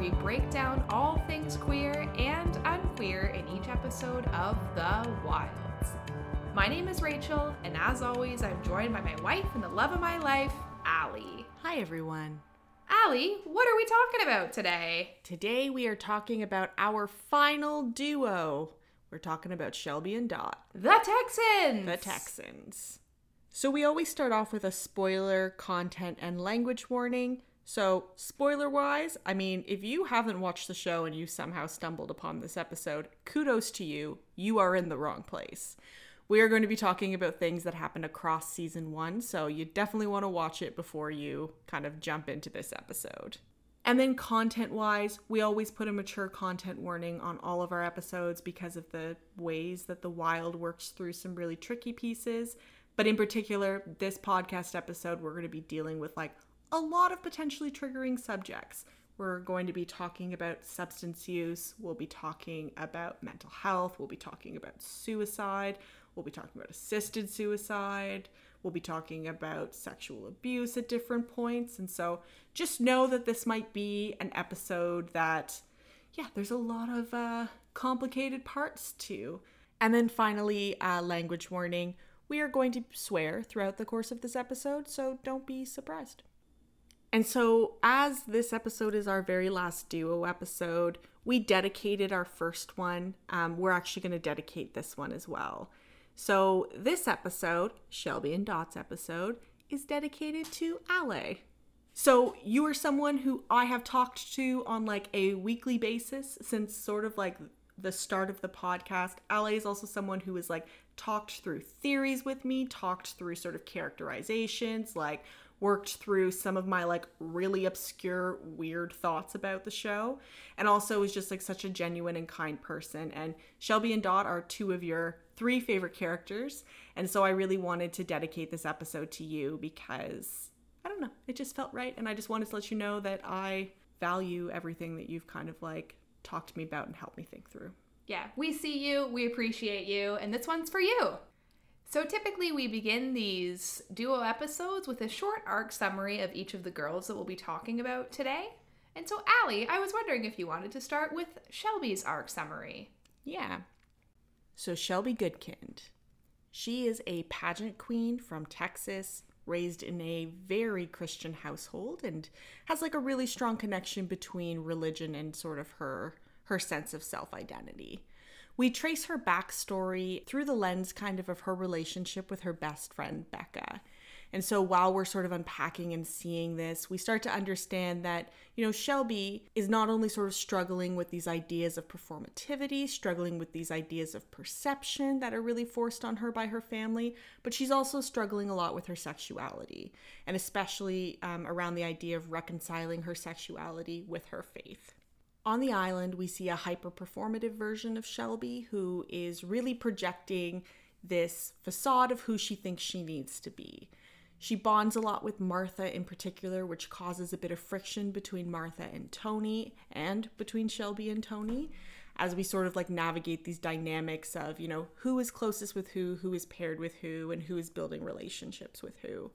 we break down all things queer and unqueer in each episode of The Wilds. My name is Rachel, and as always, I'm joined by my wife and the love of my life, Allie. Hi, everyone. Allie, what are we talking about today? Today we are talking about our final duo. We're talking about Shelby and Dot, The Texans! the Texans. So we always start off with a spoiler, content, and language warning. So, spoiler wise, I mean, if you haven't watched the show and you somehow stumbled upon this episode, kudos to you. You are in the wrong place. We are going to be talking about things that happened across season one, so you definitely want to watch it before you kind of jump into this episode. And then content wise, we always put a mature content warning on all of our episodes because of the ways that the wild works through some really tricky pieces. But in particular, this podcast episode, we're going to be dealing with like a lot of potentially triggering subjects. We're going to be talking about substance use, we'll be talking about mental health, we'll be talking about suicide, we'll be talking about assisted suicide, we'll be talking about sexual abuse at different points. And so just know that this might be an episode that, yeah, there's a lot of uh, complicated parts to. And then finally, uh, language warning. We are going to swear throughout the course of this episode, so don't be surprised. And so, as this episode is our very last duo episode, we dedicated our first one. Um, we're actually going to dedicate this one as well. So, this episode, Shelby and Dot's episode, is dedicated to Ale. So, you are someone who I have talked to on like a weekly basis since sort of like the start of the podcast. Ale is also someone who has like talked through theories with me, talked through sort of characterizations, like worked through some of my like really obscure weird thoughts about the show and also is just like such a genuine and kind person and Shelby and Dot are two of your three favorite characters and so I really wanted to dedicate this episode to you because I don't know it just felt right and I just wanted to let you know that I value everything that you've kind of like talked to me about and helped me think through. Yeah, we see you, we appreciate you, and this one's for you. So typically, we begin these duo episodes with a short arc summary of each of the girls that we'll be talking about today. And so, Allie, I was wondering if you wanted to start with Shelby's arc summary. Yeah. So, Shelby Goodkind. She is a pageant queen from Texas, raised in a very Christian household, and has like a really strong connection between religion and sort of her her sense of self identity. We trace her backstory through the lens kind of of her relationship with her best friend, Becca. And so while we're sort of unpacking and seeing this, we start to understand that, you know, Shelby is not only sort of struggling with these ideas of performativity, struggling with these ideas of perception that are really forced on her by her family, but she's also struggling a lot with her sexuality, and especially um, around the idea of reconciling her sexuality with her faith. On the island, we see a hyper performative version of Shelby who is really projecting this facade of who she thinks she needs to be. She bonds a lot with Martha in particular, which causes a bit of friction between Martha and Tony and between Shelby and Tony as we sort of like navigate these dynamics of, you know, who is closest with who, who is paired with who, and who is building relationships with who.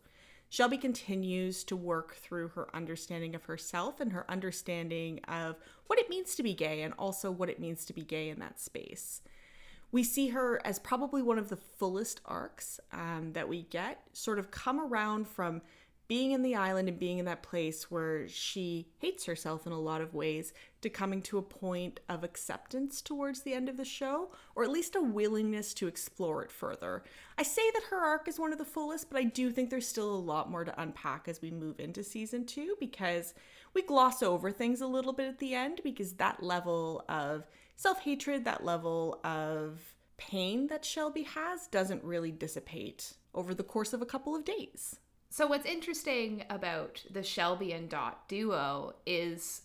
Shelby continues to work through her understanding of herself and her understanding of what it means to be gay and also what it means to be gay in that space. We see her as probably one of the fullest arcs um, that we get, sort of come around from being in the island and being in that place where she hates herself in a lot of ways to coming to a point of acceptance towards the end of the show, or at least a willingness to explore it further. I say that her arc is one of the fullest, but I do think there's still a lot more to unpack as we move into season two because we gloss over things a little bit at the end because that level of self hatred, that level of pain that Shelby has doesn't really dissipate over the course of a couple of days. So, what's interesting about the Shelby and Dot duo is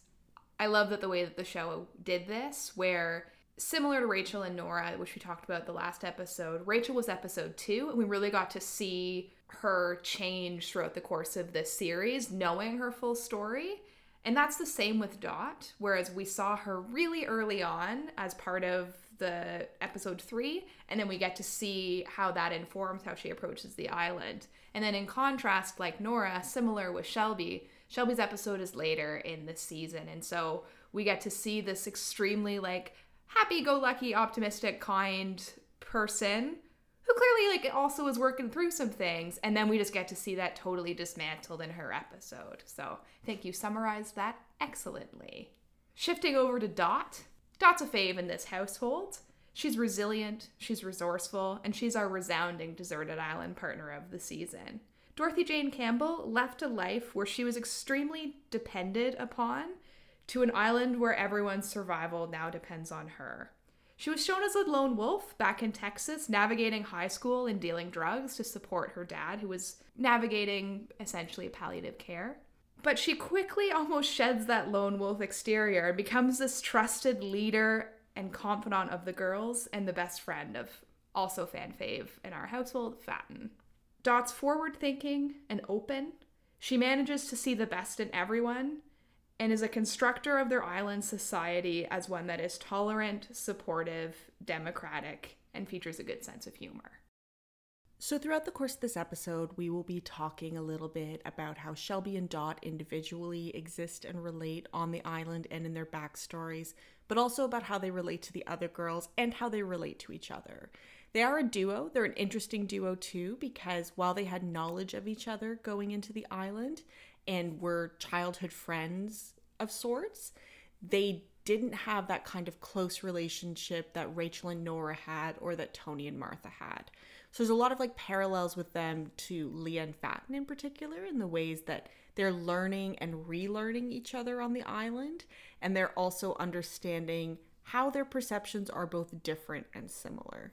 I love that the way that the show did this, where similar to Rachel and Nora, which we talked about the last episode, Rachel was episode two, and we really got to see her change throughout the course of this series, knowing her full story. And that's the same with Dot, whereas we saw her really early on as part of the episode three, and then we get to see how that informs how she approaches the island. And then in contrast, like Nora, similar with Shelby, Shelby's episode is later in the season, and so we get to see this extremely like happy-go-lucky, optimistic, kind person who clearly like also is working through some things and then we just get to see that totally dismantled in her episode. So, I think you summarized that excellently. Shifting over to Dot. Dot's a fave in this household. She's resilient, she's resourceful, and she's our resounding deserted island partner of the season. Dorothy Jane Campbell left a life where she was extremely depended upon to an island where everyone's survival now depends on her. She was shown as a lone wolf back in Texas, navigating high school and dealing drugs to support her dad, who was navigating essentially palliative care. But she quickly almost sheds that lone wolf exterior and becomes this trusted leader and confidant of the girls and the best friend of also fan fave in our household, Fatin. Dot's forward thinking and open. She manages to see the best in everyone and is a constructor of their island society as one that is tolerant, supportive, democratic, and features a good sense of humor. So, throughout the course of this episode, we will be talking a little bit about how Shelby and Dot individually exist and relate on the island and in their backstories, but also about how they relate to the other girls and how they relate to each other. They are a duo. They're an interesting duo too, because while they had knowledge of each other going into the island and were childhood friends of sorts, they didn't have that kind of close relationship that Rachel and Nora had or that Tony and Martha had. So there's a lot of like parallels with them to Leah and Fatin in particular in the ways that they're learning and relearning each other on the island and they're also understanding how their perceptions are both different and similar.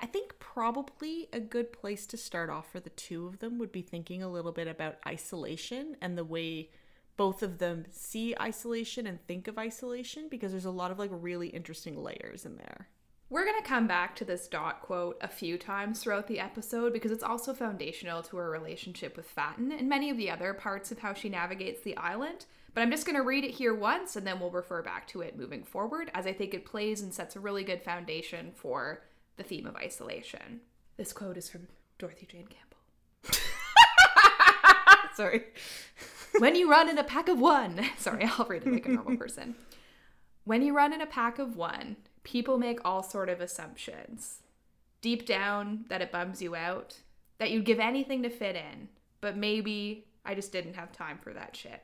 I think probably a good place to start off for the two of them would be thinking a little bit about isolation and the way both of them see isolation and think of isolation because there's a lot of like really interesting layers in there. We're going to come back to this dot quote a few times throughout the episode because it's also foundational to her relationship with Fatin and many of the other parts of how she navigates the island. But I'm just going to read it here once and then we'll refer back to it moving forward as I think it plays and sets a really good foundation for the theme of isolation. This quote is from Dorothy Jane Campbell. Sorry. when you run in a pack of one, sorry, I'll read it like a normal person. When you run in a pack of one, people make all sort of assumptions. Deep down that it bums you out, that you'd give anything to fit in, but maybe I just didn't have time for that shit.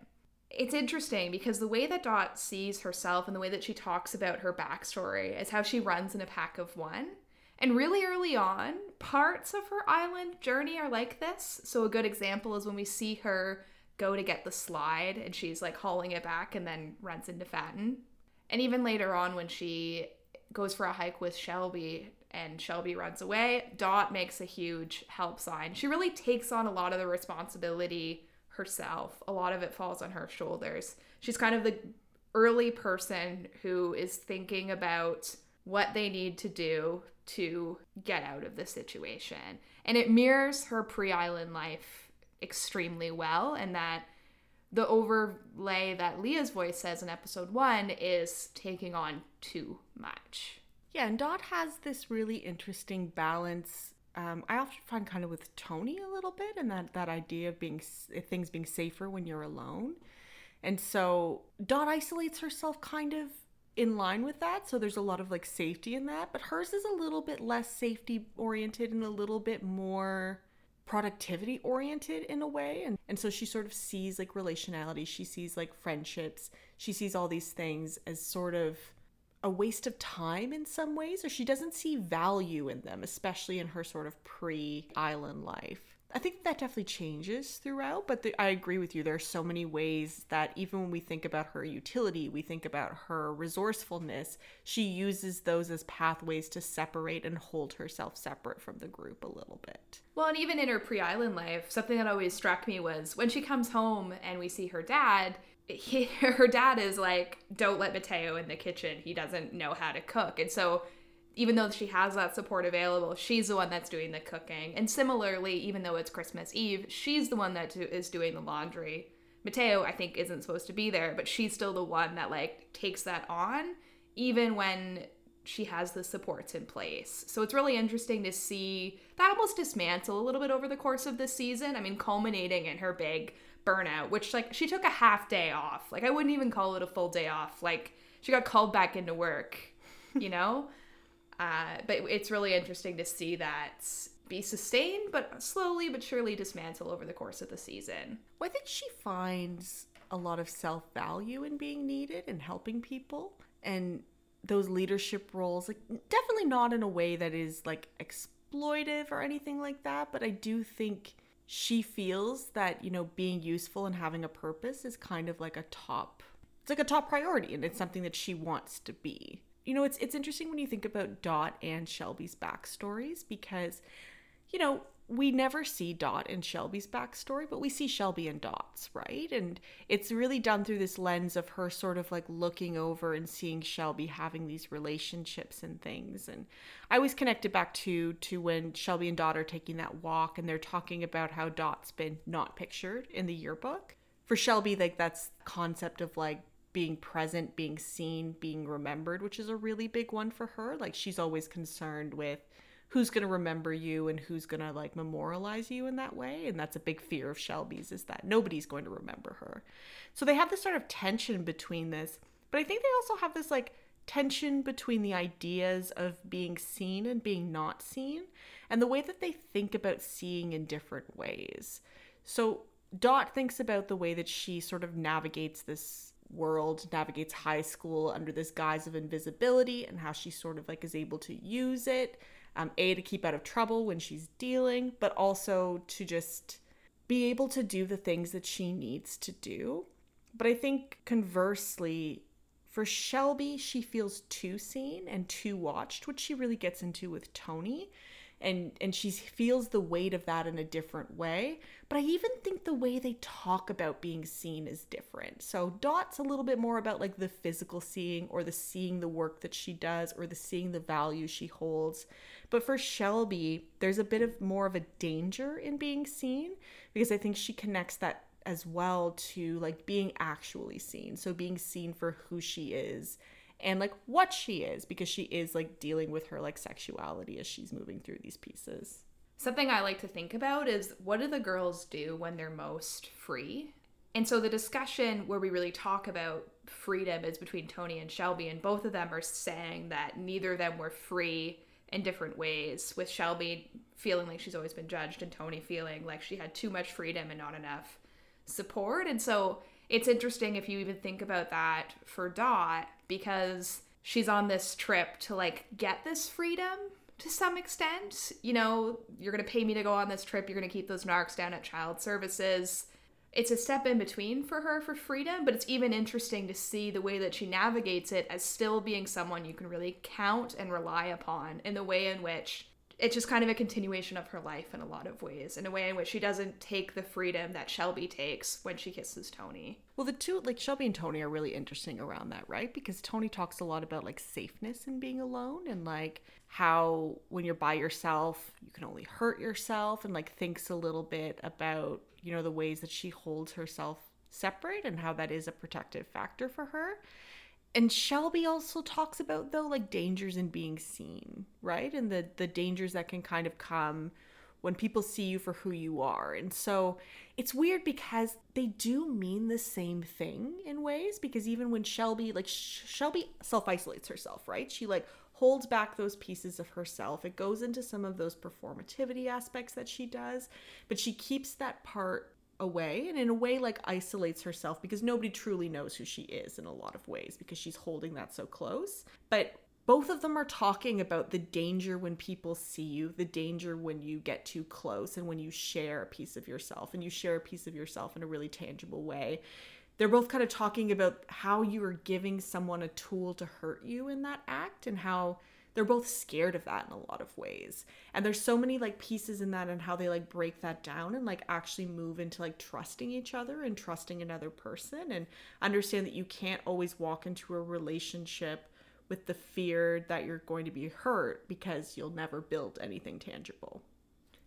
It's interesting because the way that Dot sees herself and the way that she talks about her backstory is how she runs in a pack of one and really early on, parts of her island journey are like this. So, a good example is when we see her go to get the slide and she's like hauling it back and then runs into Fatin. And even later on, when she goes for a hike with Shelby and Shelby runs away, Dot makes a huge help sign. She really takes on a lot of the responsibility herself, a lot of it falls on her shoulders. She's kind of the early person who is thinking about what they need to do to get out of the situation. And it mirrors her pre island life extremely well, and that the overlay that Leah's voice says in episode one is taking on too much. Yeah, and Dot has this really interesting balance. Um, I often find kind of with Tony a little bit, and that that idea of being things being safer when you're alone. And so Dot isolates herself kind of in line with that. So there's a lot of like safety in that. But hers is a little bit less safety oriented and a little bit more productivity oriented in a way. And, and so she sort of sees like relationality, she sees like friendships, she sees all these things as sort of a waste of time in some ways, or she doesn't see value in them, especially in her sort of pre island life. I think that definitely changes throughout, but the, I agree with you. There are so many ways that even when we think about her utility, we think about her resourcefulness, she uses those as pathways to separate and hold herself separate from the group a little bit. Well, and even in her pre island life, something that always struck me was when she comes home and we see her dad. He, her dad is like, don't let Mateo in the kitchen. He doesn't know how to cook. And so even though she has that support available, she's the one that's doing the cooking. And similarly, even though it's Christmas Eve, she's the one that is doing the laundry. Mateo, I think, isn't supposed to be there, but she's still the one that like takes that on, even when she has the supports in place. So it's really interesting to see that almost dismantle a little bit over the course of this season. I mean, culminating in her big burnout, which like she took a half day off. Like I wouldn't even call it a full day off. Like she got called back into work, you know? uh, but it's really interesting to see that be sustained, but slowly but surely dismantle over the course of the season. Well, I think she finds a lot of self value in being needed and helping people. And those leadership roles, like definitely not in a way that is like exploitive or anything like that, but I do think she feels that, you know, being useful and having a purpose is kind of like a top it's like a top priority and it's something that she wants to be. You know, it's it's interesting when you think about Dot and Shelby's backstories because, you know, we never see Dot and Shelby's backstory, but we see Shelby and Dot's, right? And it's really done through this lens of her sort of like looking over and seeing Shelby having these relationships and things. And I always connect it back to to when Shelby and Dot are taking that walk and they're talking about how Dot's been not pictured in the yearbook. For Shelby, like that's concept of like being present, being seen, being remembered, which is a really big one for her. Like she's always concerned with who's going to remember you and who's going to like memorialize you in that way and that's a big fear of shelby's is that nobody's going to remember her. So they have this sort of tension between this but i think they also have this like tension between the ideas of being seen and being not seen and the way that they think about seeing in different ways. So dot thinks about the way that she sort of navigates this world navigates high school under this guise of invisibility and how she sort of like is able to use it um, a to keep out of trouble when she's dealing but also to just be able to do the things that she needs to do. But i think conversely for shelby she feels too seen and too watched which she really gets into with tony and and she feels the weight of that in a different way. But i even think the way they talk about being seen is different. So dot's a little bit more about like the physical seeing or the seeing the work that she does or the seeing the value she holds. But for shelby there's a bit of more of a danger in being seen because i think she connects that as well to like being actually seen. So being seen for who she is and like what she is because she is like dealing with her like sexuality as she's moving through these pieces. Something I like to think about is what do the girls do when they're most free? And so the discussion where we really talk about freedom is between Tony and Shelby, and both of them are saying that neither of them were free in different ways, with Shelby feeling like she's always been judged, and Tony feeling like she had too much freedom and not enough support. And so it's interesting if you even think about that for Dot because she's on this trip to like get this freedom to some extent. You know, you're going to pay me to go on this trip, you're going to keep those narcs down at child services. It's a step in between for her for freedom, but it's even interesting to see the way that she navigates it as still being someone you can really count and rely upon in the way in which it's just kind of a continuation of her life in a lot of ways, in a way in which she doesn't take the freedom that Shelby takes when she kisses Tony. Well, the two, like Shelby and Tony, are really interesting around that, right? Because Tony talks a lot about like safeness and being alone and like how when you're by yourself, you can only hurt yourself, and like thinks a little bit about, you know, the ways that she holds herself separate and how that is a protective factor for her and Shelby also talks about though like dangers in being seen, right? And the the dangers that can kind of come when people see you for who you are. And so it's weird because they do mean the same thing in ways because even when Shelby like Shelby self-isolates herself, right? She like holds back those pieces of herself. It goes into some of those performativity aspects that she does, but she keeps that part away and in a way like isolates herself because nobody truly knows who she is in a lot of ways because she's holding that so close. But both of them are talking about the danger when people see you, the danger when you get too close and when you share a piece of yourself and you share a piece of yourself in a really tangible way. They're both kind of talking about how you are giving someone a tool to hurt you in that act and how they're both scared of that in a lot of ways. And there's so many like pieces in that and how they like break that down and like actually move into like trusting each other and trusting another person and understand that you can't always walk into a relationship with the fear that you're going to be hurt because you'll never build anything tangible.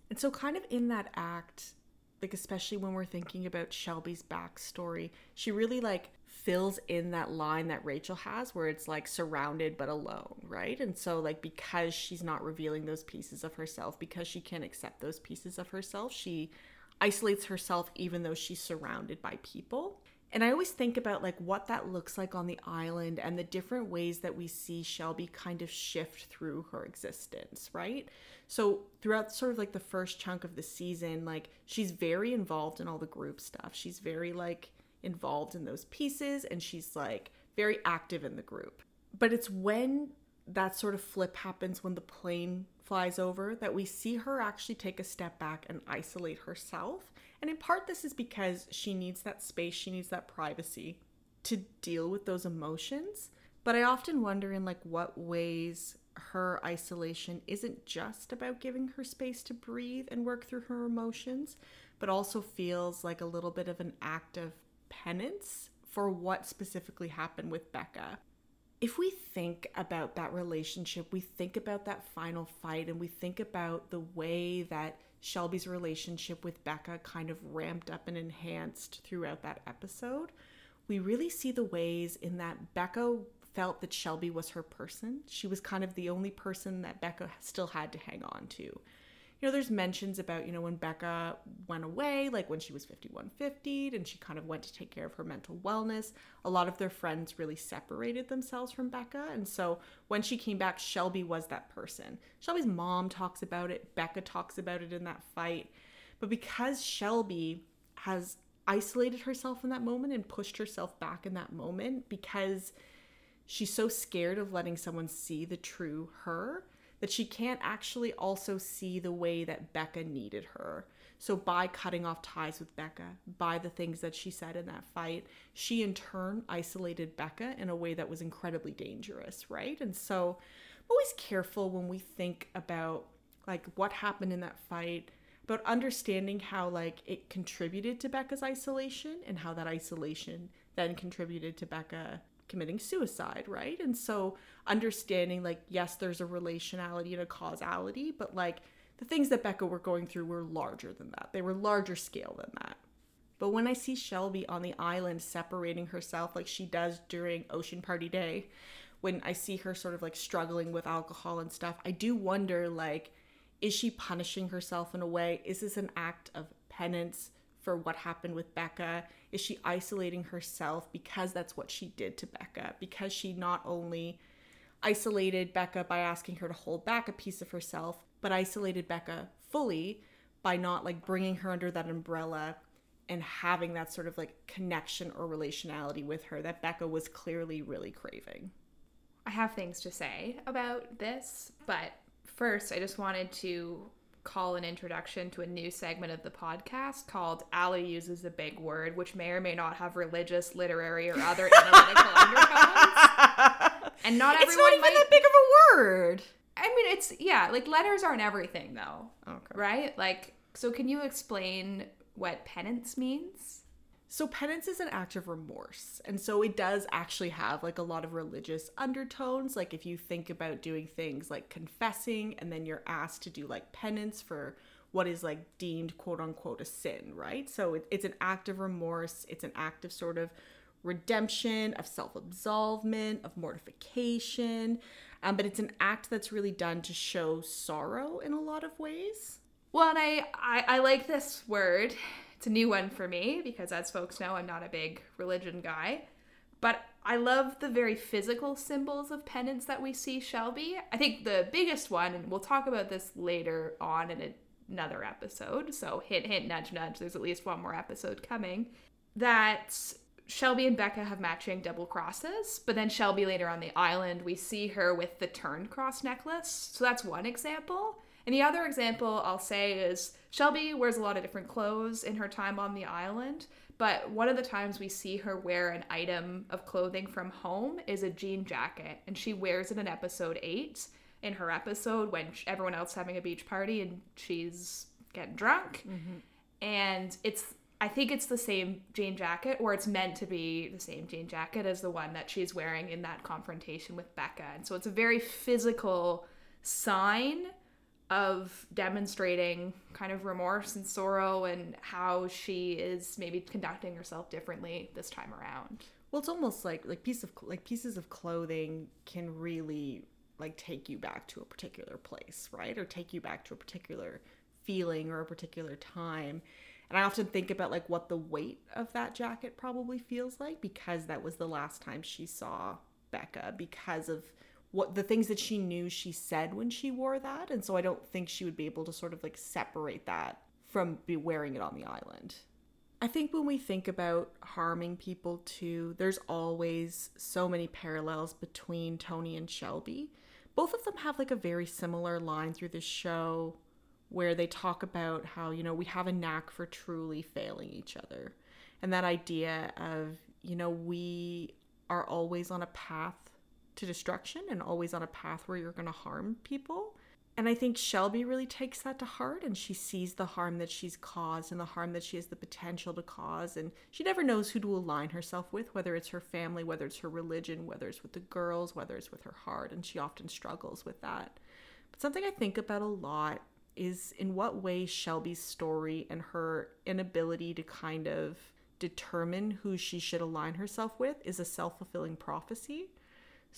And so kind of in that act like especially when we're thinking about Shelby's backstory, she really like fills in that line that Rachel has where it's like surrounded but alone, right? And so like because she's not revealing those pieces of herself, because she can't accept those pieces of herself, she isolates herself even though she's surrounded by people. And I always think about like what that looks like on the island and the different ways that we see Shelby kind of shift through her existence, right? So throughout sort of like the first chunk of the season, like she's very involved in all the group stuff. She's very like involved in those pieces and she's like very active in the group. But it's when that sort of flip happens when the plane flies over that we see her actually take a step back and isolate herself and in part, this is because she needs that space, she needs that privacy to deal with those emotions. But I often wonder in like what ways her isolation isn't just about giving her space to breathe and work through her emotions, but also feels like a little bit of an act of penance for what specifically happened with Becca. If we think about that relationship, we think about that final fight and we think about the way that Shelby's relationship with Becca kind of ramped up and enhanced throughout that episode, we really see the ways in that Becca felt that Shelby was her person. She was kind of the only person that Becca still had to hang on to you know, there's mentions about, you know, when Becca went away, like when she was 5150 and she kind of went to take care of her mental wellness, a lot of their friends really separated themselves from Becca. And so when she came back, Shelby was that person. Shelby's mom talks about it, Becca talks about it in that fight. But because Shelby has isolated herself in that moment and pushed herself back in that moment because she's so scared of letting someone see the true her that she can't actually also see the way that Becca needed her. So, by cutting off ties with Becca, by the things that she said in that fight, she in turn isolated Becca in a way that was incredibly dangerous, right? And so, I'm always careful when we think about like what happened in that fight, but understanding how like it contributed to Becca's isolation and how that isolation then contributed to Becca committing suicide, right? And so understanding like yes, there's a relationality and a causality, but like the things that Becca were going through were larger than that. They were larger scale than that. But when I see Shelby on the island separating herself like she does during Ocean Party Day, when I see her sort of like struggling with alcohol and stuff, I do wonder like is she punishing herself in a way? Is this an act of penance? For what happened with Becca? Is she isolating herself because that's what she did to Becca? Because she not only isolated Becca by asking her to hold back a piece of herself, but isolated Becca fully by not like bringing her under that umbrella and having that sort of like connection or relationality with her that Becca was clearly really craving. I have things to say about this, but first I just wanted to call an introduction to a new segment of the podcast called Allie Uses a Big Word, which may or may not have religious, literary, or other analytical undertones. And not everyone It's not even might... that big of a word. I mean, it's, yeah, like letters aren't everything though, Okay. right? Like, so can you explain what penance means? So penance is an act of remorse. And so it does actually have like a lot of religious undertones. Like if you think about doing things like confessing and then you're asked to do like penance for what is like deemed quote unquote a sin, right? So it, it's an act of remorse. It's an act of sort of redemption, of self absolvement, of mortification. Um, but it's an act that's really done to show sorrow in a lot of ways. Well, and I, I, I like this word. It's a new one for me because, as folks know, I'm not a big religion guy. But I love the very physical symbols of penance that we see Shelby. I think the biggest one, and we'll talk about this later on in another episode. So, hint, hint, nudge, nudge, there's at least one more episode coming. That Shelby and Becca have matching double crosses, but then Shelby later on the island, we see her with the turned cross necklace. So, that's one example. And the other example I'll say is Shelby wears a lot of different clothes in her time on the island, but one of the times we see her wear an item of clothing from home is a jean jacket, and she wears it in episode 8 in her episode when everyone else is having a beach party and she's getting drunk. Mm-hmm. And it's I think it's the same jean jacket, or it's meant to be the same jean jacket as the one that she's wearing in that confrontation with Becca. And so it's a very physical sign of demonstrating kind of remorse and sorrow and how she is maybe conducting herself differently this time around. Well, it's almost like like piece of like pieces of clothing can really like take you back to a particular place, right? Or take you back to a particular feeling or a particular time. And I often think about like what the weight of that jacket probably feels like because that was the last time she saw Becca because of what the things that she knew she said when she wore that. And so I don't think she would be able to sort of like separate that from be wearing it on the island. I think when we think about harming people too, there's always so many parallels between Tony and Shelby. Both of them have like a very similar line through the show where they talk about how, you know, we have a knack for truly failing each other. And that idea of, you know, we are always on a path to destruction and always on a path where you're going to harm people. And I think Shelby really takes that to heart and she sees the harm that she's caused and the harm that she has the potential to cause. And she never knows who to align herself with, whether it's her family, whether it's her religion, whether it's with the girls, whether it's with her heart. And she often struggles with that. But something I think about a lot is in what way Shelby's story and her inability to kind of determine who she should align herself with is a self fulfilling prophecy.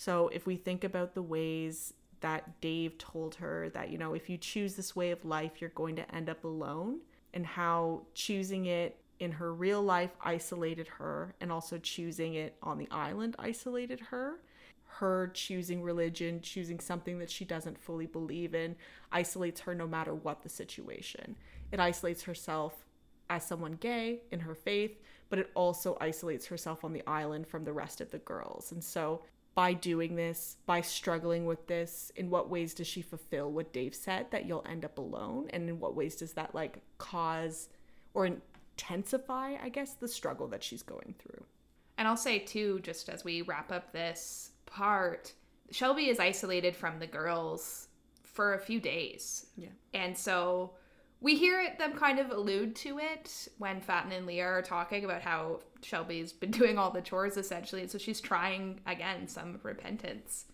So if we think about the ways that Dave told her that, you know, if you choose this way of life, you're going to end up alone, and how choosing it in her real life isolated her, and also choosing it on the island isolated her. Her choosing religion, choosing something that she doesn't fully believe in, isolates her no matter what the situation. It isolates herself as someone gay in her faith, but it also isolates herself on the island from the rest of the girls. And so by doing this, by struggling with this, in what ways does she fulfill what Dave said that you'll end up alone? And in what ways does that like cause or intensify, I guess, the struggle that she's going through? And I'll say too, just as we wrap up this part, Shelby is isolated from the girls for a few days. Yeah. And so we hear it, them kind of allude to it when Fatin and Leah are talking about how Shelby's been doing all the chores essentially, and so she's trying again some repentance.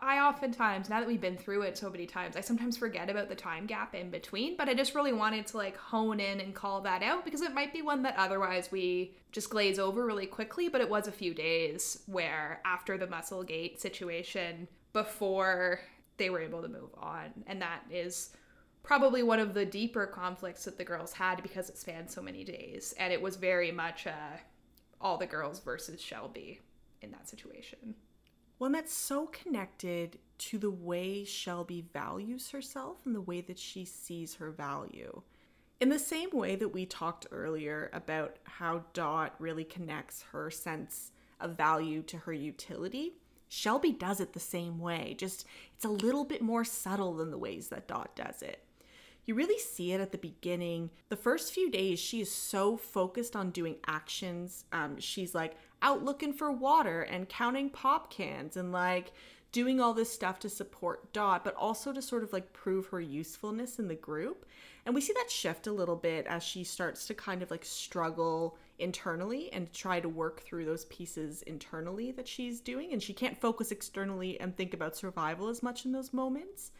I oftentimes, now that we've been through it so many times, I sometimes forget about the time gap in between, but I just really wanted to like hone in and call that out because it might be one that otherwise we just glaze over really quickly, but it was a few days where after the muscle gate situation, before they were able to move on, and that is probably one of the deeper conflicts that the girls had because it spanned so many days. And it was very much uh, all the girls versus shelby in that situation. One that's so connected to the way shelby values herself and the way that she sees her value. In the same way that we talked earlier about how dot really connects her sense of value to her utility Shelby does it the same way, just it's a little bit more subtle than the ways that Dot does it. You really see it at the beginning. The first few days, she is so focused on doing actions. Um, she's like out looking for water and counting pop cans and like doing all this stuff to support Dot, but also to sort of like prove her usefulness in the group. And we see that shift a little bit as she starts to kind of like struggle internally and try to work through those pieces internally that she's doing. And she can't focus externally and think about survival as much in those moments.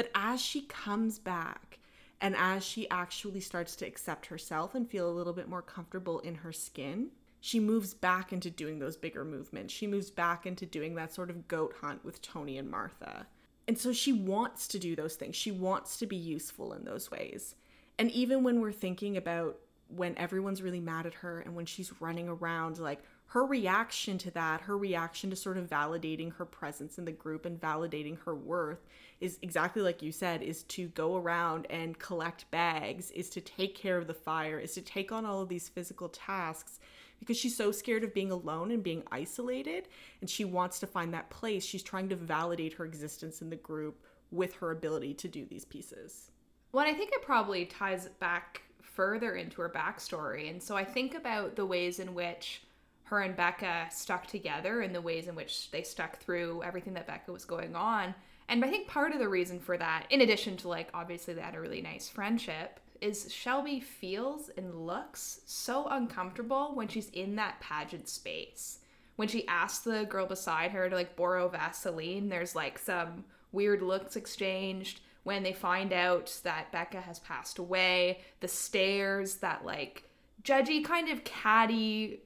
But as she comes back and as she actually starts to accept herself and feel a little bit more comfortable in her skin, she moves back into doing those bigger movements. She moves back into doing that sort of goat hunt with Tony and Martha. And so she wants to do those things. She wants to be useful in those ways. And even when we're thinking about when everyone's really mad at her and when she's running around like her reaction to that, her reaction to sort of validating her presence in the group and validating her worth is exactly like you said is to go around and collect bags, is to take care of the fire, is to take on all of these physical tasks because she's so scared of being alone and being isolated and she wants to find that place. She's trying to validate her existence in the group with her ability to do these pieces. Well, I think it probably ties back further into her backstory. And so I think about the ways in which her and Becca stuck together in the ways in which they stuck through everything that Becca was going on. And I think part of the reason for that, in addition to like obviously they had a really nice friendship, is Shelby feels and looks so uncomfortable when she's in that pageant space. When she asks the girl beside her to like borrow Vaseline, there's like some weird looks exchanged. when they find out that Becca has passed away, the stares, that like judgy kind of catty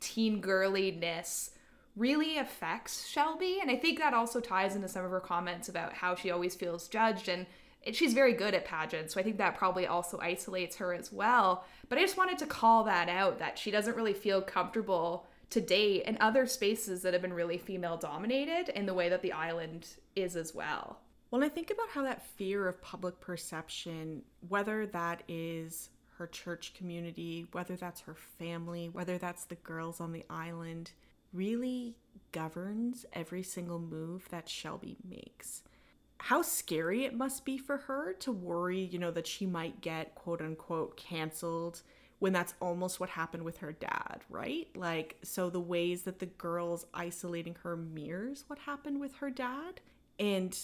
teen girliness really affects Shelby. And I think that also ties into some of her comments about how she always feels judged and she's very good at pageants. So I think that probably also isolates her as well. But I just wanted to call that out that she doesn't really feel comfortable to date in other spaces that have been really female dominated in the way that the island is as well. Well, I think about how that fear of public perception, whether that is her church community, whether that's her family, whether that's the girls on the island, really governs every single move that Shelby makes. How scary it must be for her to worry, you know, that she might get quote unquote canceled when that's almost what happened with her dad, right? Like, so the ways that the girls isolating her mirrors what happened with her dad and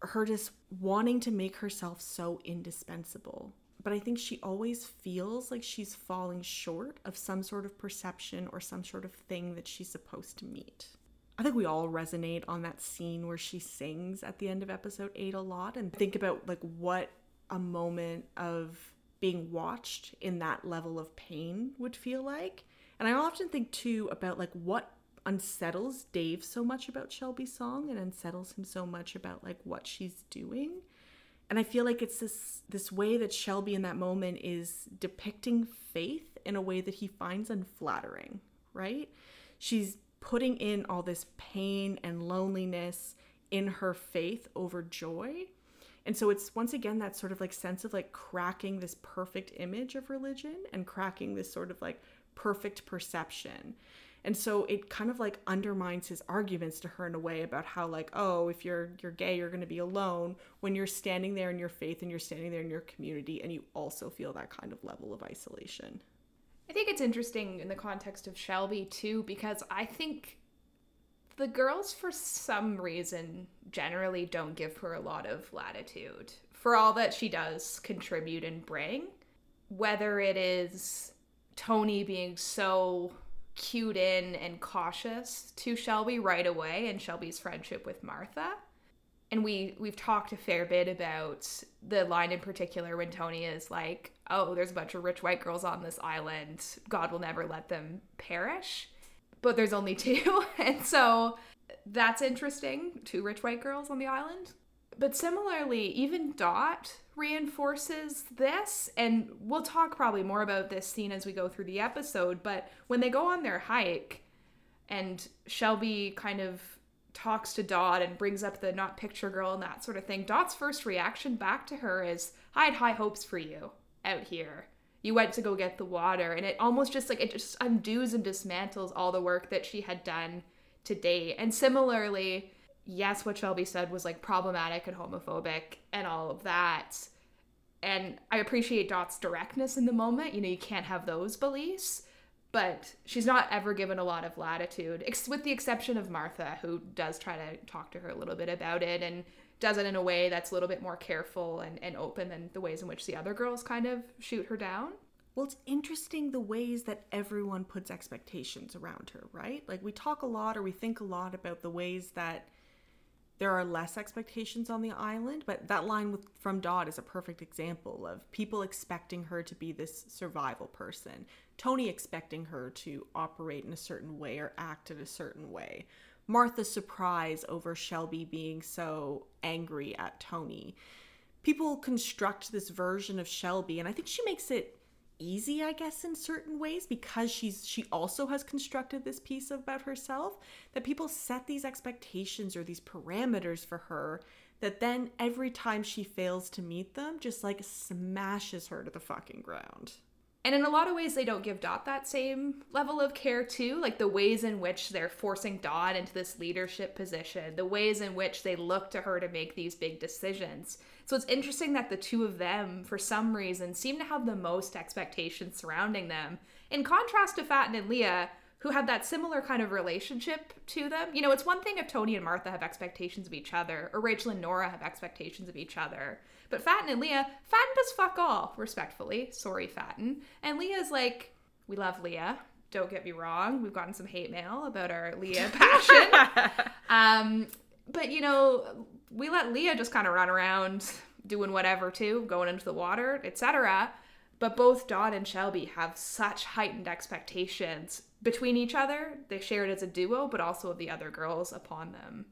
her just wanting to make herself so indispensable. But I think she always feels like she's falling short of some sort of perception or some sort of thing that she's supposed to meet. I think we all resonate on that scene where she sings at the end of episode 8 a lot and think about like what a moment of being watched in that level of pain would feel like. And I often think too about like what unsettles Dave so much about Shelby's song and unsettles him so much about like what she's doing. And I feel like it's this this way that Shelby in that moment is depicting faith in a way that he finds unflattering, right? She's putting in all this pain and loneliness in her faith over joy and so it's once again that sort of like sense of like cracking this perfect image of religion and cracking this sort of like perfect perception. And so it kind of like undermines his arguments to her in a way about how like, oh, if you're you're gay, you're going to be alone when you're standing there in your faith and you're standing there in your community and you also feel that kind of level of isolation. I think it's interesting in the context of Shelby too because I think the girls, for some reason, generally don't give her a lot of latitude for all that she does contribute and bring. Whether it is Tony being so cued in and cautious to Shelby right away and Shelby's friendship with Martha. And we we've talked a fair bit about the line in particular when Tony is like, "Oh, there's a bunch of rich white girls on this island. God will never let them perish." but there's only two. and so that's interesting. Two rich white girls on the island. But similarly, even Dot reinforces this. And we'll talk probably more about this scene as we go through the episode. But when they go on their hike and Shelby kind of talks to Dot and brings up the not picture girl and that sort of thing, Dot's first reaction back to her is, I had high hopes for you out here you went to go get the water and it almost just like it just undoes and dismantles all the work that she had done to date and similarly yes what shelby said was like problematic and homophobic and all of that and i appreciate dot's directness in the moment you know you can't have those beliefs but she's not ever given a lot of latitude with the exception of martha who does try to talk to her a little bit about it and does it in a way that's a little bit more careful and, and open than the ways in which the other girls kind of shoot her down. Well, it's interesting the ways that everyone puts expectations around her, right? Like we talk a lot or we think a lot about the ways that there are less expectations on the island, but that line with, from Dot is a perfect example of people expecting her to be this survival person, Tony expecting her to operate in a certain way or act in a certain way, Martha's surprise over Shelby being so angry at Tony. People construct this version of Shelby, and I think she makes it easy, I guess, in certain ways because she's she also has constructed this piece about herself that people set these expectations or these parameters for her that then every time she fails to meet them just like smashes her to the fucking ground. And in a lot of ways, they don't give Dot that same level of care, too. Like the ways in which they're forcing Dot into this leadership position, the ways in which they look to her to make these big decisions. So it's interesting that the two of them, for some reason, seem to have the most expectations surrounding them. In contrast to Fatin and Leah, who have that similar kind of relationship to them. You know, it's one thing if Tony and Martha have expectations of each other, or Rachel and Nora have expectations of each other. But Fatin and Leah, Fatin does fuck all, respectfully. Sorry, Fatin. And Leah's like, we love Leah. Don't get me wrong. We've gotten some hate mail about our Leah passion. um, but you know, we let Leah just kind of run around doing whatever too, going into the water, etc. But both Dot and Shelby have such heightened expectations between each other. They share it as a duo, but also of the other girls upon them.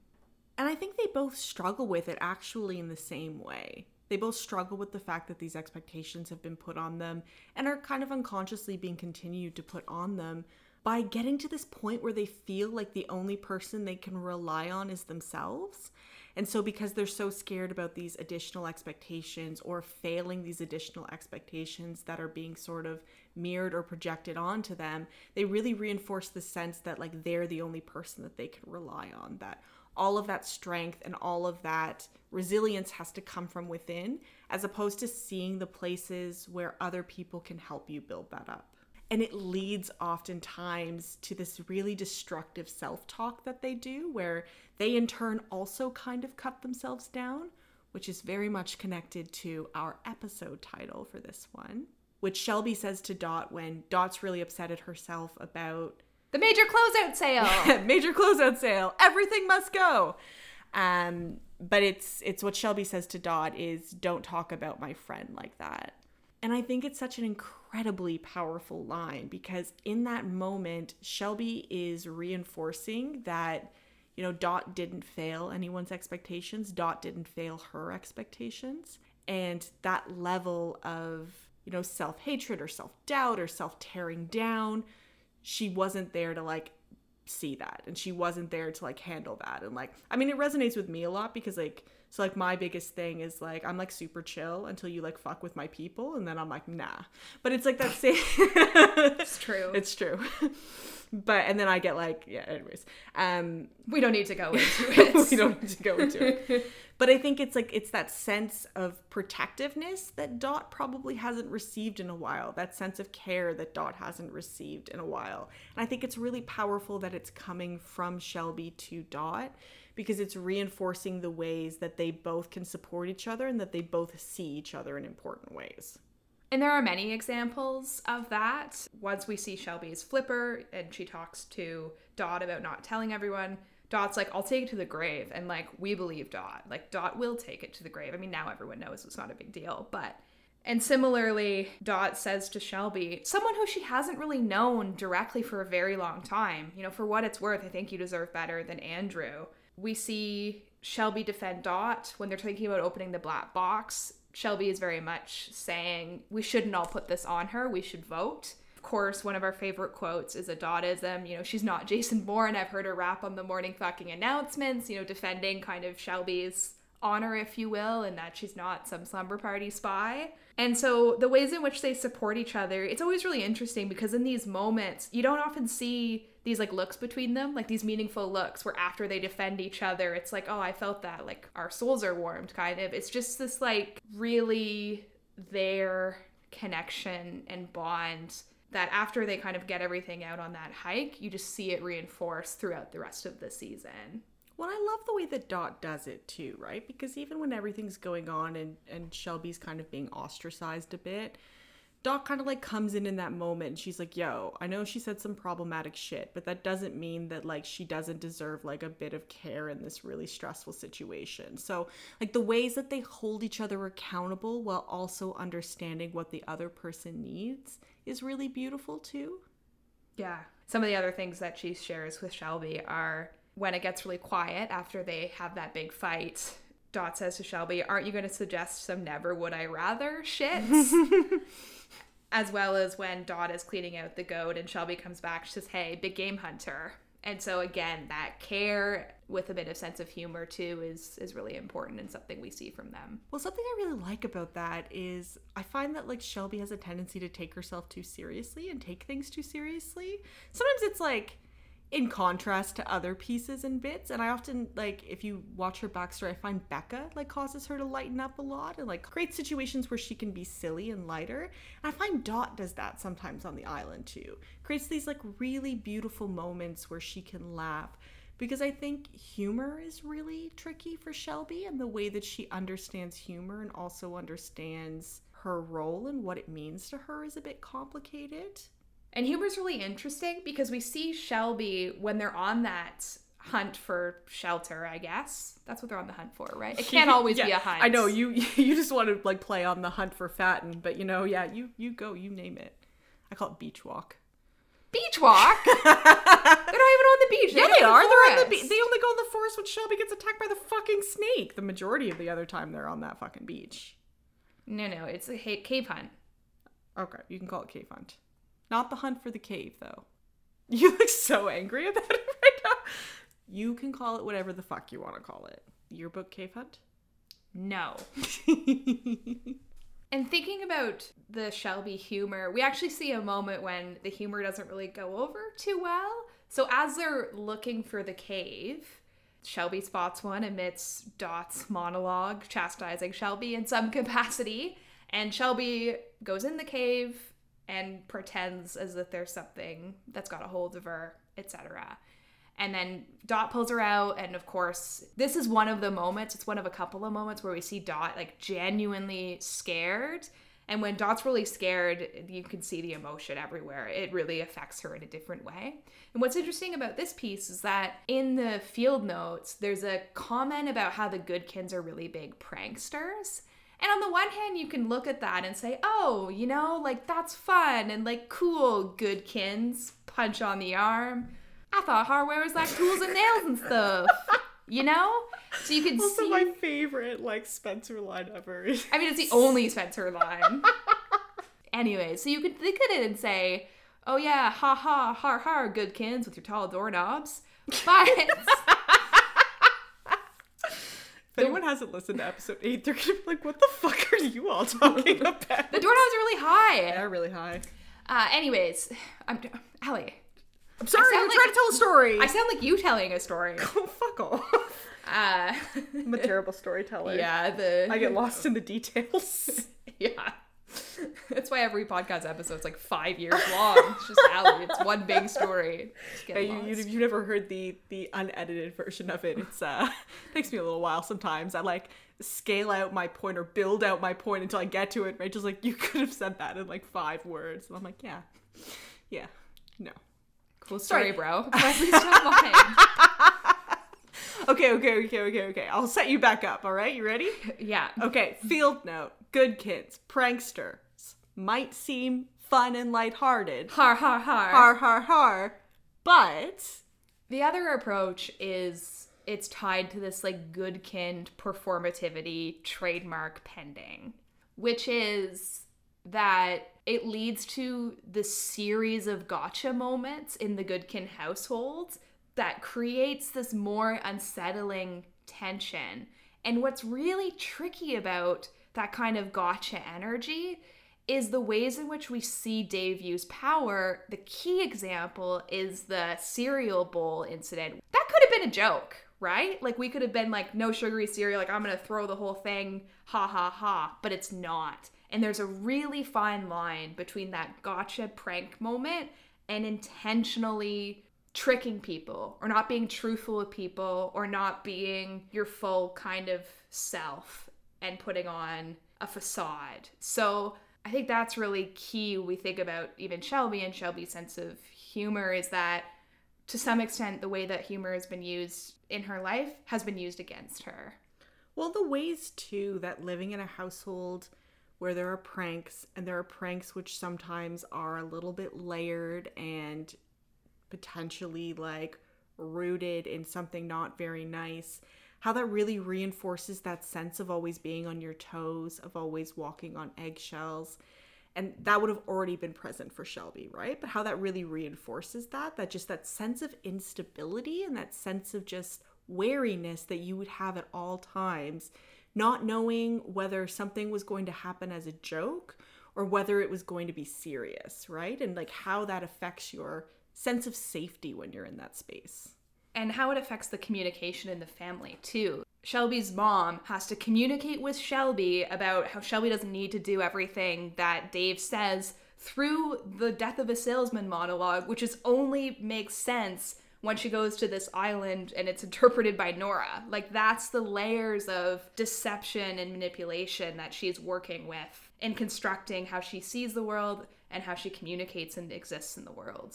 And I think they both struggle with it actually in the same way. They both struggle with the fact that these expectations have been put on them and are kind of unconsciously being continued to put on them by getting to this point where they feel like the only person they can rely on is themselves. And so, because they're so scared about these additional expectations or failing these additional expectations that are being sort of mirrored or projected onto them, they really reinforce the sense that, like, they're the only person that they can rely on, that all of that strength and all of that resilience has to come from within, as opposed to seeing the places where other people can help you build that up. And it leads oftentimes to this really destructive self talk that they do, where they in turn also kind of cut themselves down, which is very much connected to our episode title for this one, which Shelby says to Dot when Dot's really upset at herself about the major closeout sale. major closeout sale. Everything must go. Um, but it's it's what Shelby says to Dot is don't talk about my friend like that. And I think it's such an incredibly powerful line because in that moment, Shelby is reinforcing that, you know, Dot didn't fail anyone's expectations, Dot didn't fail her expectations. And that level of, you know, self hatred or self doubt or self tearing down, she wasn't there to like see that and she wasn't there to like handle that and like i mean it resonates with me a lot because like so like my biggest thing is like I'm like super chill until you like fuck with my people and then I'm like nah. But it's like that same It's true. It's true. but and then I get like yeah, anyways. Um we don't need to go into it. we don't need to go into it. But I think it's like it's that sense of protectiveness that Dot probably hasn't received in a while. That sense of care that Dot hasn't received in a while. And I think it's really powerful that it's coming from Shelby to Dot because it's reinforcing the ways that they both can support each other and that they both see each other in important ways. And there are many examples of that. Once we see Shelby's flipper and she talks to Dot about not telling everyone, Dot's like, I'll take it to the grave. And like, we believe Dot. Like, Dot will take it to the grave. I mean, now everyone knows it's not a big deal, but. And similarly, Dot says to Shelby, someone who she hasn't really known directly for a very long time, you know, for what it's worth, I think you deserve better than Andrew we see Shelby defend Dot when they're thinking about opening the black box. Shelby is very much saying, we shouldn't all put this on her, we should vote. Of course, one of our favorite quotes is a Dotism. You know, she's not Jason Bourne. I've heard her rap on the morning fucking announcements, you know, defending kind of Shelby's honor, if you will, and that she's not some slumber party spy. And so the ways in which they support each other, it's always really interesting because in these moments, you don't often see these like looks between them, like these meaningful looks where after they defend each other, it's like, oh, I felt that, like our souls are warmed, kind of. It's just this like really their connection and bond that after they kind of get everything out on that hike, you just see it reinforced throughout the rest of the season. Well, I love the way that Dot does it too, right? Because even when everything's going on and, and Shelby's kind of being ostracized a bit, Dot kind of like comes in in that moment and she's like, yo, I know she said some problematic shit, but that doesn't mean that like she doesn't deserve like a bit of care in this really stressful situation. So, like the ways that they hold each other accountable while also understanding what the other person needs is really beautiful too. Yeah. Some of the other things that she shares with Shelby are when it gets really quiet after they have that big fight. Dot says to Shelby, Aren't you going to suggest some never would I rather shit? as well as when Dot is cleaning out the goat and Shelby comes back, she says, Hey, big game hunter. And so again, that care with a bit of sense of humor too is is really important and something we see from them. Well, something I really like about that is I find that like Shelby has a tendency to take herself too seriously and take things too seriously. Sometimes it's like in contrast to other pieces and bits. And I often like if you watch her backstory, I find Becca like causes her to lighten up a lot and like create situations where she can be silly and lighter. And I find Dot does that sometimes on the island too. Creates these like really beautiful moments where she can laugh. Because I think humor is really tricky for Shelby and the way that she understands humor and also understands her role and what it means to her is a bit complicated. And humor's really interesting because we see Shelby when they're on that hunt for shelter, I guess. That's what they're on the hunt for, right? It can't always Yeah, be a hunt. I know you you just want to like play on the hunt for Fatin, but you know, yeah, you you go, you name it. I call it beach walk. Beach walk? they're not even on the beach. Yeah, They're they in the are. They're in the forest. they only go in the forest when Shelby gets attacked by the fucking snake. The majority of the other time they're on that fucking beach. No, no, it's a cave hunt. Okay, you can call it cave hunt. Not the hunt for the cave though. You look so angry about it right now. You can call it whatever the fuck you want to call it. Yearbook cave hunt? No. And thinking about the Shelby humor, we actually see a moment when the humor doesn't really go over too well. So as they're looking for the cave, Shelby spots one amidst Dot's monologue chastising Shelby in some capacity, and Shelby goes in the cave and pretends as if there's something that's got a hold of her, etc. And then Dot pulls her out, and of course, this is one of the moments. It's one of a couple of moments where we see Dot like genuinely scared. And when Dot's really scared, you can see the emotion everywhere. It really affects her in a different way. And what's interesting about this piece is that in the field notes, there's a comment about how the Goodkinds are really big pranksters. And on the one hand, you can look at that and say, oh, you know, like that's fun and like cool, Goodkinds, punch on the arm. I thought hardware was like tools and nails and stuff. You know? So you can Also see. my favorite like Spencer line ever. I mean, it's the only Spencer line. anyway, so you could think at it and say, oh yeah, ha ha, har har, Goodkinds with your tall doorknobs. But If anyone hasn't listened to episode eight, they're gonna be like, "What the fuck are you all talking about?" the doorknobs are really high. They're really high. Uh, anyways, I'm Allie. I'm sorry, I'm like- trying to tell a story. I sound like you telling a story. oh, fuck off. Uh, I'm a terrible storyteller. yeah, the I get lost in the details. Yeah. That's why every podcast episode's like five years long. It's just Allie. It's one big story. Yeah, you, you, you've never heard the the unedited version of it. It's uh takes me a little while sometimes. I like scale out my point or build out my point until I get to it. Rachel's like, you could have said that in like five words, and I'm like, yeah, yeah, no. Cool story, bro. But please don't mind. Okay, okay, okay, okay, okay. I'll set you back up. All right, you ready? Yeah. Okay, field note. Goodkinds, pranksters might seem fun and lighthearted. Har har har. Har har har, but The other approach is it's tied to this like goodkind performativity trademark pending, which is that it leads to the series of gotcha moments in the Goodkind household that creates this more unsettling tension. And what's really tricky about that kind of gotcha energy is the ways in which we see Dave use power. The key example is the cereal bowl incident. That could have been a joke, right? Like we could have been like, no sugary cereal, like I'm gonna throw the whole thing, ha ha ha, but it's not. And there's a really fine line between that gotcha prank moment and intentionally tricking people or not being truthful with people or not being your full kind of self and putting on a facade. So I think that's really key. We think about even Shelby and Shelby's sense of humor is that to some extent the way that humor has been used in her life has been used against her. Well, the ways too that living in a household where there are pranks and there are pranks which sometimes are a little bit layered and potentially like rooted in something not very nice, how that really reinforces that sense of always being on your toes, of always walking on eggshells. And that would have already been present for Shelby, right? But how that really reinforces that, that just that sense of instability and that sense of just wariness that you would have at all times, not knowing whether something was going to happen as a joke or whether it was going to be serious, right? And like how that affects your sense of safety when you're in that space. And how it affects the communication in the family too. Shelby's mom has to communicate with Shelby about how Shelby doesn't need to do everything that Dave says through the death of a salesman monologue, which is only makes sense when she goes to this island and it's interpreted by Nora. Like that's the layers of deception and manipulation that she's working with in constructing how she sees the world and how she communicates and exists in the world.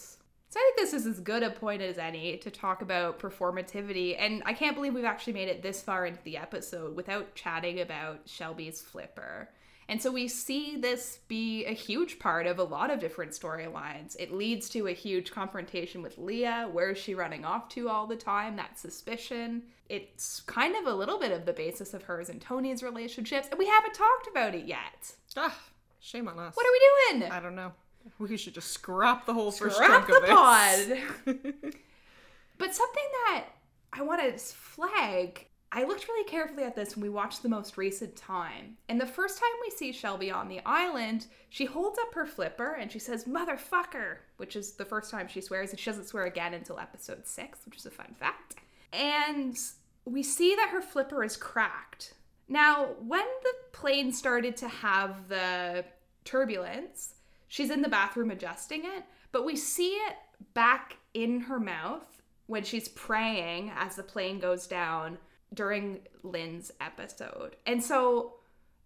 So I think this is as good a point as any to talk about performativity. And I can't believe we've actually made it this far into the episode without chatting about Shelby's flipper. And so we see this be a huge part of a lot of different storylines. It leads to a huge confrontation with Leah. Where is she running off to all the time? That suspicion. It's kind of a little bit of the basis of hers and Tony's relationships, and we haven't talked about it yet. Ugh, shame on us. What are we doing? I don't know. We should just scrap the whole first Scrap chunk of the this. pod. But something that I want to flag, I looked really carefully at this when we watched the most recent time. And the first time we see Shelby on the island, she holds up her flipper and she says, Motherfucker, which is the first time she swears, and she doesn't swear again until episode six, which is a fun fact. And we see that her flipper is cracked. Now, when the plane started to have the turbulence, she's in the bathroom adjusting it, but we see it back in her mouth when she's praying as the plane goes down during Lynn's episode. And so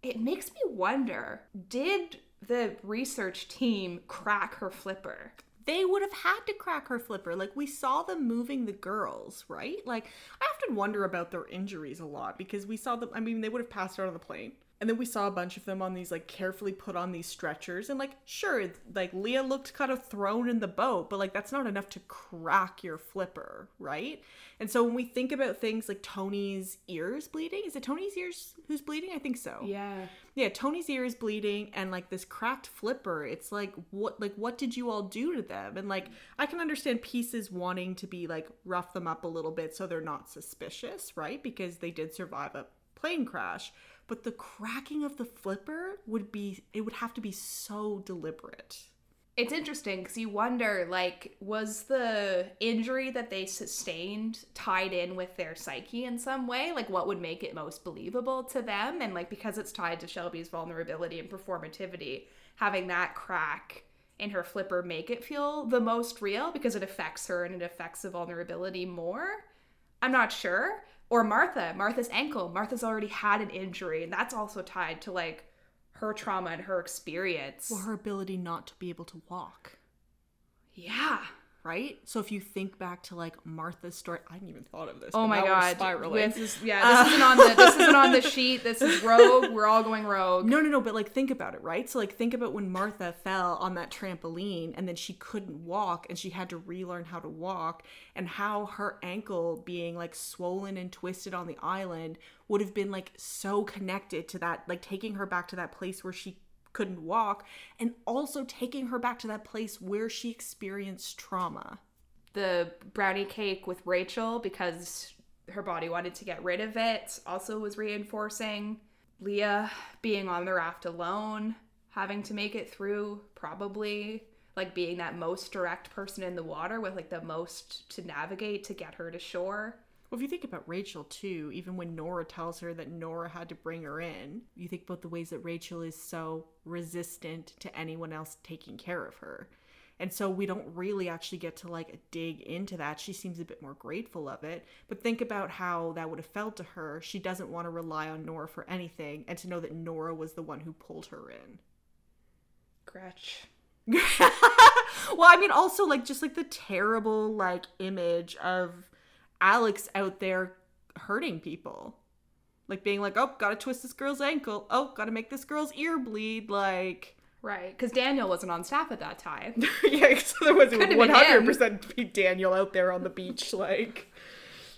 it makes me wonder did the research team crack her flipper? they would have had to crack her flipper. Like we saw them moving the girls, right? Like I often wonder about their injuries a lot because we saw them. I mean, they would have passed out on the plane. And then we saw a bunch of them on these like carefully put on these stretchers and like sure like Leah looked kind of thrown in the boat but like that's not enough to crack your flipper, right? And so when we think about things like Tony's ears bleeding, is it Tony's ears who's bleeding? I think so. Yeah. Yeah, Tony's ear is bleeding and like this cracked flipper. It's like what like what did you all do to them? And like I can understand pieces wanting to be like rough them up a little bit so they're not suspicious, right? Because they did survive a plane crash. But the cracking of the flipper would be it would have to be so deliberate. It's interesting because you wonder, like, was the injury that they sustained tied in with their psyche in some way? Like, what would make it most believable to them? And, like, because it's tied to Shelby's vulnerability and performativity, having that crack in her flipper make it feel the most real because it affects her and it affects the vulnerability more? I'm not sure. Or Martha, Martha's ankle. Martha's already had an injury, and that's also tied to, like, her trauma and her experience. Well, her ability not to be able to walk. Yeah. Right? So if you think back to like Martha's story, I hadn't even thought of this. Oh my god. spiraling. This is yeah, uh, this isn't on the this isn't on the sheet. This is rogue. We're all going rogue. No, no, no, but like think about it, right? So like think about when Martha fell on that trampoline and then she couldn't walk and she had to relearn how to walk and how her ankle being like swollen and twisted on the island would have been like so connected to that like taking her back to that place where she couldn't walk and also taking her back to that place where she experienced trauma. The brownie cake with Rachel because her body wanted to get rid of it also was reinforcing. Leah being on the raft alone, having to make it through, probably like being that most direct person in the water with like the most to navigate to get her to shore. Well, if you think about Rachel too, even when Nora tells her that Nora had to bring her in, you think about the ways that Rachel is so resistant to anyone else taking care of her. And so we don't really actually get to like dig into that. She seems a bit more grateful of it. But think about how that would have felt to her. She doesn't want to rely on Nora for anything and to know that Nora was the one who pulled her in. Gretch. well, I mean, also like just like the terrible like image of Alex out there hurting people, like being like, "Oh, gotta twist this girl's ankle. Oh, gotta make this girl's ear bleed." Like, Right, because Daniel wasn't on staff at that time. yeah, so there was one hundred percent be Daniel out there on the beach, like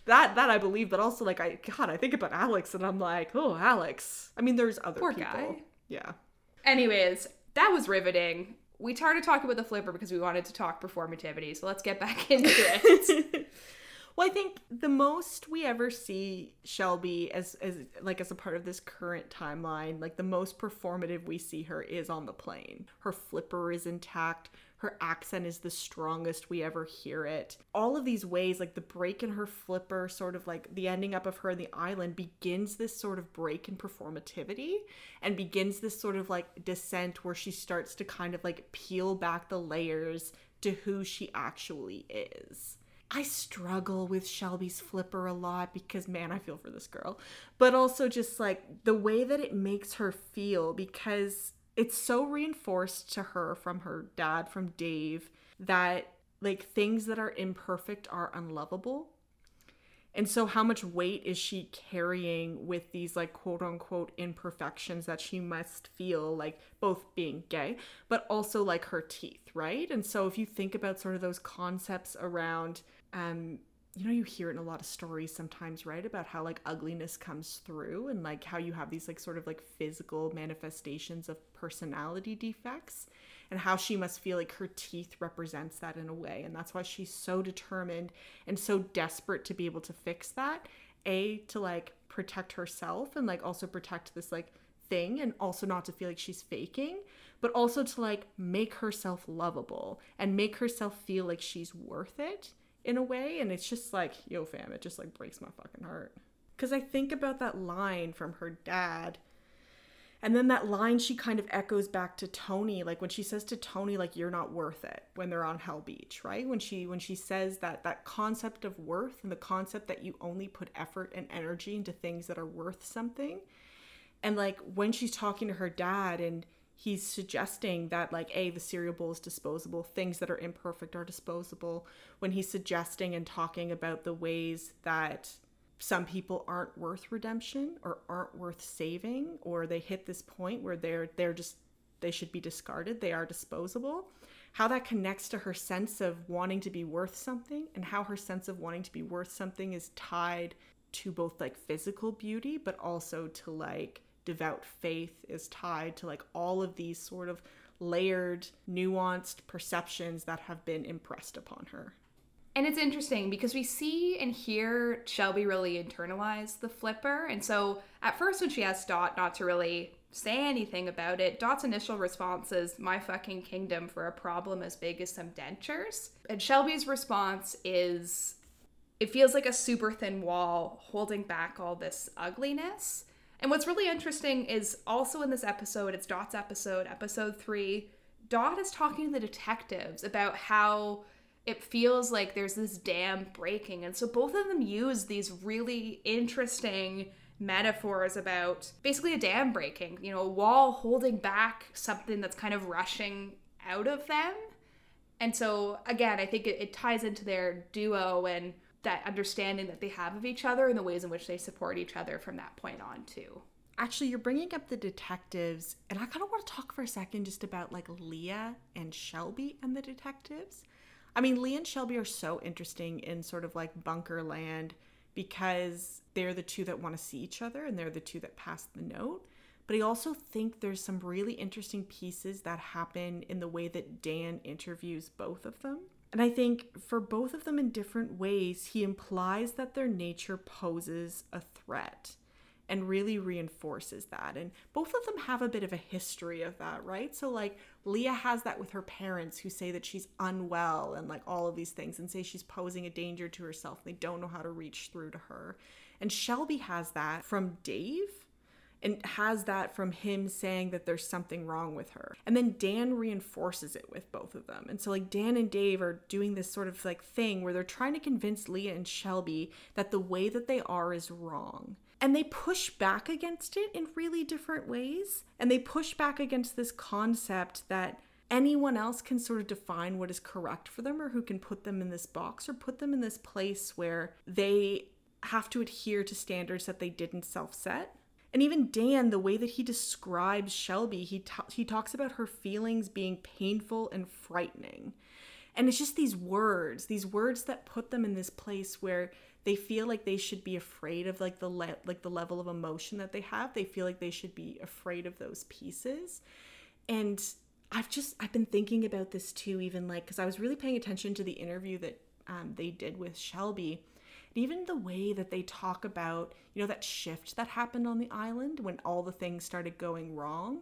that. That I believe, but also like I God, I think about Alex and I'm like, oh, Alex. I mean, there's other Poor people. guy. Yeah. Anyways, that was riveting. We started talking about the flipper because we wanted to talk performativity, so let's get back into it. Well, I think the most we ever see Shelby as as like as a part of this current timeline, like the most performative we see her is on the plane. Her flipper is intact. Her accent is the strongest we ever hear it. All of these ways, like the break in her flipper, sort of like the ending up of her in the island, begins this sort of break in performativity and begins this sort of like descent where she starts to kind of like peel back the layers to who she actually is. I struggle with Shelby's flipper a lot because man, I feel for this girl. But also just like the way that it makes her feel because it's so reinforced to her from her dad, from Dave, that like things that are imperfect are unlovable. And so, how much weight is she carrying with these, like, quote unquote, imperfections that she must feel, like, both being gay, but also, like, her teeth, right? And so, if you think about sort of those concepts around, um, you know, you hear it in a lot of stories sometimes, right? About how, like, ugliness comes through and, like, how you have these, like, sort of, like, physical manifestations of personality defects and how she must feel like her teeth represents that in a way and that's why she's so determined and so desperate to be able to fix that a to like protect herself and like also protect this like thing and also not to feel like she's faking but also to like make herself lovable and make herself feel like she's worth it in a way and it's just like yo fam it just like breaks my fucking heart because i think about that line from her dad and then that line she kind of echoes back to Tony, like when she says to Tony, like, you're not worth it when they're on Hell Beach, right? When she when she says that that concept of worth and the concept that you only put effort and energy into things that are worth something. And like when she's talking to her dad and he's suggesting that like a the cereal bowl is disposable things that are imperfect are disposable when he's suggesting and talking about the ways that some people aren't worth redemption or aren't worth saving or they hit this point where they're they're just they should be discarded they are disposable how that connects to her sense of wanting to be worth something and how her sense of wanting to be worth something is tied to both like physical beauty but also to like devout faith is tied to like all of these sort of layered nuanced perceptions that have been impressed upon her and it's interesting because we see and hear Shelby really internalize the flipper. And so at first, when she asks Dot not to really say anything about it, Dot's initial response is, My fucking kingdom for a problem as big as some dentures. And Shelby's response is, It feels like a super thin wall holding back all this ugliness. And what's really interesting is also in this episode, it's Dot's episode, episode three, Dot is talking to the detectives about how it feels like there's this dam breaking. And so both of them use these really interesting metaphors about basically a dam breaking, you know, a wall holding back something that's kind of rushing out of them. And so, again, I think it, it ties into their duo and that understanding that they have of each other and the ways in which they support each other from that point on, too. Actually, you're bringing up the detectives, and I kind of want to talk for a second just about like Leah and Shelby and the detectives I mean, leah and Shelby are so interesting in sort of like bunker land because they're the two that want to see each other and they're the two that pass the note. But I also think there's some really interesting pieces that happen in the way that Dan interviews both of them. And I think for both of them in different ways, he implies that their nature poses a threat and really reinforces that. And both of them have a bit of a history of that, right? So, like, Leah has that with her parents who say that she's unwell and like all of these things and say she's posing a danger to herself. They don't know how to reach through to her. And Shelby has that from Dave and has that from him saying that there's something wrong with her. And then Dan reinforces it with both of them. And so, like, Dan and Dave are doing this sort of like thing where they're trying to convince Leah and Shelby that the way that they are is wrong and they push back against it in really different ways. And they push back against this concept that anyone else can sort of define what is correct for them or who can put them in this box or put them in this place where they have to adhere to standards that they didn't self set. And even Dan, the way that he describes Shelby, he, ta- he talks about her feelings being painful and frightening. And it's just these words, these words that put them in this place where they feel like they should be afraid of like the le- like the level of emotion that they have. They feel like they should be afraid of those pieces. And i've just i've been thinking about this too even like because i was really paying attention to the interview that um, they did with shelby and even the way that they talk about you know that shift that happened on the island when all the things started going wrong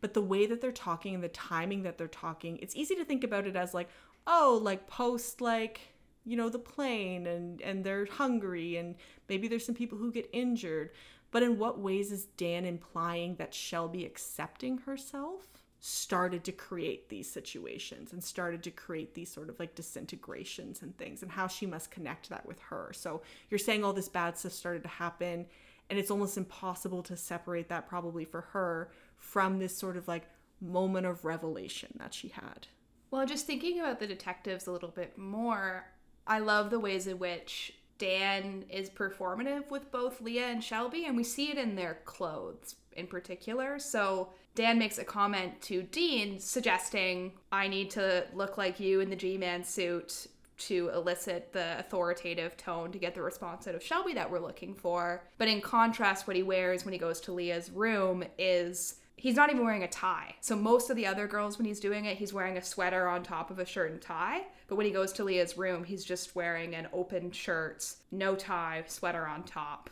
but the way that they're talking and the timing that they're talking it's easy to think about it as like oh like post like you know the plane and and they're hungry and maybe there's some people who get injured. But in what ways is dan implying that shelby accepting herself started to create these situations and started to create these sort of like disintegrations and things and how she must connect that with her so you're saying all this bad stuff started to happen and it's almost impossible to separate that probably for her from this sort of like moment of revelation that she had Well, just thinking about the detectives a little bit more, I love the ways in which Dan is performative with both Leah and Shelby, and we see it in their clothes in particular. So Dan makes a comment to Dean suggesting, I need to look like you in the G Man suit to elicit the authoritative tone to get the response out of Shelby that we're looking for. But in contrast, what he wears when he goes to Leah's room is he's not even wearing a tie. So most of the other girls, when he's doing it, he's wearing a sweater on top of a shirt and tie. But when he goes to Leah's room, he's just wearing an open shirt, no tie, sweater on top.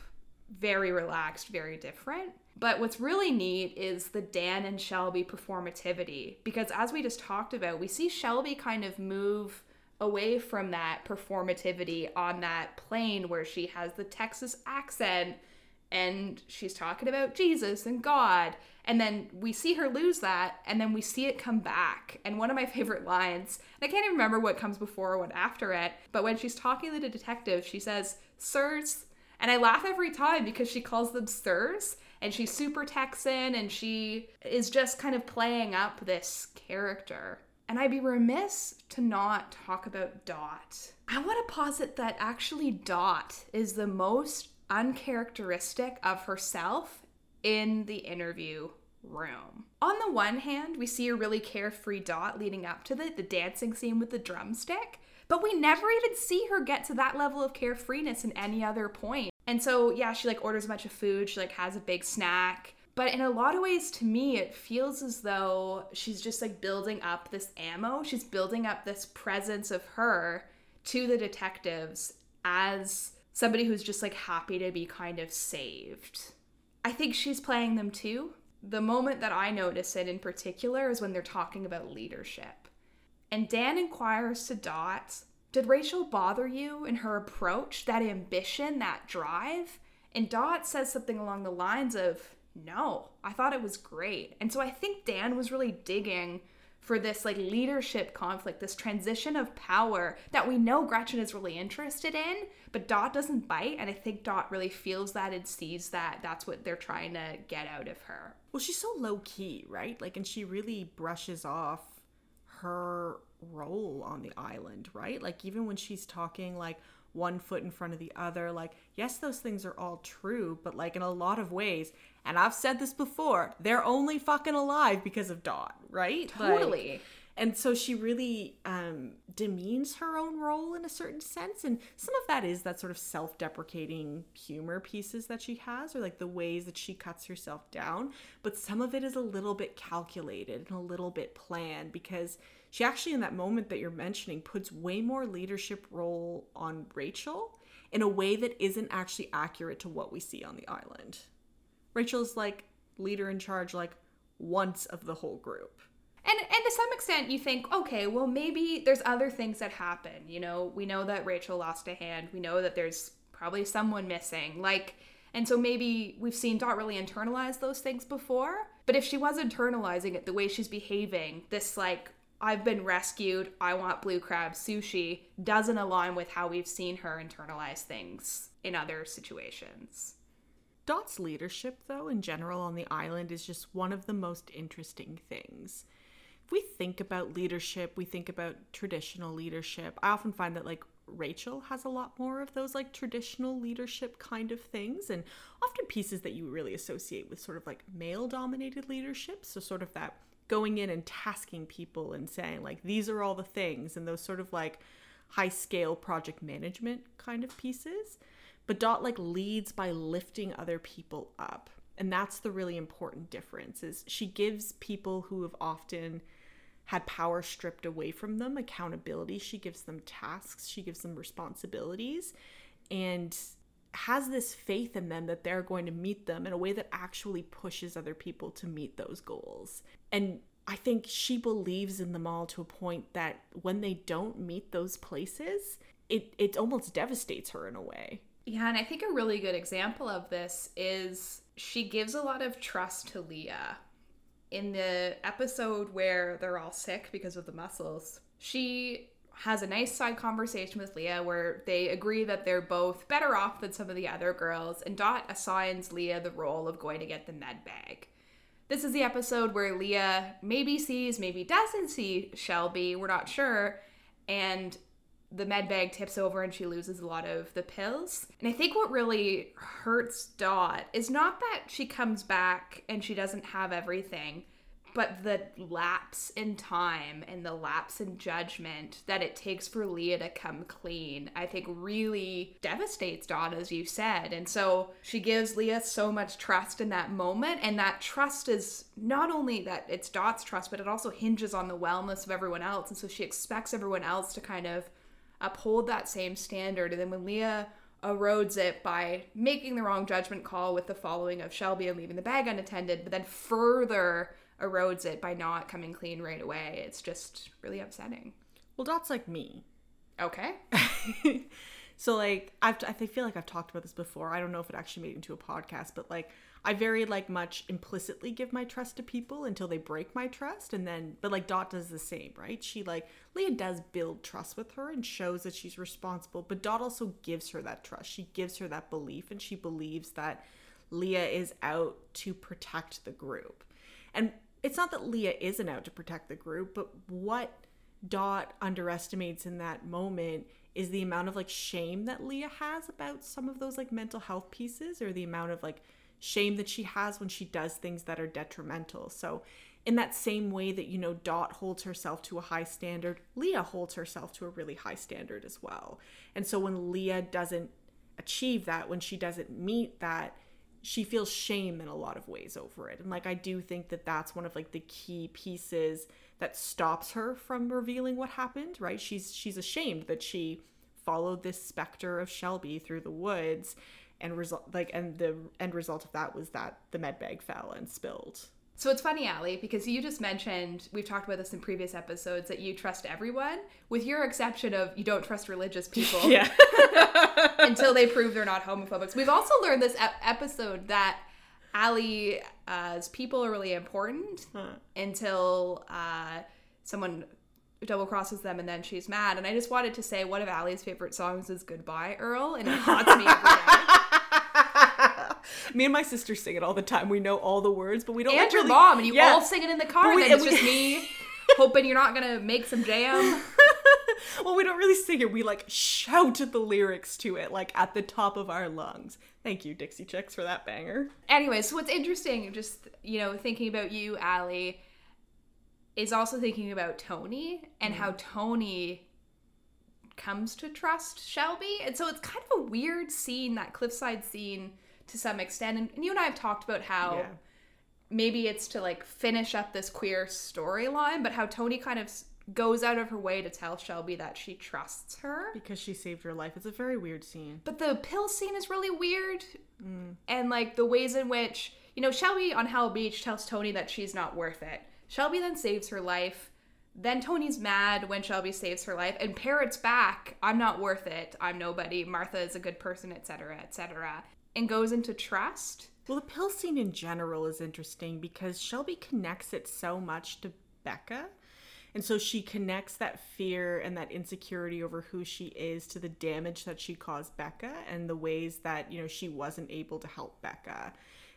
Very relaxed, very different. But what's really neat is the Dan and Shelby performativity. Because as we just talked about, we see Shelby kind of move away from that performativity on that plane where she has the Texas accent and she's talking about Jesus and God. And then we see her lose that, and then we see it come back. And one of my favorite lines, and I can't even remember what comes before or what after it, but when she's talking to the detective, she says, Sirs. And I laugh every time because she calls them sirs and she's super Texan and she is just kind of playing up this character. And I'd be remiss to not talk about Dot. I want to posit that actually Dot is the most uncharacteristic of herself in the interview room. On the one hand, we see a really carefree Dot leading up to the, the dancing scene with the drumstick, but we never even see her get to that level of carefreeness in any other point. And so, yeah, she like orders a bunch of food, she like has a big snack. But in a lot of ways, to me, it feels as though she's just like building up this ammo. She's building up this presence of her to the detectives as somebody who's just like happy to be kind of saved. I think she's playing them too. The moment that I notice it in particular is when they're talking about leadership. And Dan inquires to Dot, Did Rachel bother you in her approach, that ambition, that drive? And Dot says something along the lines of, No, I thought it was great. And so I think Dan was really digging for this like leadership conflict, this transition of power that we know Gretchen is really interested in, but Dot doesn't bite. And I think Dot really feels that and sees that that's what they're trying to get out of her. Well, she's so low key, right? Like, and she really brushes off her role on the island, right? Like, even when she's talking, like, one foot in front of the other. Like, yes, those things are all true, but like in a lot of ways, and I've said this before, they're only fucking alive because of Dot, right? Totally. Like, and so she really um, demeans her own role in a certain sense and some of that is that sort of self-deprecating humor pieces that she has or like the ways that she cuts herself down but some of it is a little bit calculated and a little bit planned because she actually in that moment that you're mentioning puts way more leadership role on rachel in a way that isn't actually accurate to what we see on the island rachel's like leader in charge like once of the whole group and and to some extent you think, okay, well maybe there's other things that happen. You know, we know that Rachel lost a hand. We know that there's probably someone missing. Like and so maybe we've seen Dot really internalize those things before. But if she was internalizing it the way she's behaving, this like I've been rescued, I want blue crab sushi doesn't align with how we've seen her internalize things in other situations. Dot's leadership, though, in general on the island is just one of the most interesting things If we think about leadership, we think about traditional leadership. I often find that like Rachel has a lot more of those like traditional leadership kind of things and often pieces that you really associate with sort of like male dominated leadership. So, sort of that going in and tasking people and saying like these are all the things and those sort of like high scale project management kind of pieces. But Dot like leads by lifting other people up. And that's the really important difference is she gives people who have often had power stripped away from them, accountability. She gives them tasks, she gives them responsibilities, and has this faith in them that they're going to meet them in a way that actually pushes other people to meet those goals. And I think she believes in them all to a point that when they don't meet those places, it, it almost devastates her in a way. Yeah, and I think a really good example of this is she gives a lot of trust to Leah in the episode where they're all sick because of the muscles, she has a nice side conversation with Leah where they agree that they're both better off than some of the other girls, and Dot assigns Leah the role of going to get the med bag. this is the episode where Leah maybe sees, maybe doesn't see Shelby. We're not sure. And the med bag tips over and she loses a lot of the pills. And I think what really hurts Dot is not that she comes back and she doesn't have everything, but the lapse in time and the lapse in judgment that it takes for Leah to come clean, I think really devastates Dot, as you said. And so she gives Leah so much trust in that moment. And that trust is not only that it's Dot's trust, but it also hinges on the wellness of everyone else. And so she expects everyone else to kind of uphold that same standard. And then when Leah erodes it by making the wrong judgment call with the following of Shelby and leaving the bag unattended, but then further erodes it by not coming clean right away. It's just really upsetting. Well, Dot's like me. Okay. so like I've I feel like I've talked about this before. I don't know if it actually made it into a podcast, but like I very like much implicitly give my trust to people until they break my trust and then but like Dot does the same, right? She like Leah does build trust with her and shows that she's responsible, but Dot also gives her that trust. She gives her that belief and she believes that Leah is out to protect the group. And it's not that Leah isn't out to protect the group, but what Dot underestimates in that moment is the amount of like shame that Leah has about some of those like mental health pieces or the amount of like shame that she has when she does things that are detrimental. So, in that same way that, you know, Dot holds herself to a high standard, Leah holds herself to a really high standard as well. And so, when Leah doesn't achieve that, when she doesn't meet that, she feels shame in a lot of ways over it. And like, I do think that that's one of like the key pieces that stops her from revealing what happened, right? She's, she's ashamed that she followed this specter of Shelby through the woods and result like and the end result of that was that the med bag fell and spilled so it's funny, Allie, because you just mentioned, we've talked about this in previous episodes, that you trust everyone, with your exception of you don't trust religious people yeah. until they prove they're not homophobic. We've also learned this episode that Allie's people are really important huh. until uh, someone double crosses them and then she's mad. And I just wanted to say one of Allie's favorite songs is Goodbye Earl, and it haunts me every day. Me and my sister sing it all the time. We know all the words, but we don't. And like your really, mom, and you yeah. all sing it in the car. We, and then it's just me hoping you're not gonna make some jam. well, we don't really sing it. We like shout the lyrics to it, like at the top of our lungs. Thank you, Dixie Chicks, for that banger. Anyway, so what's interesting, just you know, thinking about you, Allie, is also thinking about Tony and mm. how Tony comes to trust Shelby. And so it's kind of a weird scene, that cliffside scene to some extent. And, and you and I have talked about how yeah. maybe it's to like finish up this queer storyline, but how Tony kind of goes out of her way to tell Shelby that she trusts her because she saved her life. It's a very weird scene. But the pill scene is really weird. Mm. And like the ways in which, you know, Shelby on Hell Beach tells Tony that she's not worth it. Shelby then saves her life. Then Tony's mad when Shelby saves her life and parrots back, I'm not worth it. I'm nobody. Martha is a good person, etc., etc and goes into trust. Well, the pill scene in general is interesting because Shelby connects it so much to Becca. And so she connects that fear and that insecurity over who she is to the damage that she caused Becca and the ways that, you know, she wasn't able to help Becca.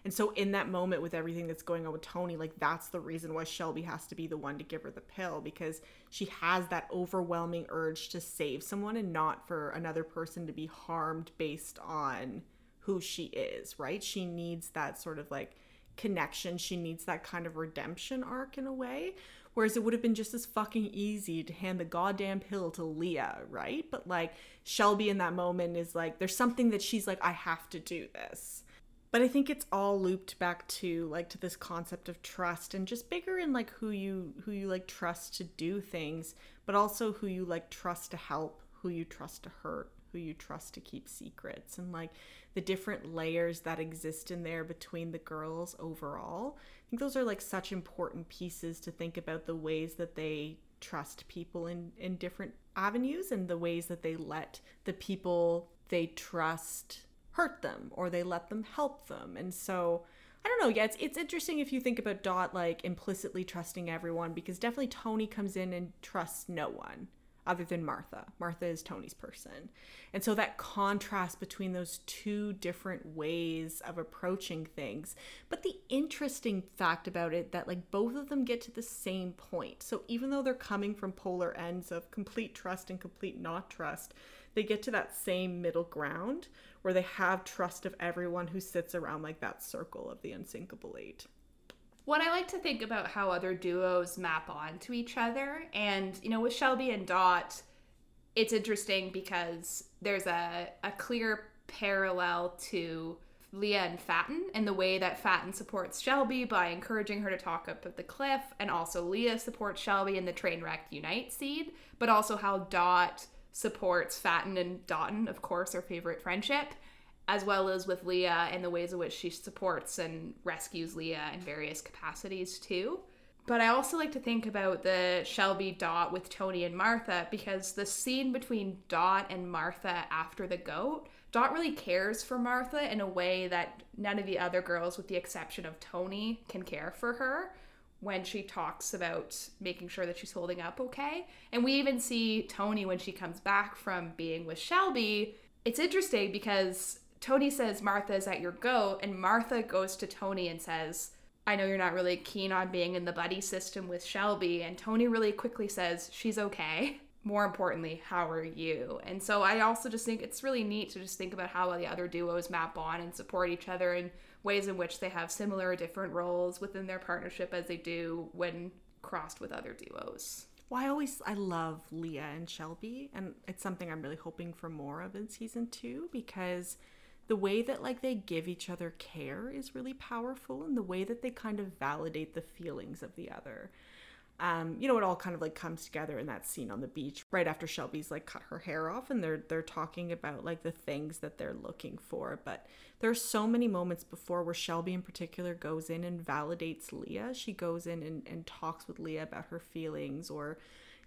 And so in that moment with everything that's going on with Tony, like that's the reason why Shelby has to be the one to give her the pill because she has that overwhelming urge to save someone and not for another person to be harmed based on who she is, right? She needs that sort of like connection. She needs that kind of redemption arc in a way. Whereas it would have been just as fucking easy to hand the goddamn pill to Leah, right? But like Shelby in that moment is like, there's something that she's like, I have to do this. But I think it's all looped back to like to this concept of trust and just bigger in like who you who you like trust to do things, but also who you like trust to help, who you trust to hurt, who you trust to keep secrets. And like the different layers that exist in there between the girls overall. I think those are like such important pieces to think about the ways that they trust people in in different avenues and the ways that they let the people they trust hurt them or they let them help them. And so I don't know. Yeah, it's it's interesting if you think about Dot like implicitly trusting everyone because definitely Tony comes in and trusts no one other than Martha. Martha is Tony's person. And so that contrast between those two different ways of approaching things. But the interesting fact about it that like both of them get to the same point. So even though they're coming from polar ends of complete trust and complete not trust, they get to that same middle ground where they have trust of everyone who sits around like that circle of the unsinkable eight. What I like to think about how other duos map on to each other, and you know, with Shelby and Dot, it's interesting because there's a, a clear parallel to Leah and Fatin and the way that Fatin supports Shelby by encouraging her to talk up at the cliff, and also Leah supports Shelby in the train wreck unite seed, but also how Dot supports Fatin and Dotun, of course, our favorite friendship, as well as with Leah and the ways in which she supports and rescues Leah in various capacities too. But I also like to think about the Shelby Dot with Toni and Martha because the scene between Dot and Martha after the goat, Dot really cares for Martha in a way that none of the other girls, with the exception of Toni, can care for her when she talks about making sure that she's holding up okay. And we even see Toni when she comes back from being with Shelby. It's interesting because Toni says Martha is at your goat, and Martha goes to Toni and says, I know you're not really keen on being in the buddy system with Shelby. And Toni really quickly says, She's okay. More importantly, how are you? And so I also just think it's really neat to just think about how the other duos map on and support each other and ways in which they have similar or different roles within their partnership as they do when crossed with other duos. Well, I always I love Leah and Shelby, and it's something I'm really hoping for more of in season two because the way that like they give each other care is really powerful and the way that they kind of validate the feelings of the other um, you know, it all kind of like comes together in that scene on the beach right after Shelby's like cut her hair off and they're they're talking about like the things that they're looking for. But there's so many moments before where Shelby in particular goes in and validates Leah. She goes in and, and talks with Leah about her feelings or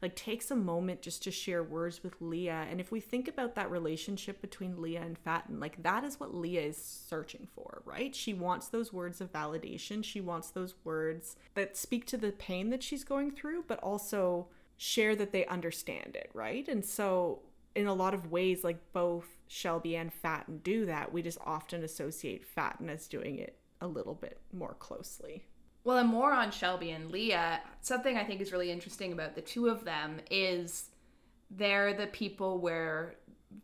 like takes a moment just to share words with Leah. And if we think about that relationship between Leah and Fatin, like that is what Leah is searching for, right? She wants those words of validation. She wants those words that speak to the pain that she's going through, but also share that they understand it, right? And so in a lot of ways, like both Shelby and Fatin do that. We just often associate Fatin as doing it a little bit more closely. Well, and more on Shelby and Leah, something I think is really interesting about the two of them is they're the people where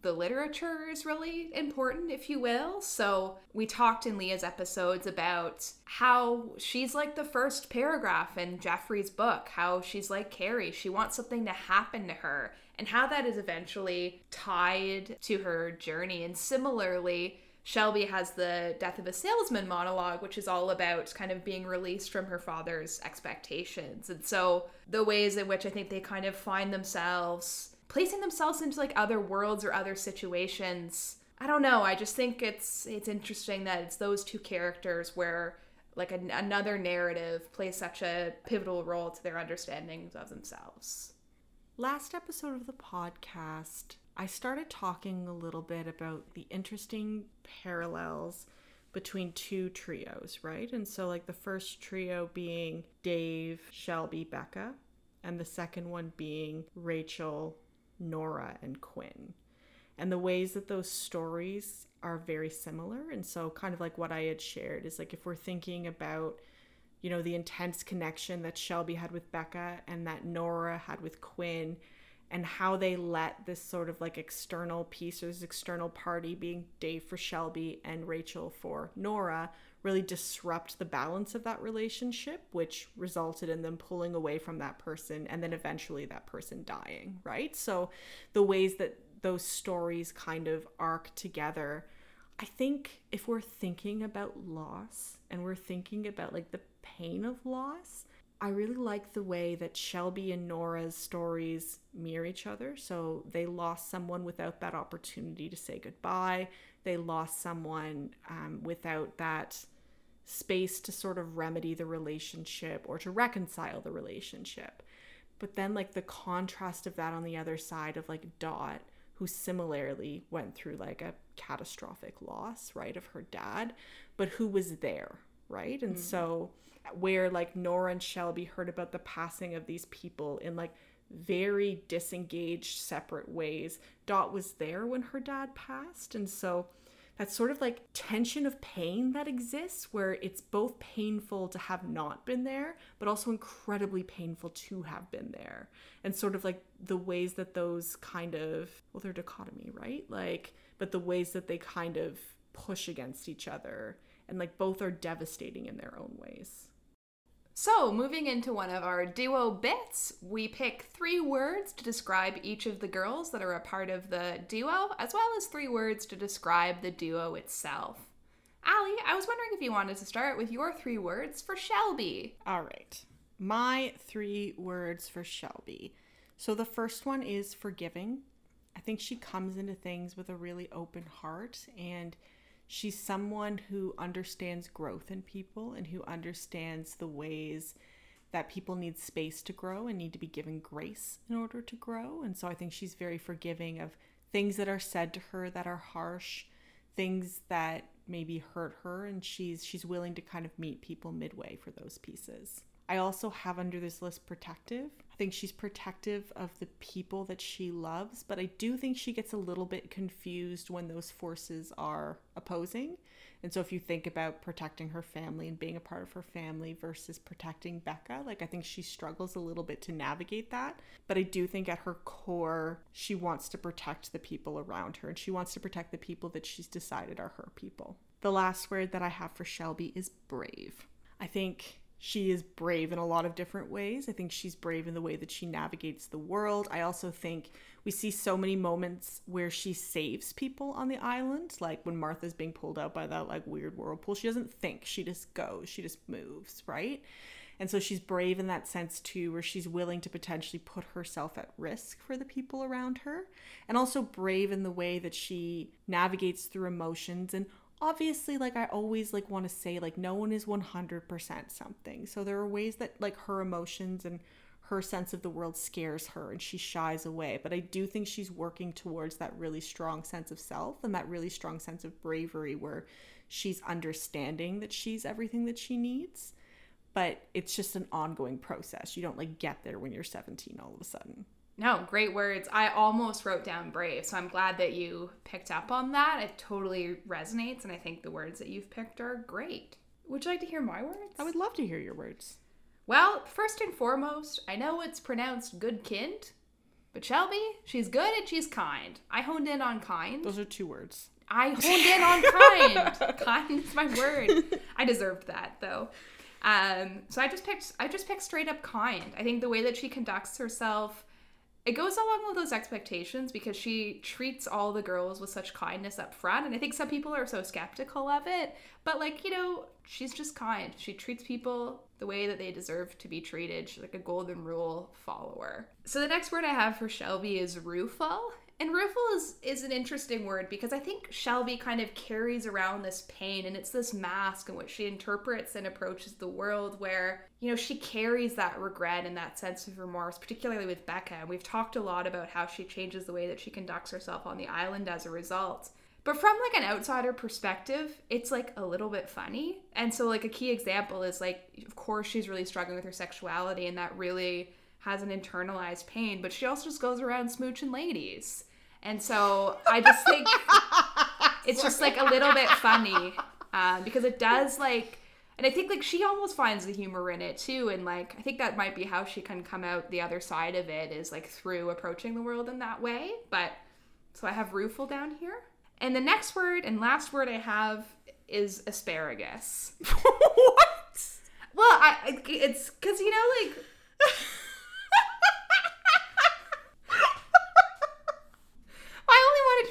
the literature is really important, if you will. So, we talked in Leah's episodes about how she's like the first paragraph in Jeffrey's book, how she's like Carrie. She wants something to happen to her, and how that is eventually tied to her journey. And similarly, Shelby has the Death of a Salesman monologue, which is all about kind of being released from her father's expectations. And so the ways in which I think they kind of find themselves placing themselves into like other worlds or other situations. I don't know. I just think it's it's interesting that it's those two characters where like an, another narrative plays such a pivotal role to their understandings of themselves. Last episode of the podcast, I started talking a little bit about the interesting parallels between two trios, right? And so, like, the first trio being Dave, Shelby, Becca, and the second one being Rachel, Nora, and Quinn. And the ways that those stories are very similar. And so, kind of like what I had shared is like if we're thinking about, you know, the intense connection that Shelby had with Becca and that Nora had with Quinn and how they let this sort of like external piece or this external party being Dave for Shelby and Rachel for Nora really disrupt the balance of that relationship, which resulted in them pulling away from that person and then eventually that person dying, right? So the ways that those stories kind of arc together. I think if we're thinking about loss and we're thinking about like the pain of loss, I really like the way that Shelby and Nora's stories mirror each other. So they lost someone without that opportunity to say goodbye. They lost someone um, without that space to sort of remedy the relationship or to reconcile the relationship. But then, like, the contrast of that on the other side of like Dot, who similarly went through like a catastrophic loss, right, of her dad, but who was there, right? And mm-hmm. so where like Nora and Shelby heard about the passing of these people in like very disengaged, separate ways. Dot was there when her dad passed, and so that sort of like tension of pain that exists where it's both painful to have not been there but also incredibly painful to have been there. And sort of like the ways that those kind of well they're dichotomy right? Like but the ways that they kind of push against each other and like both are devastating in their own ways so, moving into one of our duo bits, we pick three words to describe each of the girls that are a part of the duo, as well as three words to describe the duo itself. Allie, I was wondering if you wanted to start with your three words for Shelby. All right. My three words for Shelby. So, the first one is forgiving. I think she comes into things with a really open heart and She's someone who understands growth in people and who understands the ways that people need space to grow and need to be given grace in order to grow. And so I think she's very forgiving of things that are said to her that are harsh, things that maybe hurt her and she's she's willing to kind of meet people midway for those pieces. I also have under this list protective. I think she's protective of the people that she loves, but I do think she gets a little bit confused when those forces are opposing. And so if you think about protecting her family and being a part of her family versus protecting Becca, like I think she struggles a little bit to navigate that. But I do think at her core, she wants to protect the people around her and she wants to protect the people that she's decided are her people. The last word that I have for Shelby is brave. I think she is brave in a lot of different ways. I think she's brave in the way that she navigates the world. I also think we see so many moments where she saves people on the island, like when Martha's being pulled out by that like weird whirlpool. She doesn't think, she just goes, she just moves, right? And so she's brave in that sense too, where she's willing to potentially put herself at risk for the people around her. And also brave in the way that she navigates through emotions and obviously like i always like want to say like no one is 100% something. So there are ways that like her emotions and her sense of the world scares her and she shies away. But i do think she's working towards that really strong sense of self and that really strong sense of bravery where she's understanding that she's everything that she needs. But it's just an ongoing process. You don't like get there when you're 17 all of a sudden no, great words. I almost wrote down brave, so I'm glad that you picked up on that. It totally resonates, and I think the words that you've picked are great. Would you like to hear my words? I would love to hear your words. Well, first and foremost, I know it's pronounced good kind, but Shelby, she's good and she's kind. I honed in on kind. Those are two words. I honed in on kind. kind is my word. I deserved that though. Um, so I just picked I just picked straight up kind. I think the way that she conducts herself it goes along with those expectations because she treats all the girls with such kindness up front and i think some people are so skeptical of it but like you know she's just kind. She treats people the way that they deserve to be treated. She's like a golden rule follower. So the next word i have for shelby is rueful and rueful is is an interesting word because I think Shelby kind of carries around this pain and it's this mask in which she interprets and approaches the world where, you know, she carries that regret and that sense of remorse, particularly with Becca. And we've talked a lot about how she changes the way that she conducts herself on the island as a result. But from like an outsider perspective, it's like a little bit funny. And so like a key example is like of course she's really struggling with her sexuality and that really has an internalized pain, but she also just goes around smooching ladies. And so I just think it's just like a little bit funny um, because it does like, and I think like she almost finds the humor in it too. And like, I think that might be how she can come out the other side of it is like through approaching the world in that way. But so I have rueful down here. And the next word and last word I have is asparagus. what? Well, I it's because you know like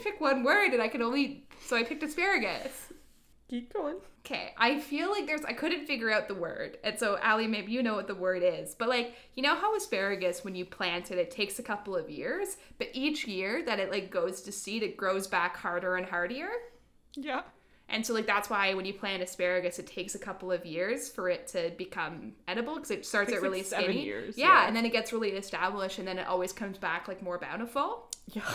pick one word and I could only so I picked asparagus. Keep going. Okay, I feel like there's I couldn't figure out the word. And so Allie, maybe you know what the word is. But like, you know how asparagus when you plant it, it takes a couple of years, but each year that it like goes to seed, it grows back harder and hardier? Yeah. And so like that's why when you plant asparagus, it takes a couple of years for it to become edible because it starts Takes at really like seven skinny. years, yeah, yeah. and then it gets really established, and then it always comes back like more bountiful. Yeah.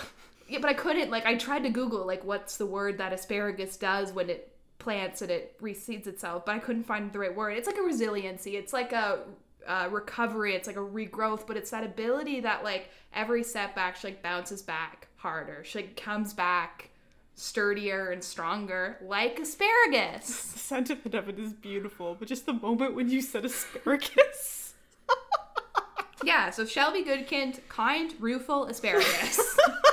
Yeah, but I couldn't like I tried to Google like what's the word that asparagus does when it plants and it reseeds itself, but I couldn't find the right word. It's like a resiliency. It's like a uh, recovery. It's like a regrowth, but it's that ability that like every setback she like bounces back harder. She like comes back sturdier and stronger, like asparagus. The sentiment of it is beautiful, but just the moment when you said asparagus. yeah, so Shelby Goodkind, kind, rueful asparagus.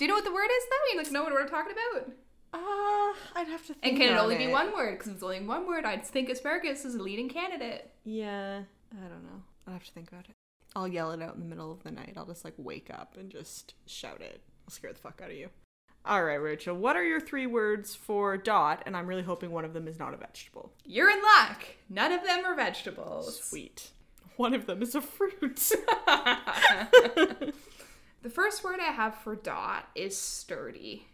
Do you know what the word is though? You like know what we're talking about? Uh, I'd have to think. And can it on only be one word? Because if it's only one word, I'd think asparagus is a leading candidate. Yeah, I don't know. I'll have to think about it. I'll yell it out in the middle of the night. I'll just like wake up and just shout it. I'll scare the fuck out of you. All right, Rachel, what are your three words for dot? And I'm really hoping one of them is not a vegetable. You're in luck. None of them are vegetables. Sweet. One of them is a fruit. The first word I have for Dot is sturdy.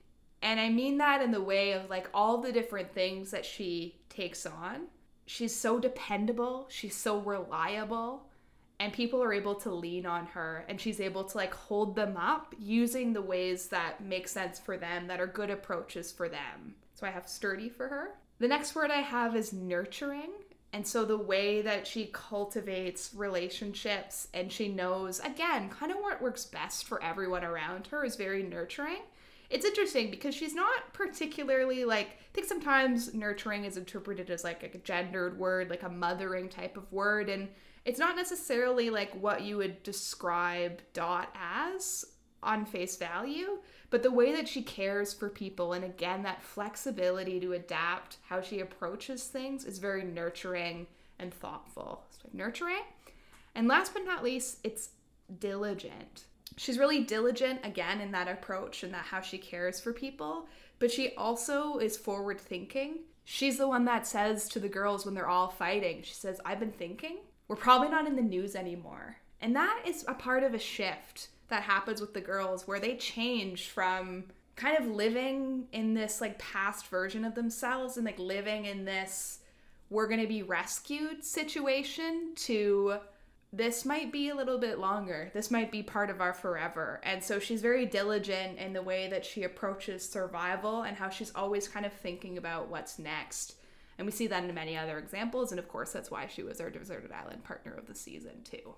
And I mean that in the way of like all the different things that she takes on. She's so dependable, she's so reliable, and people are able to lean on her and she's able to like hold them up using the ways that make sense for them, that are good approaches for them. So I have sturdy for her. The next word I have is nurturing. And so the way that she cultivates relationships and she knows, again, kind of what works best for everyone around her is very nurturing. It's interesting because she's not particularly like, I think sometimes nurturing is interpreted as like a gendered word, like a mothering type of word. And it's not necessarily like what you would describe Dot as on face value, but the way that she cares for people and again that flexibility to adapt how she approaches things is very nurturing and thoughtful. So nurturing. And last but not least, it's diligent. She's really diligent again in that approach and that how she cares for people, but she also is forward thinking. She's the one that says to the girls when they're all fighting, she says, "I've been thinking. We're probably not in the news anymore." And that is a part of a shift that happens with the girls where they change from kind of living in this like past version of themselves and like living in this we're going to be rescued situation to this might be a little bit longer. This might be part of our forever. And so she's very diligent in the way that she approaches survival and how she's always kind of thinking about what's next. And we see that in many other examples. And of course, that's why she was our Deserted Island partner of the season, too.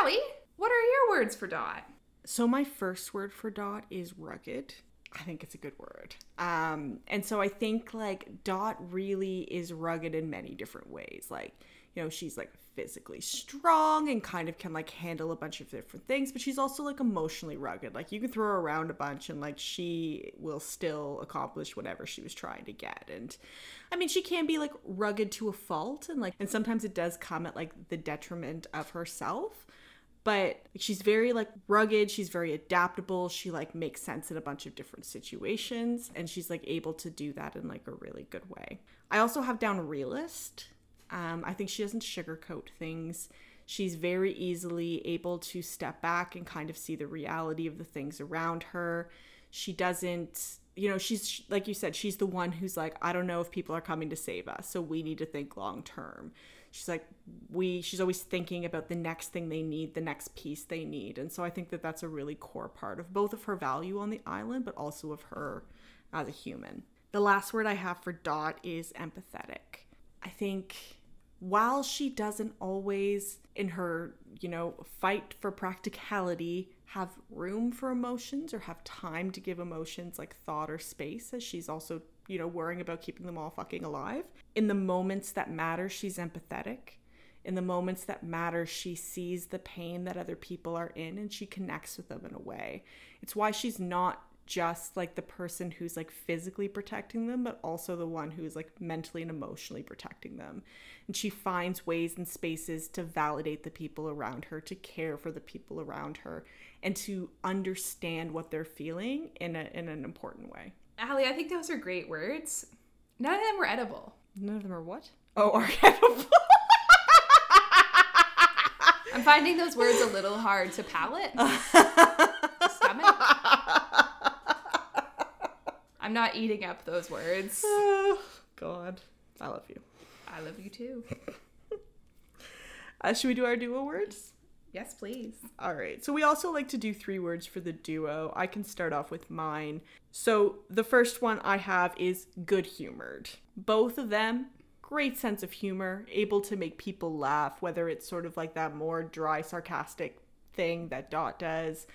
Allie, what are your words for Dot? So my first word for dot is rugged. I think it's a good word. Um, and so I think like Dot really is rugged in many different ways. Like, you know, she's like physically strong and kind of can like handle a bunch of different things, but she's also like emotionally rugged. Like you can throw her around a bunch and like she will still accomplish whatever she was trying to get. And I mean, she can be like rugged to a fault and like and sometimes it does come at like the detriment of herself but she's very like rugged she's very adaptable she like makes sense in a bunch of different situations and she's like able to do that in like a really good way. I also have down realist. Um, i think she doesn't sugarcoat things. She's very easily able to step back and kind of see the reality of the things around her. She doesn't you know she's like you said she's the one who's like i don't know if people are coming to save us so we need to think long term she's like we she's always thinking about the next thing they need the next piece they need. And so i think that that's a really core part of both of her value on the island but also of her as a human. The last word i have for dot is empathetic. I think while she doesn't always in her you know fight for practicality have room for emotions or have time to give emotions like thought or space as she's also you know, worrying about keeping them all fucking alive. In the moments that matter, she's empathetic. In the moments that matter, she sees the pain that other people are in and she connects with them in a way. It's why she's not just like the person who's like physically protecting them, but also the one who's like mentally and emotionally protecting them. And she finds ways and spaces to validate the people around her, to care for the people around her, and to understand what they're feeling in, a, in an important way. Allie, I think those are great words. None of them were edible. None of them are what? Oh, are edible. I'm finding those words a little hard to palate. Stomach. I'm not eating up those words. Oh, God. I love you. I love you too. Uh, should we do our duo words? Yes, please. All right. So we also like to do three words for the duo. I can start off with mine. So the first one I have is good humored. Both of them great sense of humor, able to make people laugh, whether it's sort of like that more dry, sarcastic thing that Dot does,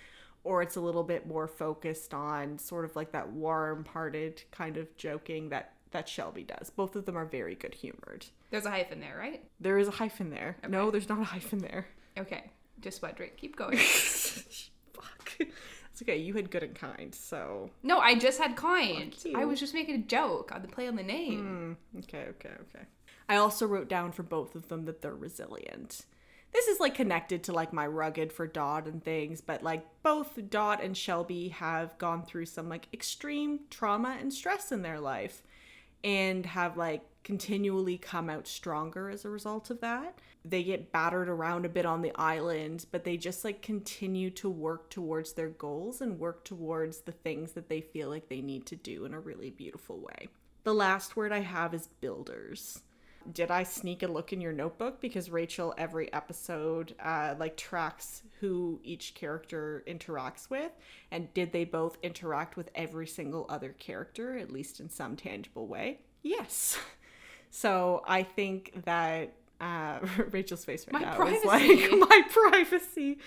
or it's a little bit more focused on sort of like that warm-hearted kind of joking that that Shelby does. Both of them are very good humored. There's a hyphen there, right? There is a hyphen there. No, there's not a hyphen there. Okay. Just wondering. Keep going. Fuck. It's okay. You had good and kind, so no, I just had kind. I was just making a joke on the play on the name. Hmm. Okay, okay, okay. I also wrote down for both of them that they're resilient. This is like connected to like my rugged for Dot and things, but like both Dot and Shelby have gone through some like extreme trauma and stress in their life and have like continually come out stronger as a result of that. They get battered around a bit on the island, but they just like continue to work towards their goals and work towards the things that they feel like they need to do in a really beautiful way. The last word I have is builders. Did I sneak a look in your notebook? Because Rachel, every episode, uh, like tracks who each character interacts with, and did they both interact with every single other character, at least in some tangible way? Yes. So I think that uh, Rachel's face right My now is like my privacy.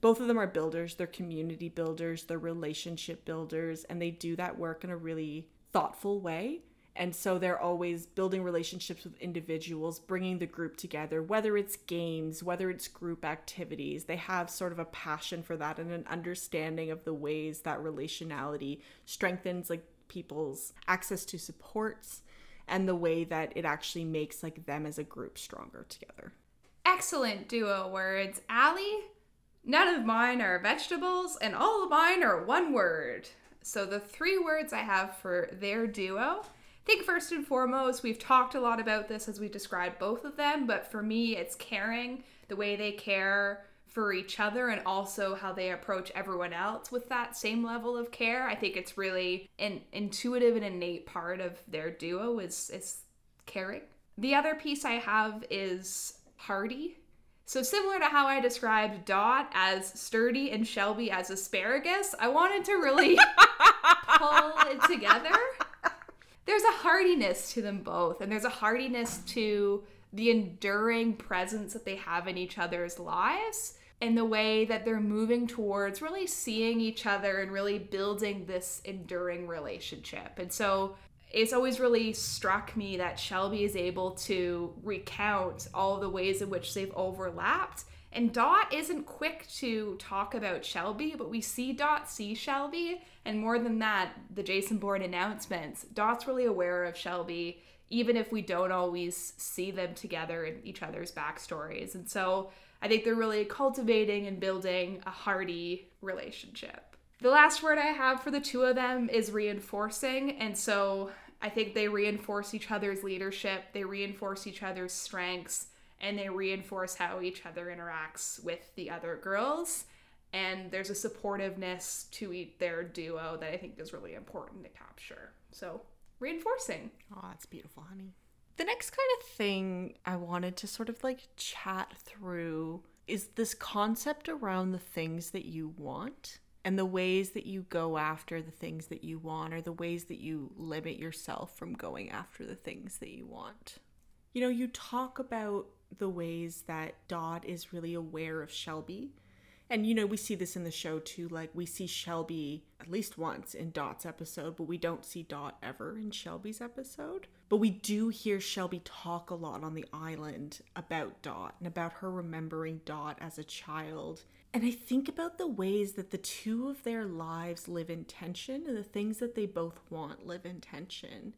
Both of them are builders. They're community builders. They're relationship builders, and they do that work in a really thoughtful way. And so they're always building relationships with individuals, bringing the group together, whether it's games, whether it's group activities. They have sort of a passion for that and an understanding of the ways that relationality strengthens like people's access to supports and the way that it actually makes like them as a group stronger together. Excellent duo words. Allie, none of mine are vegetables, and all of mine are one word. So the three words I have for their duo. I think first and foremost, we've talked a lot about this as we described both of them, but for me, it's caring, the way they care for each other and also how they approach everyone else with that same level of care. I think it's really an intuitive and innate part of their duo is is caring. The other piece I have is hardy. So similar to how I described Dot as sturdy and Shelby as asparagus, I wanted to really pull it together. There's a hardiness to them both, and there's a hardiness to the enduring presence that they have in each other's lives and the way that they're moving towards really seeing each other and really building this enduring relationship. And so it's always really struck me that Shelby is able to recount all the ways in which they've overlapped. And Dot isn't quick to talk about Shelby, but we see Dot see Shelby. And more than that, the Jason Bourne announcements, Dot's really aware of Shelby, even if we don't always see them together in each other's backstories. And so I think they're really cultivating and building a hearty relationship. The last word I have for the two of them is reinforcing. And so I think they reinforce each other's leadership, they reinforce each other's strengths, and they reinforce how each other interacts with the other girls. And there's a supportiveness to their duo that I think is really important to capture. So, reinforcing. Oh, that's beautiful, honey. The next kind of thing I wanted to sort of like chat through is this concept around the things that you want and the ways that you go after the things that you want or the ways that you limit yourself from going after the things that you want. You know, you talk about the ways that Dot is really aware of Shelby. And you know, we see this in the show too. Like, we see Shelby at least once in Dot's episode, but we don't see Dot ever in Shelby's episode. But we do hear Shelby talk a lot on the island about Dot and about her remembering Dot as a child. And I think about the ways that the two of their lives live in tension and the things that they both want live in tension.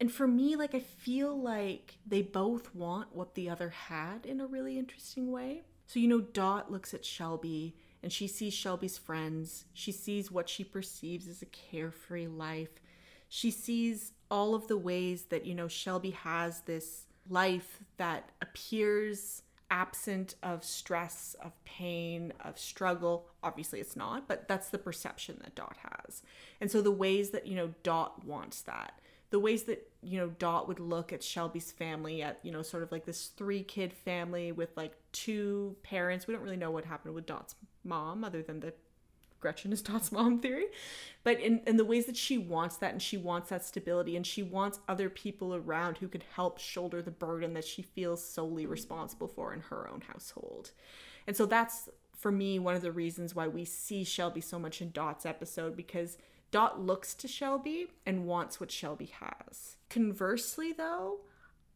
And for me, like, I feel like they both want what the other had in a really interesting way. So, you know, Dot looks at Shelby and she sees Shelby's friends. She sees what she perceives as a carefree life. She sees all of the ways that, you know, Shelby has this life that appears absent of stress, of pain, of struggle. Obviously, it's not, but that's the perception that Dot has. And so, the ways that, you know, Dot wants that the ways that you know Dot would look at Shelby's family at you know sort of like this three kid family with like two parents. We don't really know what happened with Dot's mom other than the Gretchen is Dot's mom theory, but in, in the ways that she wants that and she wants that stability and she wants other people around who can help shoulder the burden that she feels solely responsible for in her own household. And so that's for me one of the reasons why we see Shelby so much in Dot's episode because Dot looks to Shelby and wants what Shelby has. Conversely, though,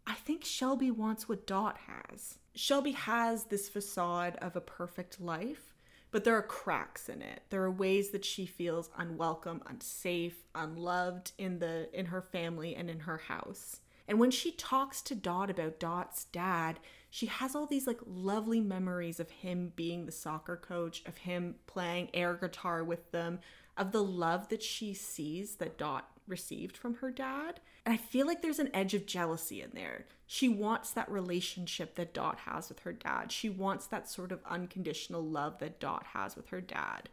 I think Shelby wants what Dot has. Shelby has this facade of a perfect life, but there are cracks in it. There are ways that she feels unwelcome, unsafe, unloved in the in her family and in her house. And when she talks to Dot about Dot's dad, she has all these like lovely memories of him being the soccer coach, of him playing air guitar with them, of the love that she sees that Dot received from her dad. And I feel like there's an edge of jealousy in there. She wants that relationship that Dot has with her dad. She wants that sort of unconditional love that Dot has with her dad.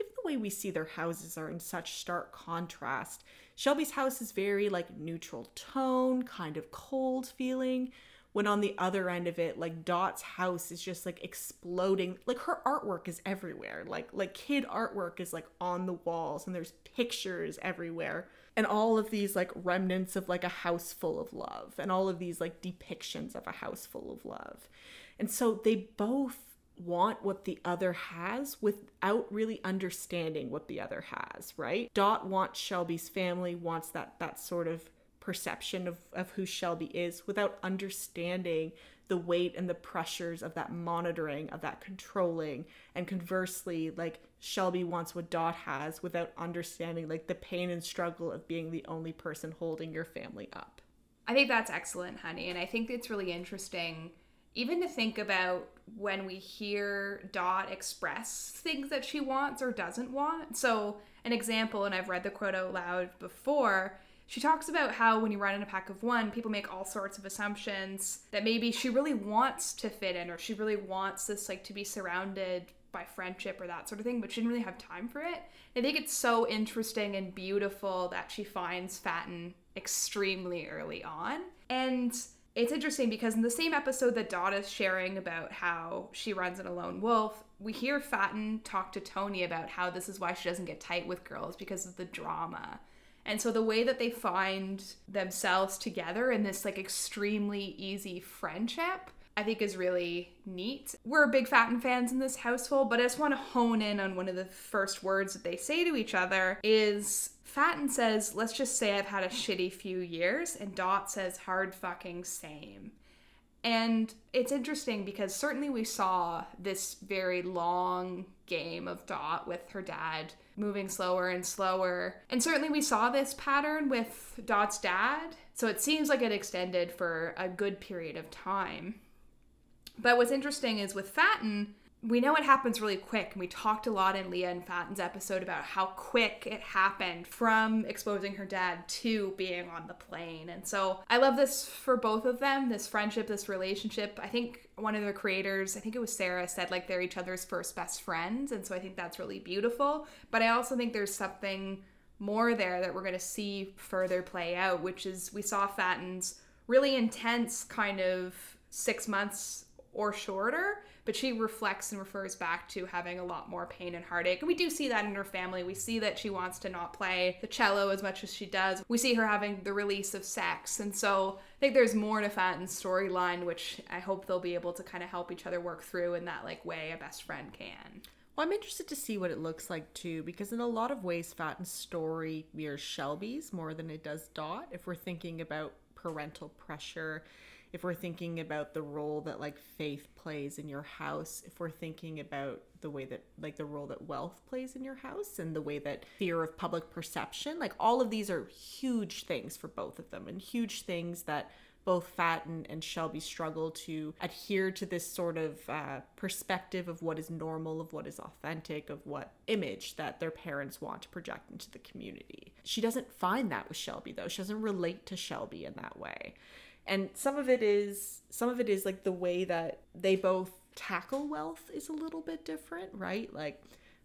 Even the way we see their houses are in such stark contrast. Shelby's house is very like neutral tone, kind of cold feeling when on the other end of it like dot's house is just like exploding. Like her artwork is everywhere. Like like kid artwork is like on the walls and there's pictures everywhere. And all of these like remnants of like a house full of love and all of these like depictions of a house full of love. And so they both want what the other has without really understanding what the other has right? Dot wants shelby's family wants that that sort of perception of, of who Shelby is without understanding the weight and the pressures of that monitoring, of that controlling. And conversely, like Shelby wants what Dot has without understanding like the pain and struggle of being the only person holding your family up. I think that's excellent, honey. And I think it's really interesting even to think about when we hear Dot express things that she wants or doesn't want. So, an example, and I've read the quote out loud before, she talks about how when you run in a pack of one, people make all sorts of assumptions that maybe she really wants to fit in or she really wants this like to be surrounded by friendship or that sort of thing, but she didn't really have time for it. I think it's so interesting and beautiful that she finds Fatin extremely early on. And it's interesting because in the same episode that Dot is sharing about how she runs in a lone wolf, we hear Fatin talk to Toni about how this is why she doesn't get tight with girls because of the drama. And so the way that they find themselves together in this like extremely easy friendship, I think is really neat. We're big Fatin fans in this household, but I just want to hone in on one of the first words that they say to each other is Fatin says, let's just say I've had a shitty few years, and Dot says, hard fucking same. And it's interesting because certainly we saw this very long game of Dot with her dad moving slower and slower. And certainly we saw this pattern with Dot's dad. So it seems like it extended for a good period of time. But what's interesting is with Fatin, we know it happens really quick. And we talked a lot in Leah and Fatin's episode about how quick it happened from exposing her dad to being on the plane. And so I love this for both of them this friendship, this relationship. I think one of the creators, I think it was Sarah, said like they're each other's first best friends. And so I think that's really beautiful. But I also think there's something more there that we're going to see further play out, which is we saw Fatin's really intense kind of six months or shorter but she reflects and refers back to having a lot more pain and heartache. And we do see that in her family. We see that she wants to not play the cello as much as she does. We see her having the release of sex. And so I think there's more to Fatin's storyline, which I hope they'll be able to kind of help each other work through in that like way a best friend can. Well, I'm interested to see what it looks like too, because in a lot of ways, Fatin's story mirrors Shelby's more than it does Dot. If we're thinking about parental pressure if we're thinking about the role that like faith plays in your house, if we're thinking about the way that like the role that wealth plays in your house and the way that fear of public perception, like all of these are huge things for both of them and huge things that both Fatin and Shelby struggle to adhere to this sort of uh, perspective of what is normal, of what is authentic, of what image that their parents want to project into the community. She doesn't find that with Shelby, though. She doesn't relate to Shelby in that way and some of it is some of it is like the way that they both tackle wealth is a little bit different right? Like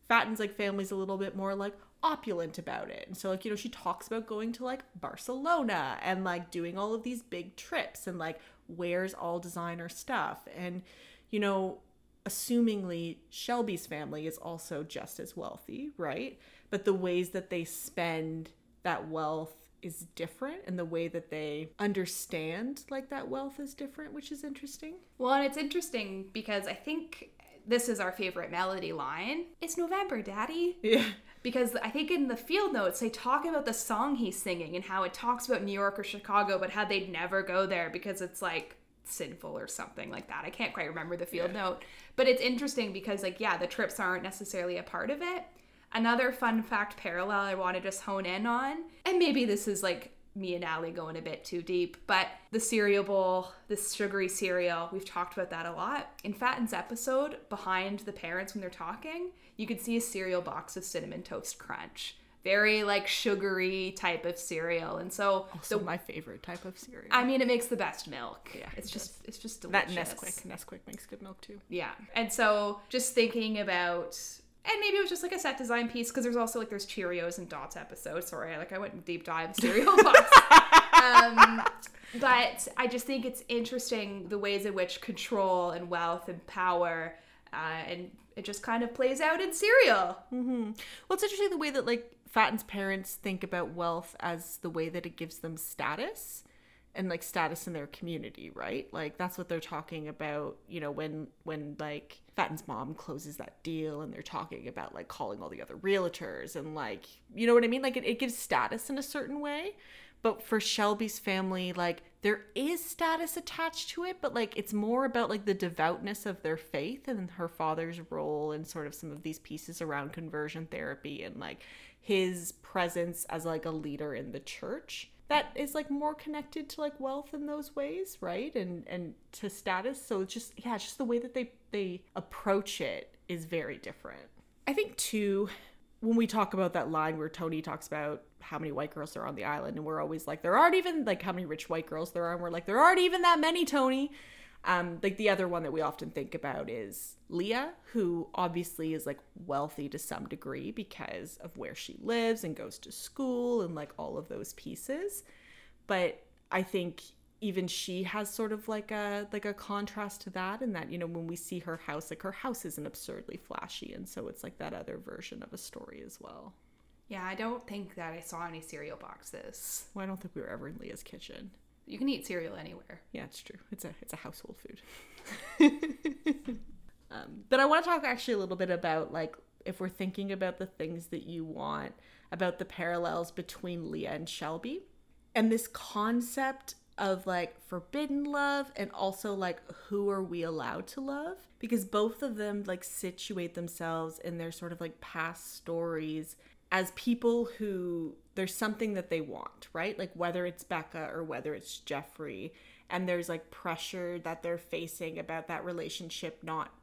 Fatin's like family's a little bit more like opulent about it. And so like you know she talks about going to like barcelona and like doing all of these big trips and like wears all designer stuff. And you know assumingly Shelby's family is also just as wealthy, right? But the ways that they spend that wealth is different and the way that they understand like that wealth is different, which is interesting. Well, and it's interesting because I think this is our favorite melody line. It's November, Daddy. Yeah. Because I think in the field notes they talk about the song he's singing and how it talks about New York or Chicago, but how they'd never go there because it's like sinful or something like that. I can't quite remember the field Yeah. note. But it's interesting because like yeah, the trips aren't necessarily a part of it. Another fun fact parallel I want to just hone in on, and maybe this is like me and Allie going a bit too deep, but the cereal bowl, this sugary cereal, we've talked about that a lot. In Fatin's episode, behind the parents when they're talking, you can see a cereal box of cinnamon toast crunch. Very like sugary type of cereal. And so Also the my favorite type of cereal. I mean it makes the best milk. Yeah, It's it just it's just delicious. that. Nesquik. Nesquik makes good milk too. Yeah. And so just thinking about and maybe it was just like a set design piece because there's also like there's Cheerios and Dots episodes. Sorry, like I went deep dive cereal box. um, but I just think it's interesting the ways in which control and wealth and power uh, and it just kind of plays out in cereal. Well, it's interesting the way that like Fatin's parents think about wealth as the way that it gives them status and like status in their community, right? Like that's what they're talking about, you know, when when like Fatin's mom closes that deal and they're talking about like calling all the other realtors and like you know what I mean? Like it, it gives status in a certain way. But for Shelby's family, like there is status attached to it, but like it's more about like the devoutness of their faith and her father's role and sort of some of these pieces around conversion therapy and like his presence as like a leader in the church that is like more connected to like wealth in those ways, right? And and to status. So it's just yeah, it's just the way that they they approach it is very different. I think too when we talk about that line where Toni talks about how many white girls are on the island, and we're always like, there aren't even like how many rich white girls there are, and we're like, there aren't even that many, Toni. Um, like the other one that we often think about is Leah, who obviously is like wealthy to some degree because of where she lives and goes to school and like all of those pieces. But I think even she has sort of like a like a contrast to that in that you know when we see her house like her house isn't absurdly flashy and so it's like that other version of a story as well Yeah, I don't think that I saw any cereal boxes. well i don't think we were ever in leah's kitchen You can eat cereal anywhere. yeah it's true. It's a it's a household food. Um, but i want to talk actually a little bit about like if we're thinking about the things that you want about the parallels between leah and shelby and this concept of like forbidden love and also like who are we allowed to love? Because both of them like situate themselves in their sort of like past stories as people who there's something that they want right? Like whether it's becca or whether it's jeffrey and there's like pressure that they're facing about that relationship not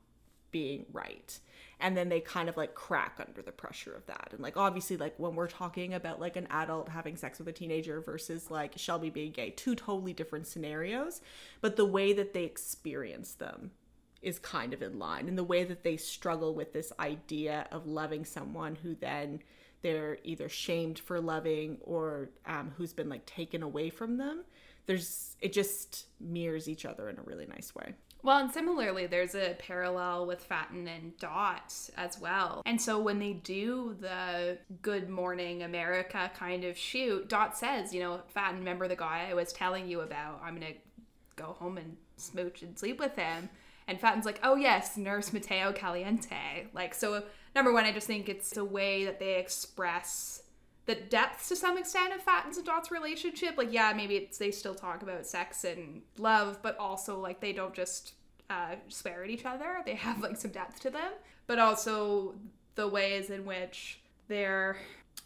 being right. And then they kind of like crack under the pressure of that. And like obviously like when we're talking about like an adult having sex with a teenager versus like shelby being gay two totally different scenarios. But the way that they experience them is kind of in line. And the way that they struggle with this idea of loving someone who then they're either shamed for loving or um, who's been like taken away from them there's it just mirrors each other in a really nice way Well, and similarly, there's a parallel with Fatin and Dot as well. And so when they do the Good Morning America kind of shoot, Dot says, you know, Fatin, remember the guy I was telling you about? I'm going to go home and smooch and sleep with him. And Fatin's like, oh, yes, Nurse Mateo Caliente. Like, so number one, I just think it's a way that they express the depth to some extent of Fatin's and Dot's relationship. Like, yeah, maybe it's they still talk about sex and love, but also like they don't just uh, swear at each other. They have like some depth to them, but also the ways in which they're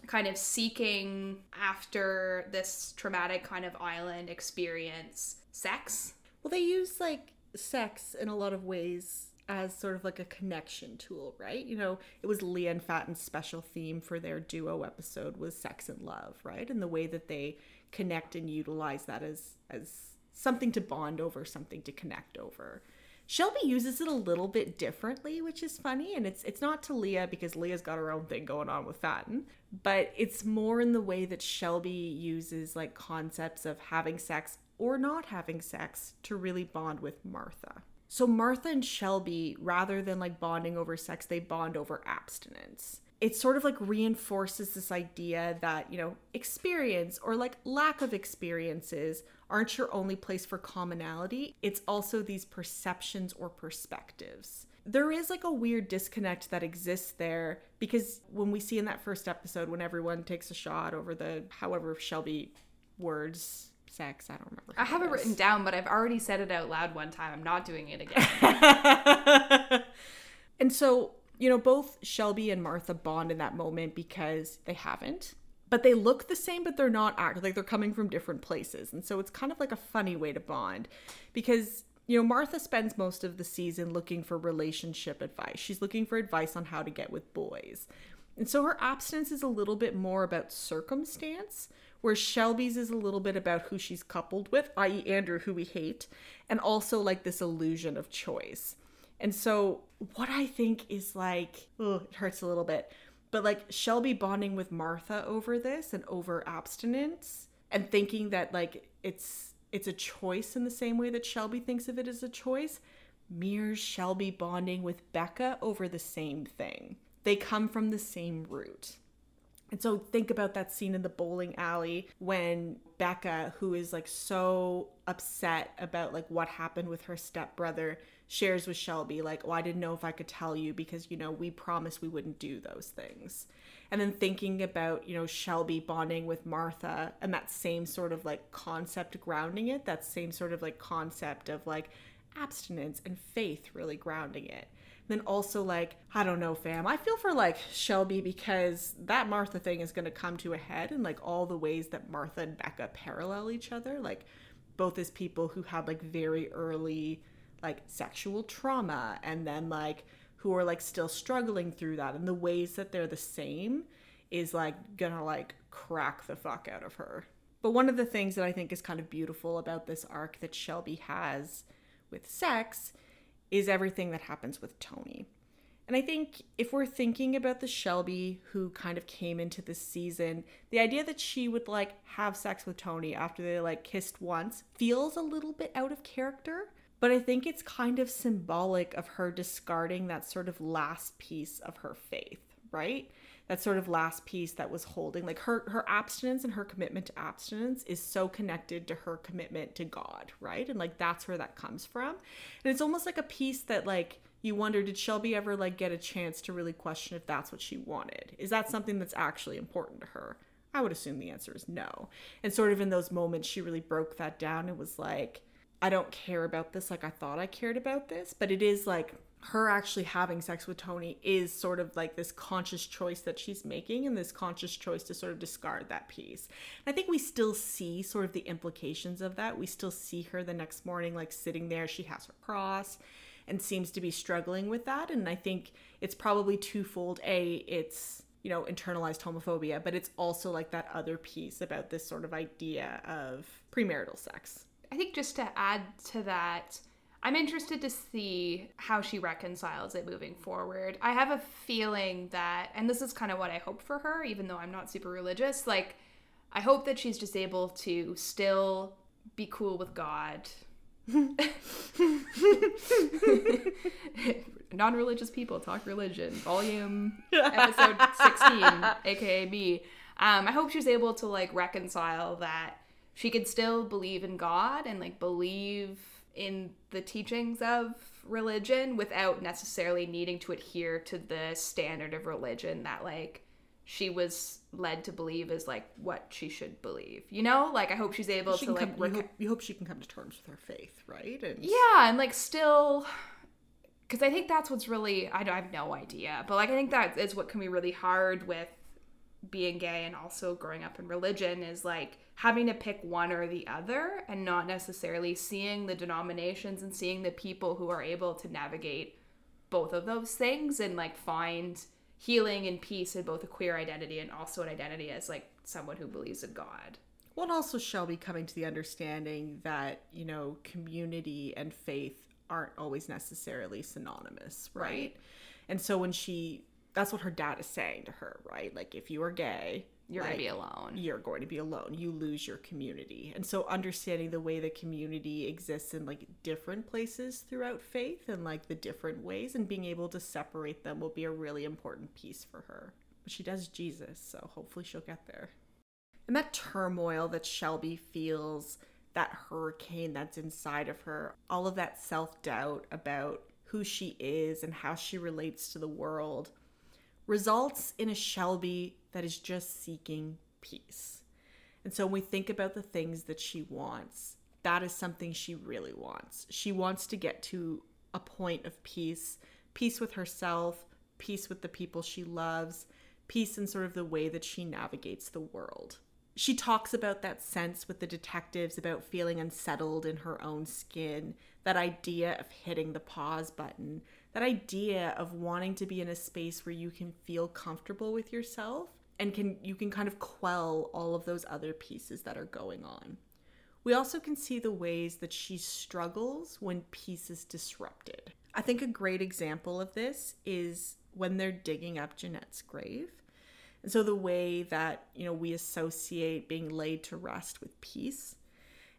kind of seeking after this traumatic kind of island experience sex. Well, they use like sex in a lot of ways as sort of like a connection tool, right? You know, it was Leah and Fatin's special theme for their duo episode was sex and love, right? And the way that they connect and utilize that as as something to bond over, something to connect over. Shelby uses it a little bit differently, which is funny, and it's it's not to Leah because Leah's got her own thing going on with Fatten, but it's more in the way that Shelby uses like concepts of having sex or not having sex to really bond with Martha. So Martha and Shelby, rather than like bonding over sex, they bond over abstinence. It sort of like reinforces this idea that, you know, experience or like lack of experiences aren't your only place for commonality. It's also these perceptions or perspectives. There is like a weird disconnect that exists there because when we see in that first episode, when everyone takes a shot over the however Shelby words sex. I don't remember. I have it written down, but I've already said it out loud one time. I'm not doing it again. and so, you know, both Shelby and Martha bond in that moment because they haven't. But they look the same, but they're not act like they're coming from different places. And so it's kind of like a funny way to bond because you know, Martha spends most of the season looking for relationship advice. She's looking for advice on how to get with boys. And so her abstinence is a little bit more about circumstance, where Shelby's is a little bit about who she's coupled with, i.e., Andrew, who we hate, and also like this illusion of choice. And so, what I think is like, ugh, it hurts a little bit, but like Shelby bonding with Martha over this and over abstinence and thinking that like it's it's a choice in the same way that Shelby thinks of it as a choice mirrors Shelby bonding with Becca over the same thing. They come from the same root. And so think about that scene in the bowling alley when Becca, who is like so upset about like what happened with her stepbrother, shares with Shelby like, "Oh, I didn't know if I could tell you because you know, we promised we wouldn't do those things." And then thinking about, you know, Shelby bonding with Martha and that same sort of like concept grounding it, that same sort of like concept of like abstinence and faith really grounding it then also like i don't know fam i feel for like shelby because that martha thing is going to come to a head and like all the ways that martha and becca parallel each other like both as people who had like very early like sexual trauma and then like who are like still struggling through that and the ways that they're the same is like gonna like crack the fuck out of her. But one of the things that i think is kind of beautiful about this arc that shelby has with sex is everything that happens with Toni. And I think if we're thinking about the Shelby who kind of came into this season, the idea that she would like have sex with Toni after they like kissed once feels a little bit out of character. But I think it's kind of symbolic of her discarding that sort of last piece of her faith, right? That sort of last piece that was holding like her her abstinence and her commitment to abstinence is so connected to her commitment to God, right? And like that's where that comes from. And it's almost like a piece that like you wonder did Shelby ever like get a chance to really question if that's what she wanted? Is that something that's actually important to her? I would assume the answer is no. And sort of in those moments she really broke that down and was like I don't care about this like I thought I cared about this, but it is like her actually having sex with Toni is sort of like this conscious choice that she's making and this conscious choice to sort of discard that piece. And I think we still see sort of the implications of that. We still see her the next morning, like sitting there, she has her cross and seems to be struggling with that. And I think it's probably twofold. A, it's you know, internalized homophobia, but it's also like that other piece about this sort of idea of premarital sex. I think just to add to that, I'm interested to see how she reconciles it moving forward. I have a feeling that, and this is kind of what I hope for her, even though I'm not super religious, like, I hope that she's just able to still be cool with God. Non religious people talk religion, volume episode 16, aka me. Um, I hope she's able to like reconcile that she could still believe in God and like believe in the teachings of religion without necessarily needing to adhere to the standard of religion that like she was led to believe is like what she should believe. You know, like I hope she's able she to like. Come, you, hope, you hope she can come to terms with her faith, right? And yeah, and like still, because I think that's what's really I, don't, I have no idea, but like I think that is what can be really hard with being gay and also growing up in religion is like having to pick one or the other and not necessarily seeing the denominations and seeing the people who are able to navigate both of those things and like find healing and peace in both a queer identity and also an identity as like someone who believes in God. Well, and also Shelby coming to the understanding that, you know, community and faith aren't always necessarily synonymous, right? right. And so when she that's what her dad is saying to her, right? Like if you are gay, You're like, gonna be alone. You're going to be alone. You lose your community. And so understanding the way the community exists in like different places throughout faith and like the different ways and being able to separate them will be a really important piece for her. But she does Jesus, so hopefully she'll get there. And that turmoil that Shelby feels, that hurricane that's inside of her, all of that self doubt about who she is and how she relates to the world, results in a Shelby that is just seeking peace. And so when we think about the things that she wants, that is something she really wants. She wants to get to a point of peace, peace with herself, peace with the people she loves, peace in sort of the way that she navigates the world. She talks about that sense with the detectives about feeling unsettled in her own skin, that idea of hitting the pause button, that idea of wanting to be in a space where you can feel comfortable with yourself and can you can kind of quell all of those other pieces that are going on. We also can see the ways that she struggles when peace is disrupted. I think a great example of this is when they're digging up Jeanette's grave. And so the way that, you know, we associate being laid to rest with peace.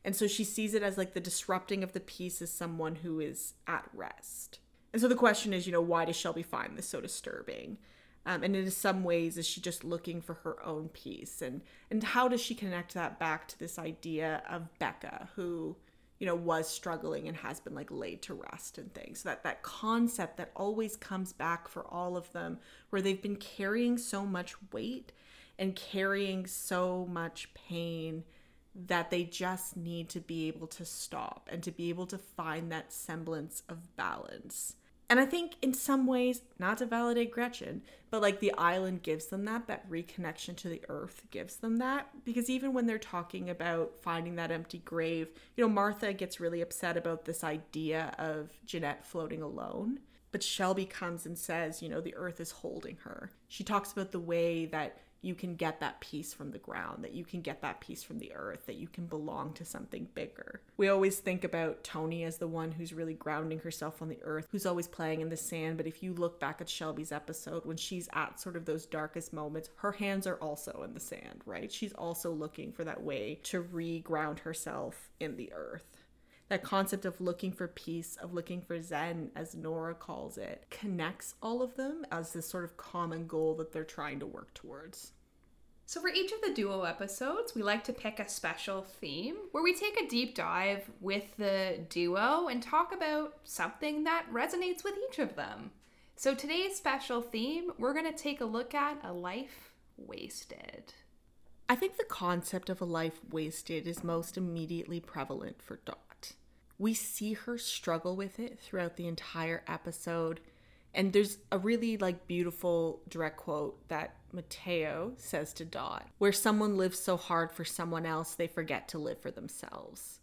And so she sees it as like the disrupting of the peace as someone who is at rest. And so the question is, you know, why does Shelby find this so disturbing? Um, and in some ways, is she just looking for her own peace? And and how does she connect that back to this idea of Becca, who you know was struggling and has been like laid to rest and things? So that that concept that always comes back for all of them, where they've been carrying so much weight and carrying so much pain that they just need to be able to stop and to be able to find that semblance of balance. And I think in some ways, not to validate Gretchen, but like the island gives them that, that reconnection to the earth gives them that. Because even when they're talking about finding that empty grave, you know, Martha gets really upset about this idea of Jeanette floating alone. But Shelby comes and says, you know, the earth is holding her. She talks about the way that you can get that peace from the ground, that you can get that peace from the earth, that you can belong to something bigger. We always think about Toni as the one who's really grounding herself on the earth, who's always playing in the sand. But if you look back at Shelby's episode, when she's at sort of those darkest moments, her hands are also in the sand, right? She's also looking for that way to re-ground herself in the earth that concept of looking for peace, of looking for Zen, as Nora calls it, connects all of them as this sort of common goal that they're trying to work towards. So, for each of the duo episodes, we like to pick a special theme where we take a deep dive with the duo and talk about something that resonates with each of them. So, today's special theme, we're going to take a look at a life wasted. I think the concept of a life wasted is most immediately prevalent for we see her struggle with it throughout the entire episode. And there's a really like beautiful direct quote that Mateo says to Dot, where someone lives so hard for someone else they forget to live for themselves.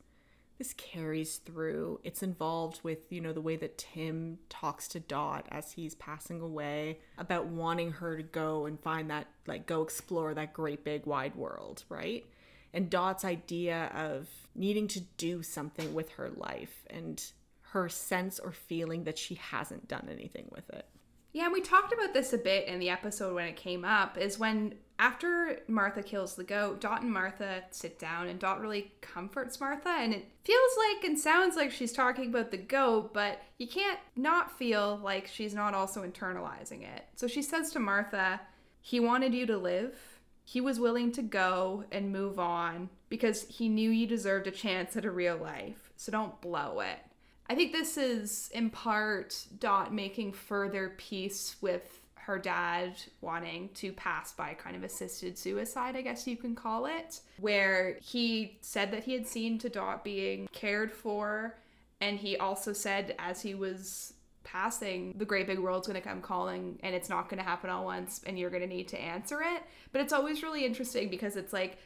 This carries through. It's involved with, you know, the way that Tim talks to Dot as he's passing away about wanting her to go and find that, like, go explore that great big wide world, right? And Dot's idea of needing to do something with her life and her sense or feeling that she hasn't done anything with it. Yeah, and we talked about this a bit in the episode when it came up is when after Martha kills the goat, Dot and Martha sit down and Dot really comforts Martha and it feels like and sounds like she's talking about the goat, but you can't not feel like she's not also internalizing it. So she says to Martha, "He wanted you to live he was willing to go and move on because he knew you deserved a chance at a real life. So don't blow it. I think this is in part Dot making further peace with her dad wanting to pass by kind of assisted suicide, I guess you can call it, where he said that he had seen to Dot being cared for. And he also said, as he was passing, the great big world's going to come calling and it's not going to happen all once and you're going to need to answer it. But it's always really interesting because it's like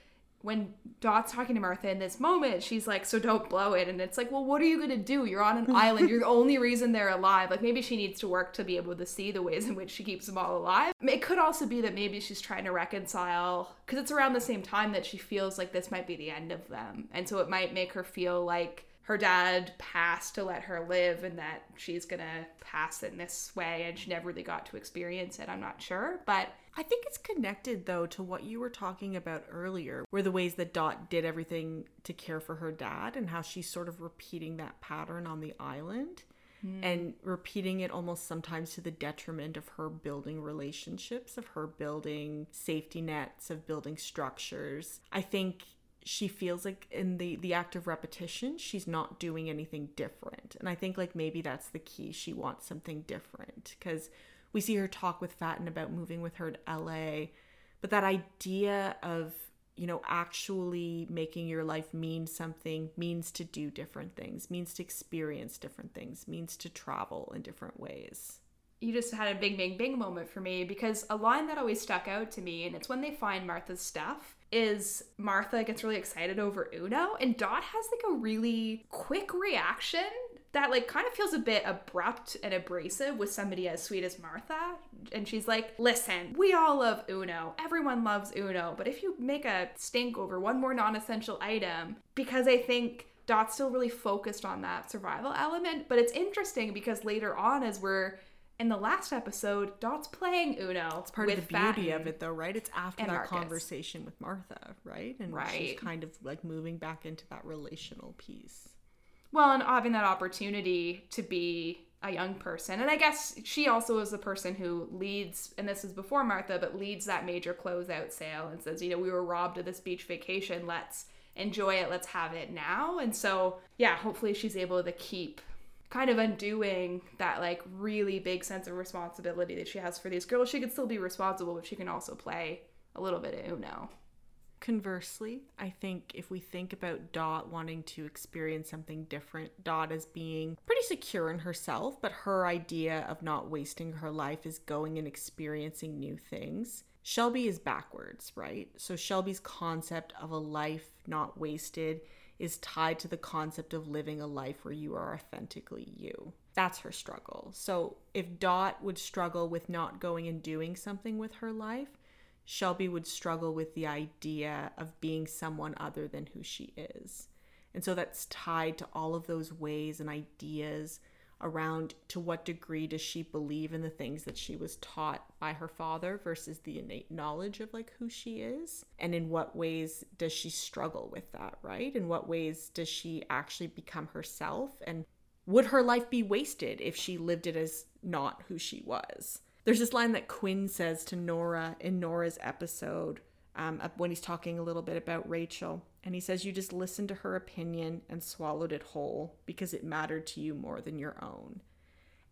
when Dot's talking to Martha in this moment, she's like, So don't blow it. And it's like, Well, what are you going to do? You're on an island. You're the only reason they're alive. Like, maybe she needs to work to be able to see the ways in which she keeps them all alive. It could also be that maybe she's trying to reconcile because it's around the same time that she feels like this might be the end of them. And so it might make her feel like her dad passed to let her live and that she's gonna pass in this way and she never really got to experience it. I'm not sure. But I think it's connected though to what you were talking about earlier, where the ways that Dot did everything to care for her dad and how she's sort of repeating that pattern on the island hmm. and repeating it almost sometimes to the detriment of her building relationships, of her building safety nets, of building structures. I think she feels like in the the act of repetition she's not doing anything different. And i think like maybe that's the key. She wants something different. Because we see her talk with Fatin about moving with her to LA but that idea of you know actually making your life mean something means to do different things means to experience different things means to travel in different ways you just had a bing bing bing moment for me because a line that always stuck out to me and it's when they find martha's stuff is martha gets really excited over uno and dot has like a really quick reaction that like kind of feels a bit abrupt and abrasive with somebody as sweet as martha. And she's like listen we all love uno. Everyone loves uno. But if you make a stink over one more non-essential item because i think dot's still really focused on that survival element. But it's interesting because later on as we're in the last episode, Dot's playing Uno. It's part of the beauty of it, though, right? It's after that Marcus. conversation with Martha, right? And she's kind of like moving back into that relational piece. Well, and having that opportunity to be a young person. And I guess she also is the person who leads, and this is before Martha, but leads that major closeout sale and says, you know, we were robbed of this beach vacation. Let's enjoy it. Let's have it now. And so, yeah, hopefully she's able to keep kind of undoing that like really big sense of responsibility that she has for these girls. She could still be responsible, but she can also play a little bit of Uno. Conversely, I think if we think about Dot wanting to experience something different, Dot as being pretty secure in herself, but her idea of not wasting her life is going and experiencing new things. Shelby is backwards, right? So Shelby's concept of a life not wasted is tied to the concept of living a life where you are authentically you. That's her struggle. So if Dot would struggle with not going and doing something with her life, Shelby would struggle with the idea of being someone other than who she is. And so that's tied to all of those ways and ideas around to what degree does she believe in the things that she was taught by her father versus the innate knowledge of like who she is? And in what ways does she struggle with that right? In what ways does she actually become herself? And would her life be wasted if she lived it as not who she was? There's this line that Quinn says to Nora in Nora's episode um, when he's talking a little bit about Rachel. And he says, You just listened to her opinion and swallowed it whole because it mattered to you more than your own.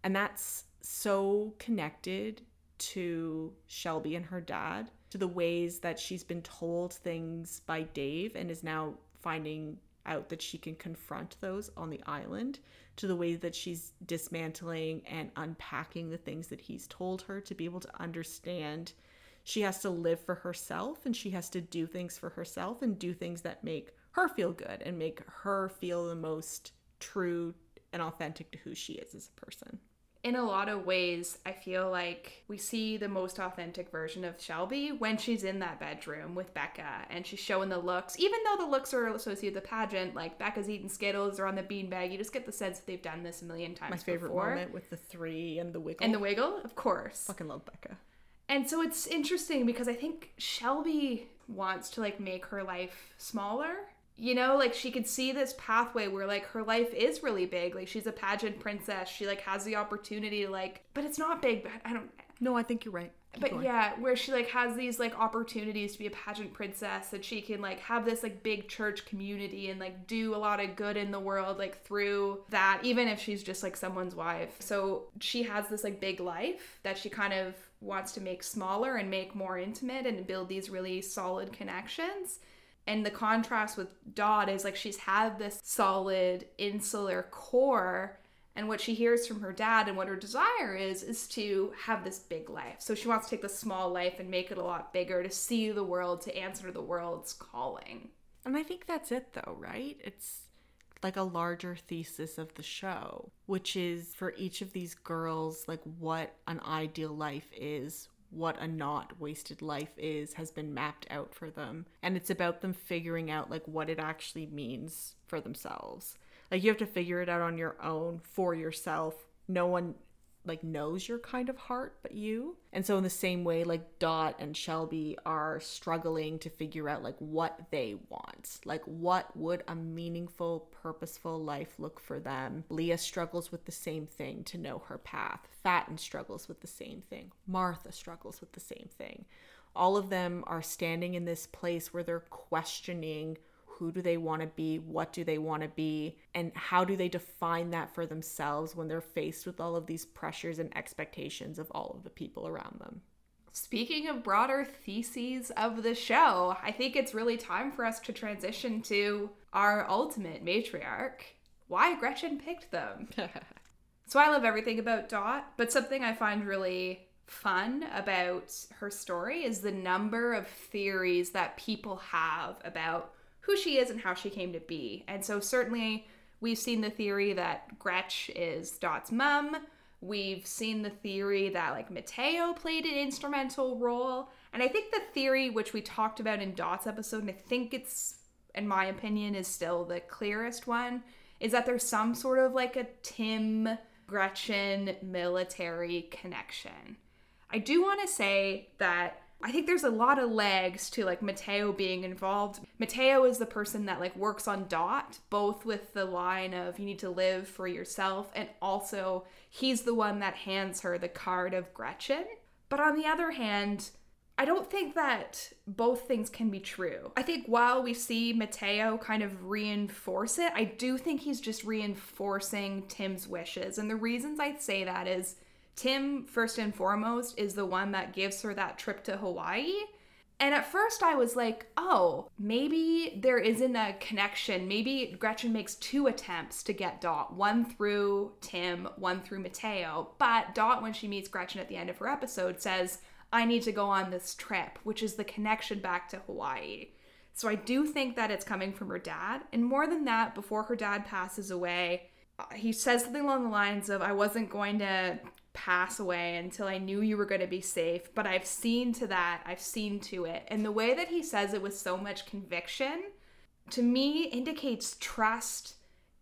And that's so connected to Shelby and her dad, to the ways that she's been told things by Dave and is now finding out that she can confront those on the island, to the ways that she's dismantling and unpacking the things that he's told her to be able to understand. She has to live for herself and she has to do things for herself and do things that make her feel good and make her feel the most true and authentic to who she is as a person. in a lot of ways, I feel like we see the most authentic version of Shelby when she's in that bedroom with Becca and she's showing the looks. Even though the looks are associated with the pageant, like Becca's eating Skittles or on the beanbag, you just get the sense that they've done this a million times My favorite before. moment with the three and the wiggle. And the wiggle, of course. fucking love Becca. And so it's interesting because I think Shelby wants to like make her life smaller. You know, like she could see this pathway where like her life is really big. Like she's a pageant princess. She like has the opportunity to like but it's not big, but I don't No, I think you're right. Keep but going. yeah, where she like has these like opportunities to be a pageant princess that she can like have this like big church community and like do a lot of good in the world like through that even if she's just like someone's wife. So she has this like big life that she kind of wants to make smaller and make more intimate and build these really solid connections. And the contrast with Dot is like she's had this solid insular core and what she hears from her dad and what her desire is is to have this big life. So she wants to take the small life and make it a lot bigger to see the world, to answer the world's calling. And I think that's it, though, right? It's like a larger thesis of the show, which is for each of these girls, like what an ideal life is, what a not wasted life is, has been mapped out for them. And it's about them figuring out like what it actually means for themselves. Like you have to figure it out on your own for yourself. No one like knows your kind of heart but you. And so in the same way like Dot and Shelby are struggling to figure out like what they want. Like what would a meaningful, purposeful life look for them? Leah struggles with the same thing to know her path. Fatin struggles with the same thing. Martha struggles with the same thing. All of them are standing in this place where they're questioning who do they want to be, what do they want to be, and how do they define that for themselves when they're faced with all of these pressures and expectations of all of the people around them. Speaking of broader theses of the show, I think it's really time for us to transition to our ultimate matriarch why Gretchen picked them. so I love everything about Dot, but something I find really fun about her story is the number of theories that people have about who she is and how she came to be. And so certainly we've seen the theory that Gretch is Dot's mom. We've seen the theory that like Mateo played an instrumental role. And I think the theory which we talked about in Dot's episode, and I think it's in my opinion is still the clearest one, is that there's some sort of like a Tim Gretchen military connection. I do want to say that I think there's a lot of legs to like Mateo being involved. Mateo is the person that like works on Dot, both with the line of you need to live for yourself, and also he's the one that hands her the card of Gretchen. But on the other hand, I don't think that both things can be true. I think while we see Mateo kind of reinforce it, I do think he's just reinforcing Tim's wishes. And the reasons I say that is Tim, first and foremost, is the one that gives her that trip to Hawaii. And at first I was like, oh, maybe there isn't a connection. Maybe Gretchen makes two attempts to get Dot, one through Tim, one through Mateo. But Dot, when she meets Gretchen at the end of her episode, says, I need to go on this trip, which is the connection back to Hawaii. So I do think that it's coming from her dad. And more than that, before her dad passes away, uh, he says something along the lines of, I wasn't going to pass away until I knew you were going to be safe. But I've seen to that, I've seen to it. And the way that he says it with so much conviction to me indicates trust.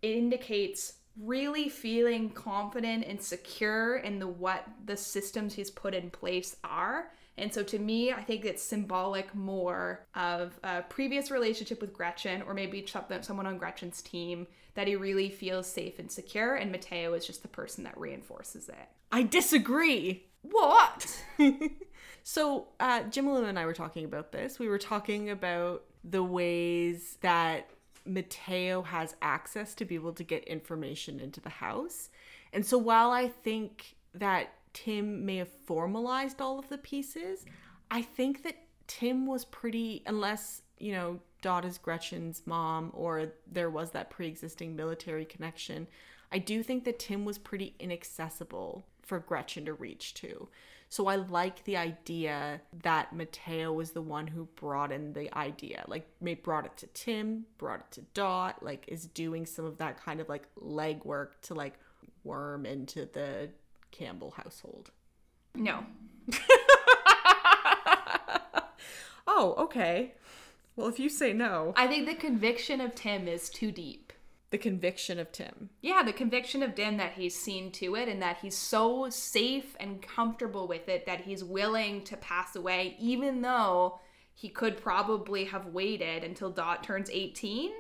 It indicates really feeling confident and secure in the what the systems he's put in place are. And so to me, I think it's symbolic more of a previous relationship with Gretchen or maybe someone on Gretchen's team that he really feels safe and secure. And Mateo is just the person that reinforces it. I disagree. What? so, uh, Jim and I were talking about this. We were talking about the ways that Mateo has access to be able to get information into the house. And so, while I think that Tim may have formalized all of the pieces, I think that Tim was pretty, unless, you know, Dot is Gretchen's mom or there was that pre existing military connection, I do think that Tim was pretty inaccessible for Gretchen to reach to. So I like the idea that Mateo was the one who brought in the idea. Like brought it to Tim, brought it to Dot, like is doing some of that kind of like legwork to like worm into the Campbell household. No. oh, okay. Well, if you say no. I think the conviction of Tim is too deep the conviction of Tim. Yeah, the conviction of Tim that he's seen to it and that he's so safe and comfortable with it that he's willing to pass away, even though he could probably have waited until Dot turns 18,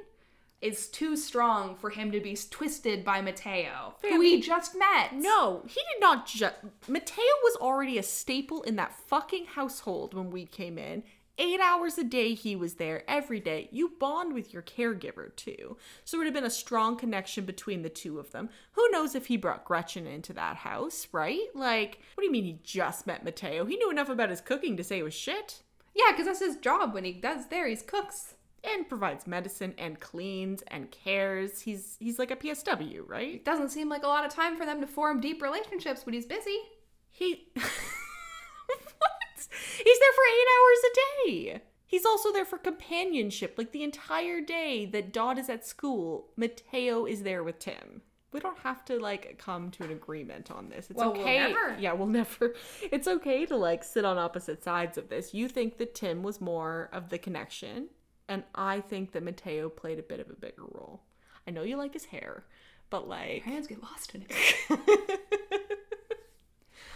is too strong for him to be twisted by Mateo, who he just met. No, he did not just. Mateo was already a staple in that fucking household when we came in eight hours a day he was there every day. You bond with your caregiver too. So it would have been a strong connection between the two of them. Who knows if he brought Gretchen into that house, right? Like, what do you mean he just met Mateo? He knew enough about his cooking to say it was shit. Yeah, because that's his job when he does there. He's cooks. And provides medicine and cleans and cares. He's he's like a PSW, right? It doesn't seem like a lot of time for them to form deep relationships when he's busy. He He's there for eight hours a day. He's also there for companionship. Like the entire day that Dot is at school, Mateo is there with Tim. We don't have to like come to an agreement on this. It's well, okay. We'll never. Yeah, we'll never. It's okay to like sit on opposite sides of this. You think that Tim was more of the connection, and I think that Mateo played a bit of a bigger role. I know you like his hair, but like Hands get lost in it.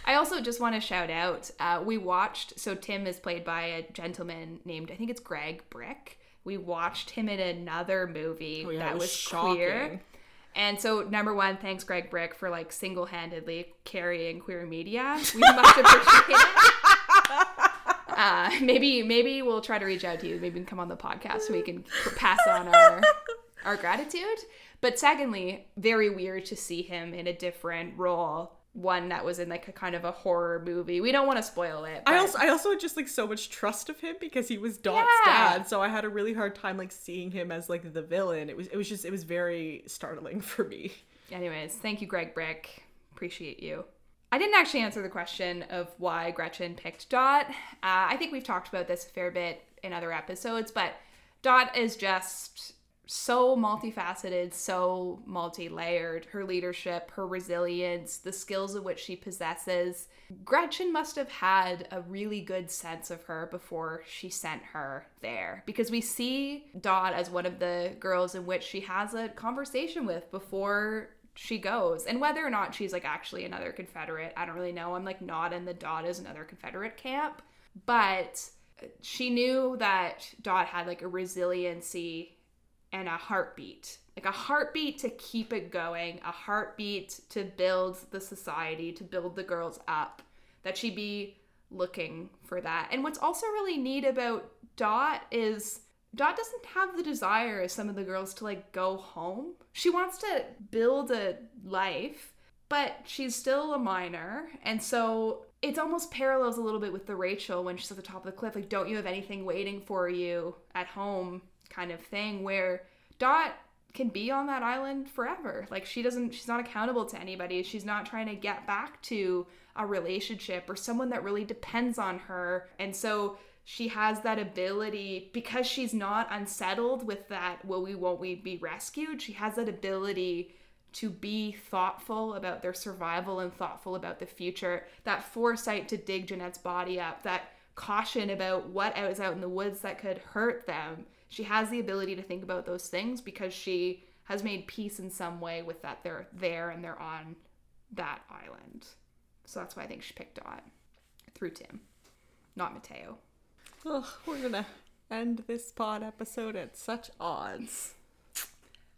I also just want to shout out. Uh, we watched. So Tim is played by a gentleman named I think it's Greg Bryk. We watched him in another movie Oh, yeah, that was was, queer. And so, number one, thanks Greg Bryk for like single-handedly carrying queer media. We must appreciate it. Uh, maybe, maybe we'll try to reach out to you. Maybe you can come on the podcast so we can pass on our our gratitude. But secondly, very weird to see him in a different role. One that was in like a kind of a horror movie. We don't want to spoil it. I also I also had just like so much trust of him because he was Dot's Yeah. dad, so I had a really hard time like seeing him as like the villain. It was it was just it was very startling for me. Anyways, thank you, Greg Bryk. Appreciate you. I didn't actually answer the question of why Gretchen picked Dot. Uh, I think we've talked about this a fair bit in other episodes, but Dot is just so multifaceted, so multi layered. Her leadership, her resilience, the skills of which she possesses. Gretchen must have had a really good sense of her before she sent her there because we see Dot as one of the girls in which she has a conversation with before she goes. And whether or not she's like actually another Confederate, I don't really know. I'm like not in the Dot is another Confederate camp, but she knew that Dot had like a resiliency and a heartbeat. Like a heartbeat to keep it going, a heartbeat to build the society, to build the girls up. That she'd be looking for that. And what's also really neat about Dot is Dot doesn't have the desire as some of the girls to like go home. She wants to build a life, but she's still a minor. And so it's almost parallels a little bit with the Rachel when she's at the top of the cliff. Like, don't you have anything waiting for you at home kind of thing where Dot can be on that island forever. Like she doesn't she's not accountable to anybody. She's not trying to get back to a relationship or someone that really depends on her. And so she has that ability because she's not unsettled with that will we won't we be rescued. She has that ability to be thoughtful about their survival and thoughtful about the future. That foresight to dig Jeanette's body up, that caution about what is out in the woods that could hurt them. She has the ability to think about those things because she has made peace in some way with that they're there and they're on that island. So that's why I think she picked Dot through Tim, not Mateo. Ugh, we're gonna end this pod episode at such odds.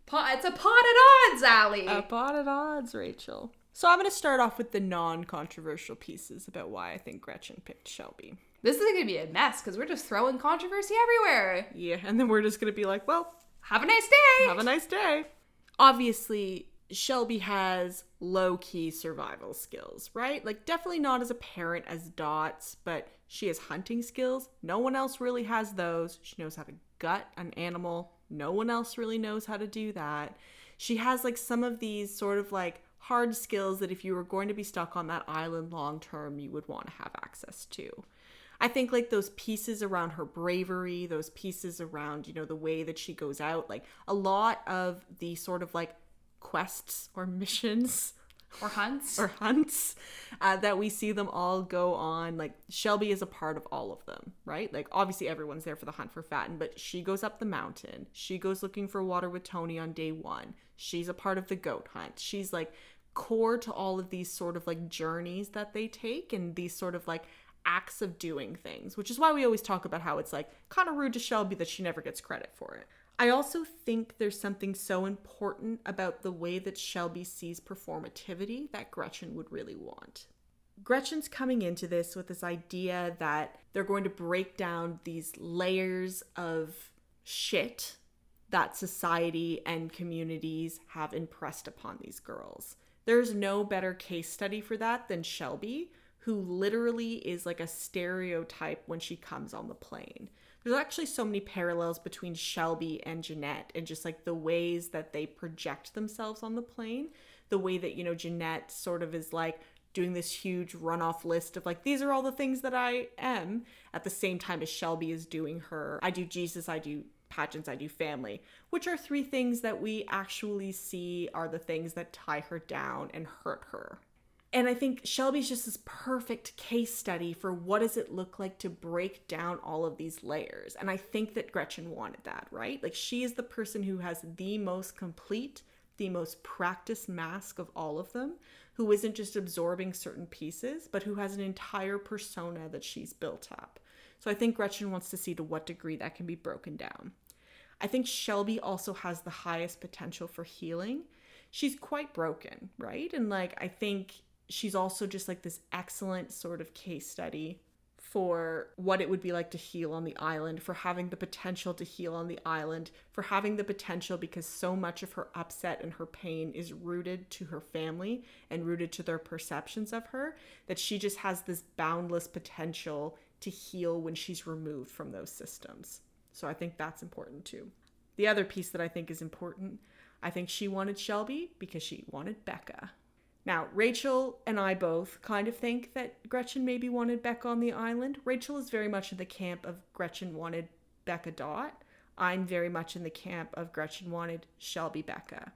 Pot, it's a pot at odds, Allie. A pod at odds, Rachel. So I'm gonna start off with the non-controversial pieces about why I think Gretchen picked Shelby. this is gonna be a mess because we're just throwing controversy everywhere. Yeah, and then we're just gonna be like, well, Have a nice day. have a nice day. Obviously, Shelby has low key survival skills, right? Like, definitely not as apparent as Dot's, but she has hunting skills. No one else really has those. She knows how to gut an animal. No one else really knows how to do that. She has like some of these sort of like hard skills that if you were going to be stuck on that island long term, you would want to have access to. I think like those pieces around her bravery, those pieces around, you know, the way that she goes out, like a lot of the sort of like quests or missions or hunts. or hunts uh, that we see them all go on. Like Shelby is a part of all of them, right? Like obviously everyone's there for the hunt for Fatin, but she goes up the mountain. She goes looking for water with Toni on day one. She's a part of the goat hunt. She's like core to all of these sort of like journeys that they take and these sort of like acts of doing things, which is why we always talk about how it's like kind of rude to Shelby that she never gets credit for it. I also think there's something so important about the way that Shelby sees performativity that Gretchen would really want. Gretchen's coming into this with this idea that they're going to break down these layers of shit that society and communities have impressed upon these girls. There's no better case study for that than Shelby, who literally is like a stereotype when she comes on the plane. There's actually so many parallels between Shelby and Jeanette and just like the ways that they project themselves on the plane. The way that, you know, Jeanette sort of is like doing this huge runoff list of like, these are all the things that I am, at the same time as Shelby is doing her, I do Jesus, I do pageants, I do family, which are three things that we actually see are the things that tie her down and hurt her. And I think Shelby's just this perfect case study for what does it look like to break down all of these layers. And I think that Gretchen wanted that, right? Like she is the person who has the most complete, the most practiced mask of all of them, who isn't just absorbing certain pieces, but who has an entire persona that she's built up. So I think Gretchen wants to see to what degree that can be broken down. I think Shelby also has the highest potential for healing. She's quite broken, right? And like, I think she's also just like this excellent sort of case study for what it would be like to heal on the island, for having the potential to heal on the island, for having the potential because so much of her upset and her pain is rooted to her family and rooted to their perceptions of her, that she just has this boundless potential to heal when she's removed from those systems. So I think that's important too. The other piece that I think is important, I think she wanted Shelby because she wanted Becca. Now, Rachel and I both kind of think that Gretchen maybe wanted Becca on the island. Rachel is very much in the camp of Gretchen wanted Becca Dot. I'm very much in the camp of Gretchen wanted Shelby Becca.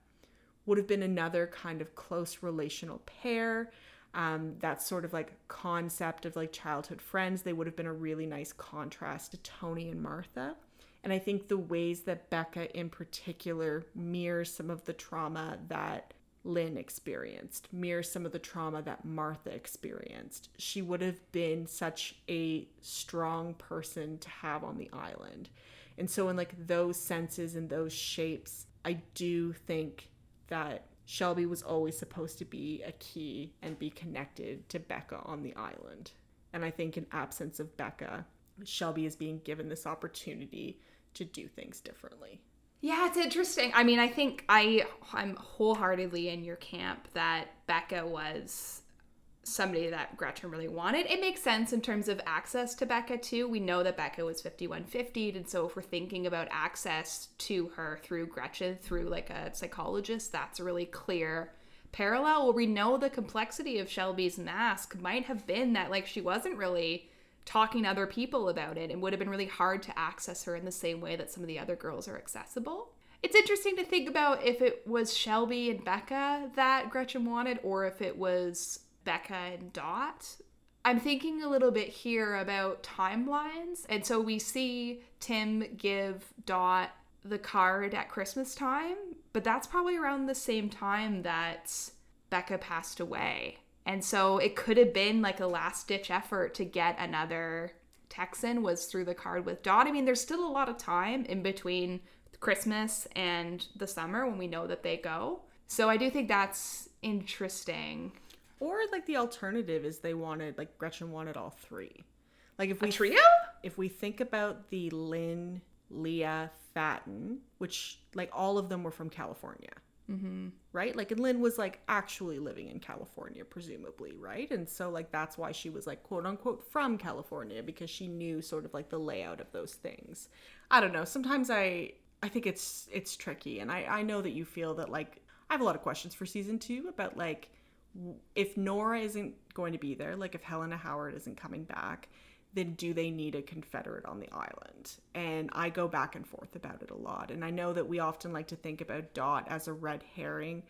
Would have been another kind of close relational pair. Um, that sort of like concept of like childhood friends, they would have been a really nice contrast to Toni and Martha. And I think the ways that Becca in particular mirrors some of the trauma that Lynn experienced, mirrors some of the trauma that Martha experienced. She would have been such a strong person to have on the island. And so, in like those senses and those shapes, I do think that Shelby was always supposed to be a key and be connected to Becca on the island. And I think, in absence of Becca, Shelby is being given this opportunity to do things differently. Yeah, it's interesting. I mean, I think I I'm wholeheartedly in your camp that Becca was somebody that Gretchen really wanted. It makes sense in terms of access to Becca too. We know that Becca was 5150 and so if we're thinking about access to her through Gretchen through like a psychologist, that's a really clear parallel. Well, we know the complexity of Shelby's mask might have been that like she wasn't really talking to other people about it and would have been really hard to access her in the same way that some of the other girls are accessible. It's interesting to think about if it was Shelby and Becca that Gretchen wanted or if it was Becca and Dot. I'm thinking a little bit here about timelines. And so we see Tim give Dot the card at Christmas time, but that's probably around the same time that Becca passed away. And so it could have been like a last ditch effort to get another Texan was through the card with Dot. I mean, there's still a lot of time in between Christmas and the summer when we know that they go. So I do think that's interesting. Or like the alternative is they wanted like Gretchen wanted all three. Like if we A trio? if we think about the Lynn, Leah, Fatin, which like all of them were from California. Mm-hmm. Right? Like, and Lynn was like actually living in California, presumably, right? And so, like, that's why she was like, quote unquote, from California because she knew sort of like the layout of those things. I don't know. Sometimes I, I think it's it's tricky, and I I know that you feel that like I have a lot of questions for season two about like if Nora isn't going to be there, like if Helena Howard isn't coming back, then do they need a Confederate on the island? And I go back and forth about it a lot. And I know that we often like to think about Dot as a red herring,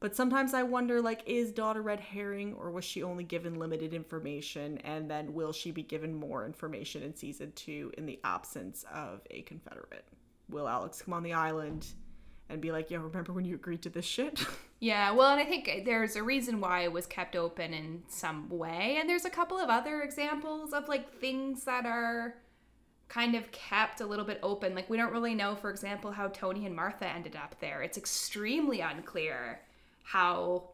but sometimes I wonder like, is Dot a red herring or was she only given limited information? And then will she be given more information in season two in the absence of a Confederate? Will Alex come on the island and be like, yo, remember when you agreed to this shit? Yeah, well, and I think uh, there's a reason why it was kept open in some way. And there's a couple of other examples of like things that are kind of kept a little bit open. Like, we don't really know, for example, how Toni and Martha ended up there. It's extremely unclear how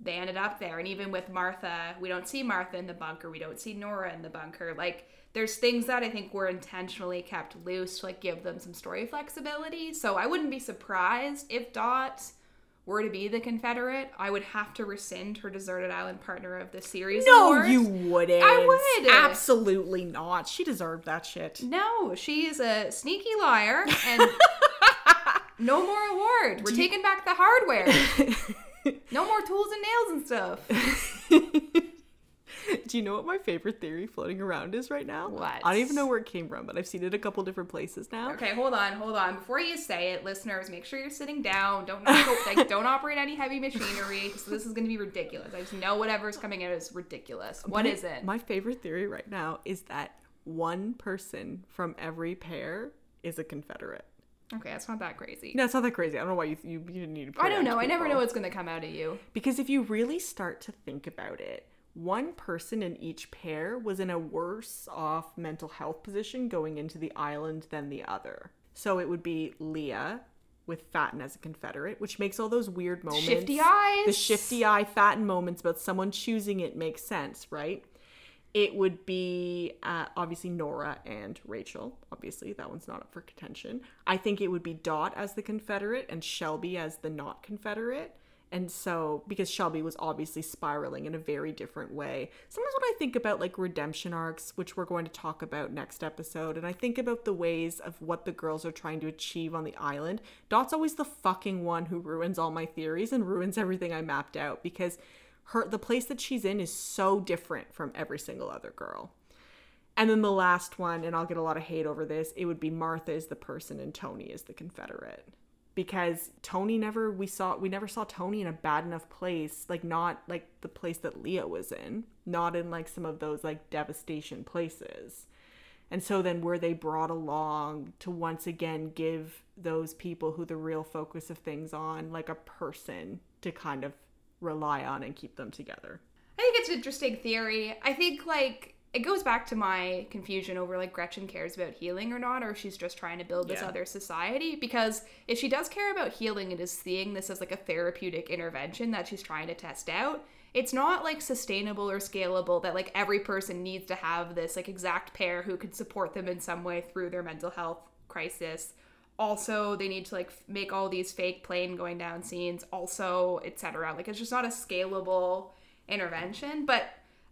they ended up there. And even with Martha, we don't see Martha in the bunker, we don't see Nora in the bunker. Like, there's things that I think were intentionally kept loose to like give them some story flexibility. So I wouldn't be surprised if Dot were to be the Confederate, I would have to rescind her deserted island partner of the series. no, you wouldn't. I would. Absolutely not. She deserved that shit. No, she is a sneaky liar and no more award. We're taking back the hardware. no more tools and nails and stuff. Do you know what my favorite theory floating around is right now? What? I don't even know where it came from, but I've seen it a couple different places now. Okay, hold on, hold on. Before you say it, listeners, make sure you're sitting down. Don't like don't operate any heavy machinery. So this is going to be ridiculous. I just know whatever's coming out is ridiculous. What My- is it? My favorite theory right now is that one person from every pair is a Confederate. okay, that's not that crazy. No, it's not that crazy. I don't know why you you, you didn't need to. I don't know. I never know what's going to come out of you. Because if you really start to think about it, one person in each pair was in a worse off mental health position going into the island than the other. So it would be Leah with Fatin as a Confederate, which makes all those weird moments. Shifty eyes. The shifty eye Fatin moments about someone choosing it makes sense, right? It would be uh, obviously Nora and Rachel. Obviously, that one's not up for contention. I think it would be Dot as the Confederate and Shelby as the not Confederate. And so, because Shelby was obviously spiraling in a very different way. Sometimes when I think about like redemption arcs, which we're going to talk about next episode, and I think about the ways of what the girls are trying to achieve on the island, Dot's always the fucking one who ruins all my theories and ruins everything I mapped out because her the place that she's in is so different from every single other girl. And then the last one, and I'll get a lot of hate over this, it would be Martha is the person and Toni is the Confederate. Because Toni never we saw we never saw Toni in a bad enough place, like not like the place that Leah was in, not in like some of those like devastation places. And so then were they brought along to once again give those people who the real focus of things on like a person to kind of rely on and keep them together. I think it's an interesting theory. I think like it goes back to my confusion over like Gretchen cares about healing or not, or if she's just trying to build this Yeah. other society. Because if she does care about healing and is seeing this as like a therapeutic intervention that she's trying to test out, it's not like sustainable or scalable that like every person needs to have this like exact pair who could support them in some way through their mental health crisis also they need to like make all these fake plane going down scenes also etc like it's just not a scalable intervention but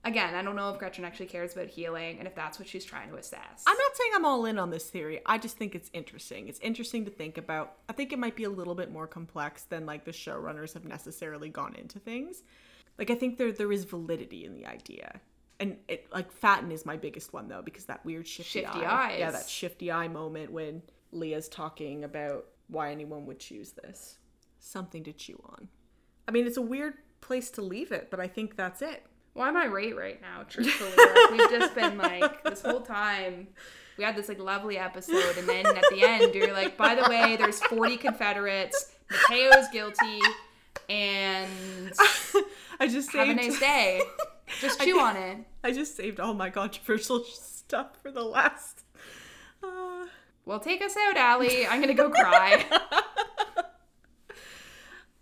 again i don't know if gretchen actually cares about healing and if that's what she's trying to assess I'm not saying I'm all in on this theory. I just think it's interesting. It's interesting to think about. I think it might be a little bit more complex than like the showrunners have necessarily gone into things. Like I think there there is validity in the idea. And it like Fatin is my biggest one though because that weird shifty, Shifty eye. Yeah, that shifty eye moment when Leah's talking about why anyone would choose this. Something to chew on. I mean, it's a weird place to leave it, but I think that's it. Why am i right right now truthfully like, we've just been like this whole time we had this like lovely episode and then at the end you're like by the way there's 40 confederates mateo's guilty and I just have a nice day just chew on it I just saved all my controversial stuff for the last. Uh, Well, take us out, Allie. I'm gonna go cry.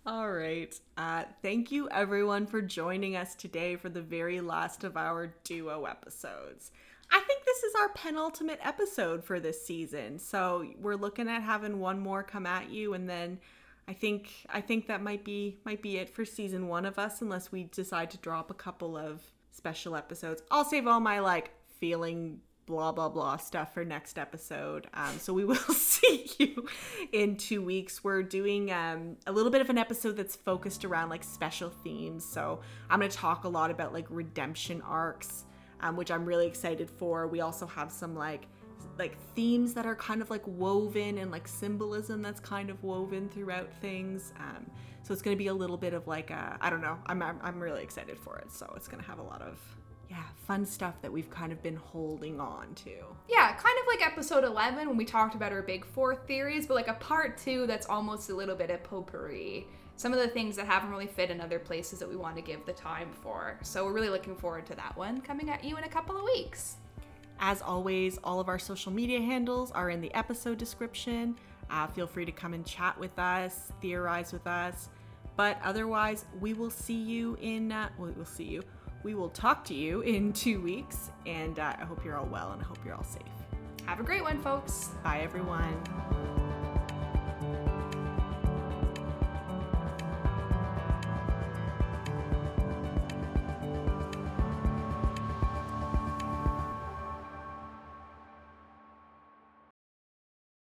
All right. Uh, thank you, everyone, for joining us today for the very last of our duo episodes. I think this is our penultimate episode for this season, so we're looking at having one more come at you, and then I think I think that might be might be it for season one of us, unless we decide to drop a couple of special episodes. I'll save all my like feeling blah blah blah stuff for next episode. Um, so we will see you in two weeks. We're doing um, a little bit of an episode that's focused around like special themes. So I'm going to talk a lot about like redemption arcs, um, which I'm really excited for. We also have some like like themes that are kind of like woven and like symbolism that's kind of woven throughout things. Um, so it's going to be a little bit of like a, I don't know. I'm, I'm I'm really excited for it. So it's going to have a lot of yeah fun stuff that we've kind of been holding on to. yeah, kind of like episode 11 when we talked about our big four theories, but like a part two that's almost a little bit of potpourri. Some of the things that haven't really fit in other places that we want to give the time for. So we're really looking forward to that one coming at you in a couple of weeks. As always, all of our social media handles are in the episode description. Uh, feel free to come and chat with us, theorize with us. But otherwise, we will see you in, uh, well, we'll see you. We will talk to you in two weeks. And uh, I hope you're all well and I hope you're all safe. Have a great one, folks. Bye, everyone.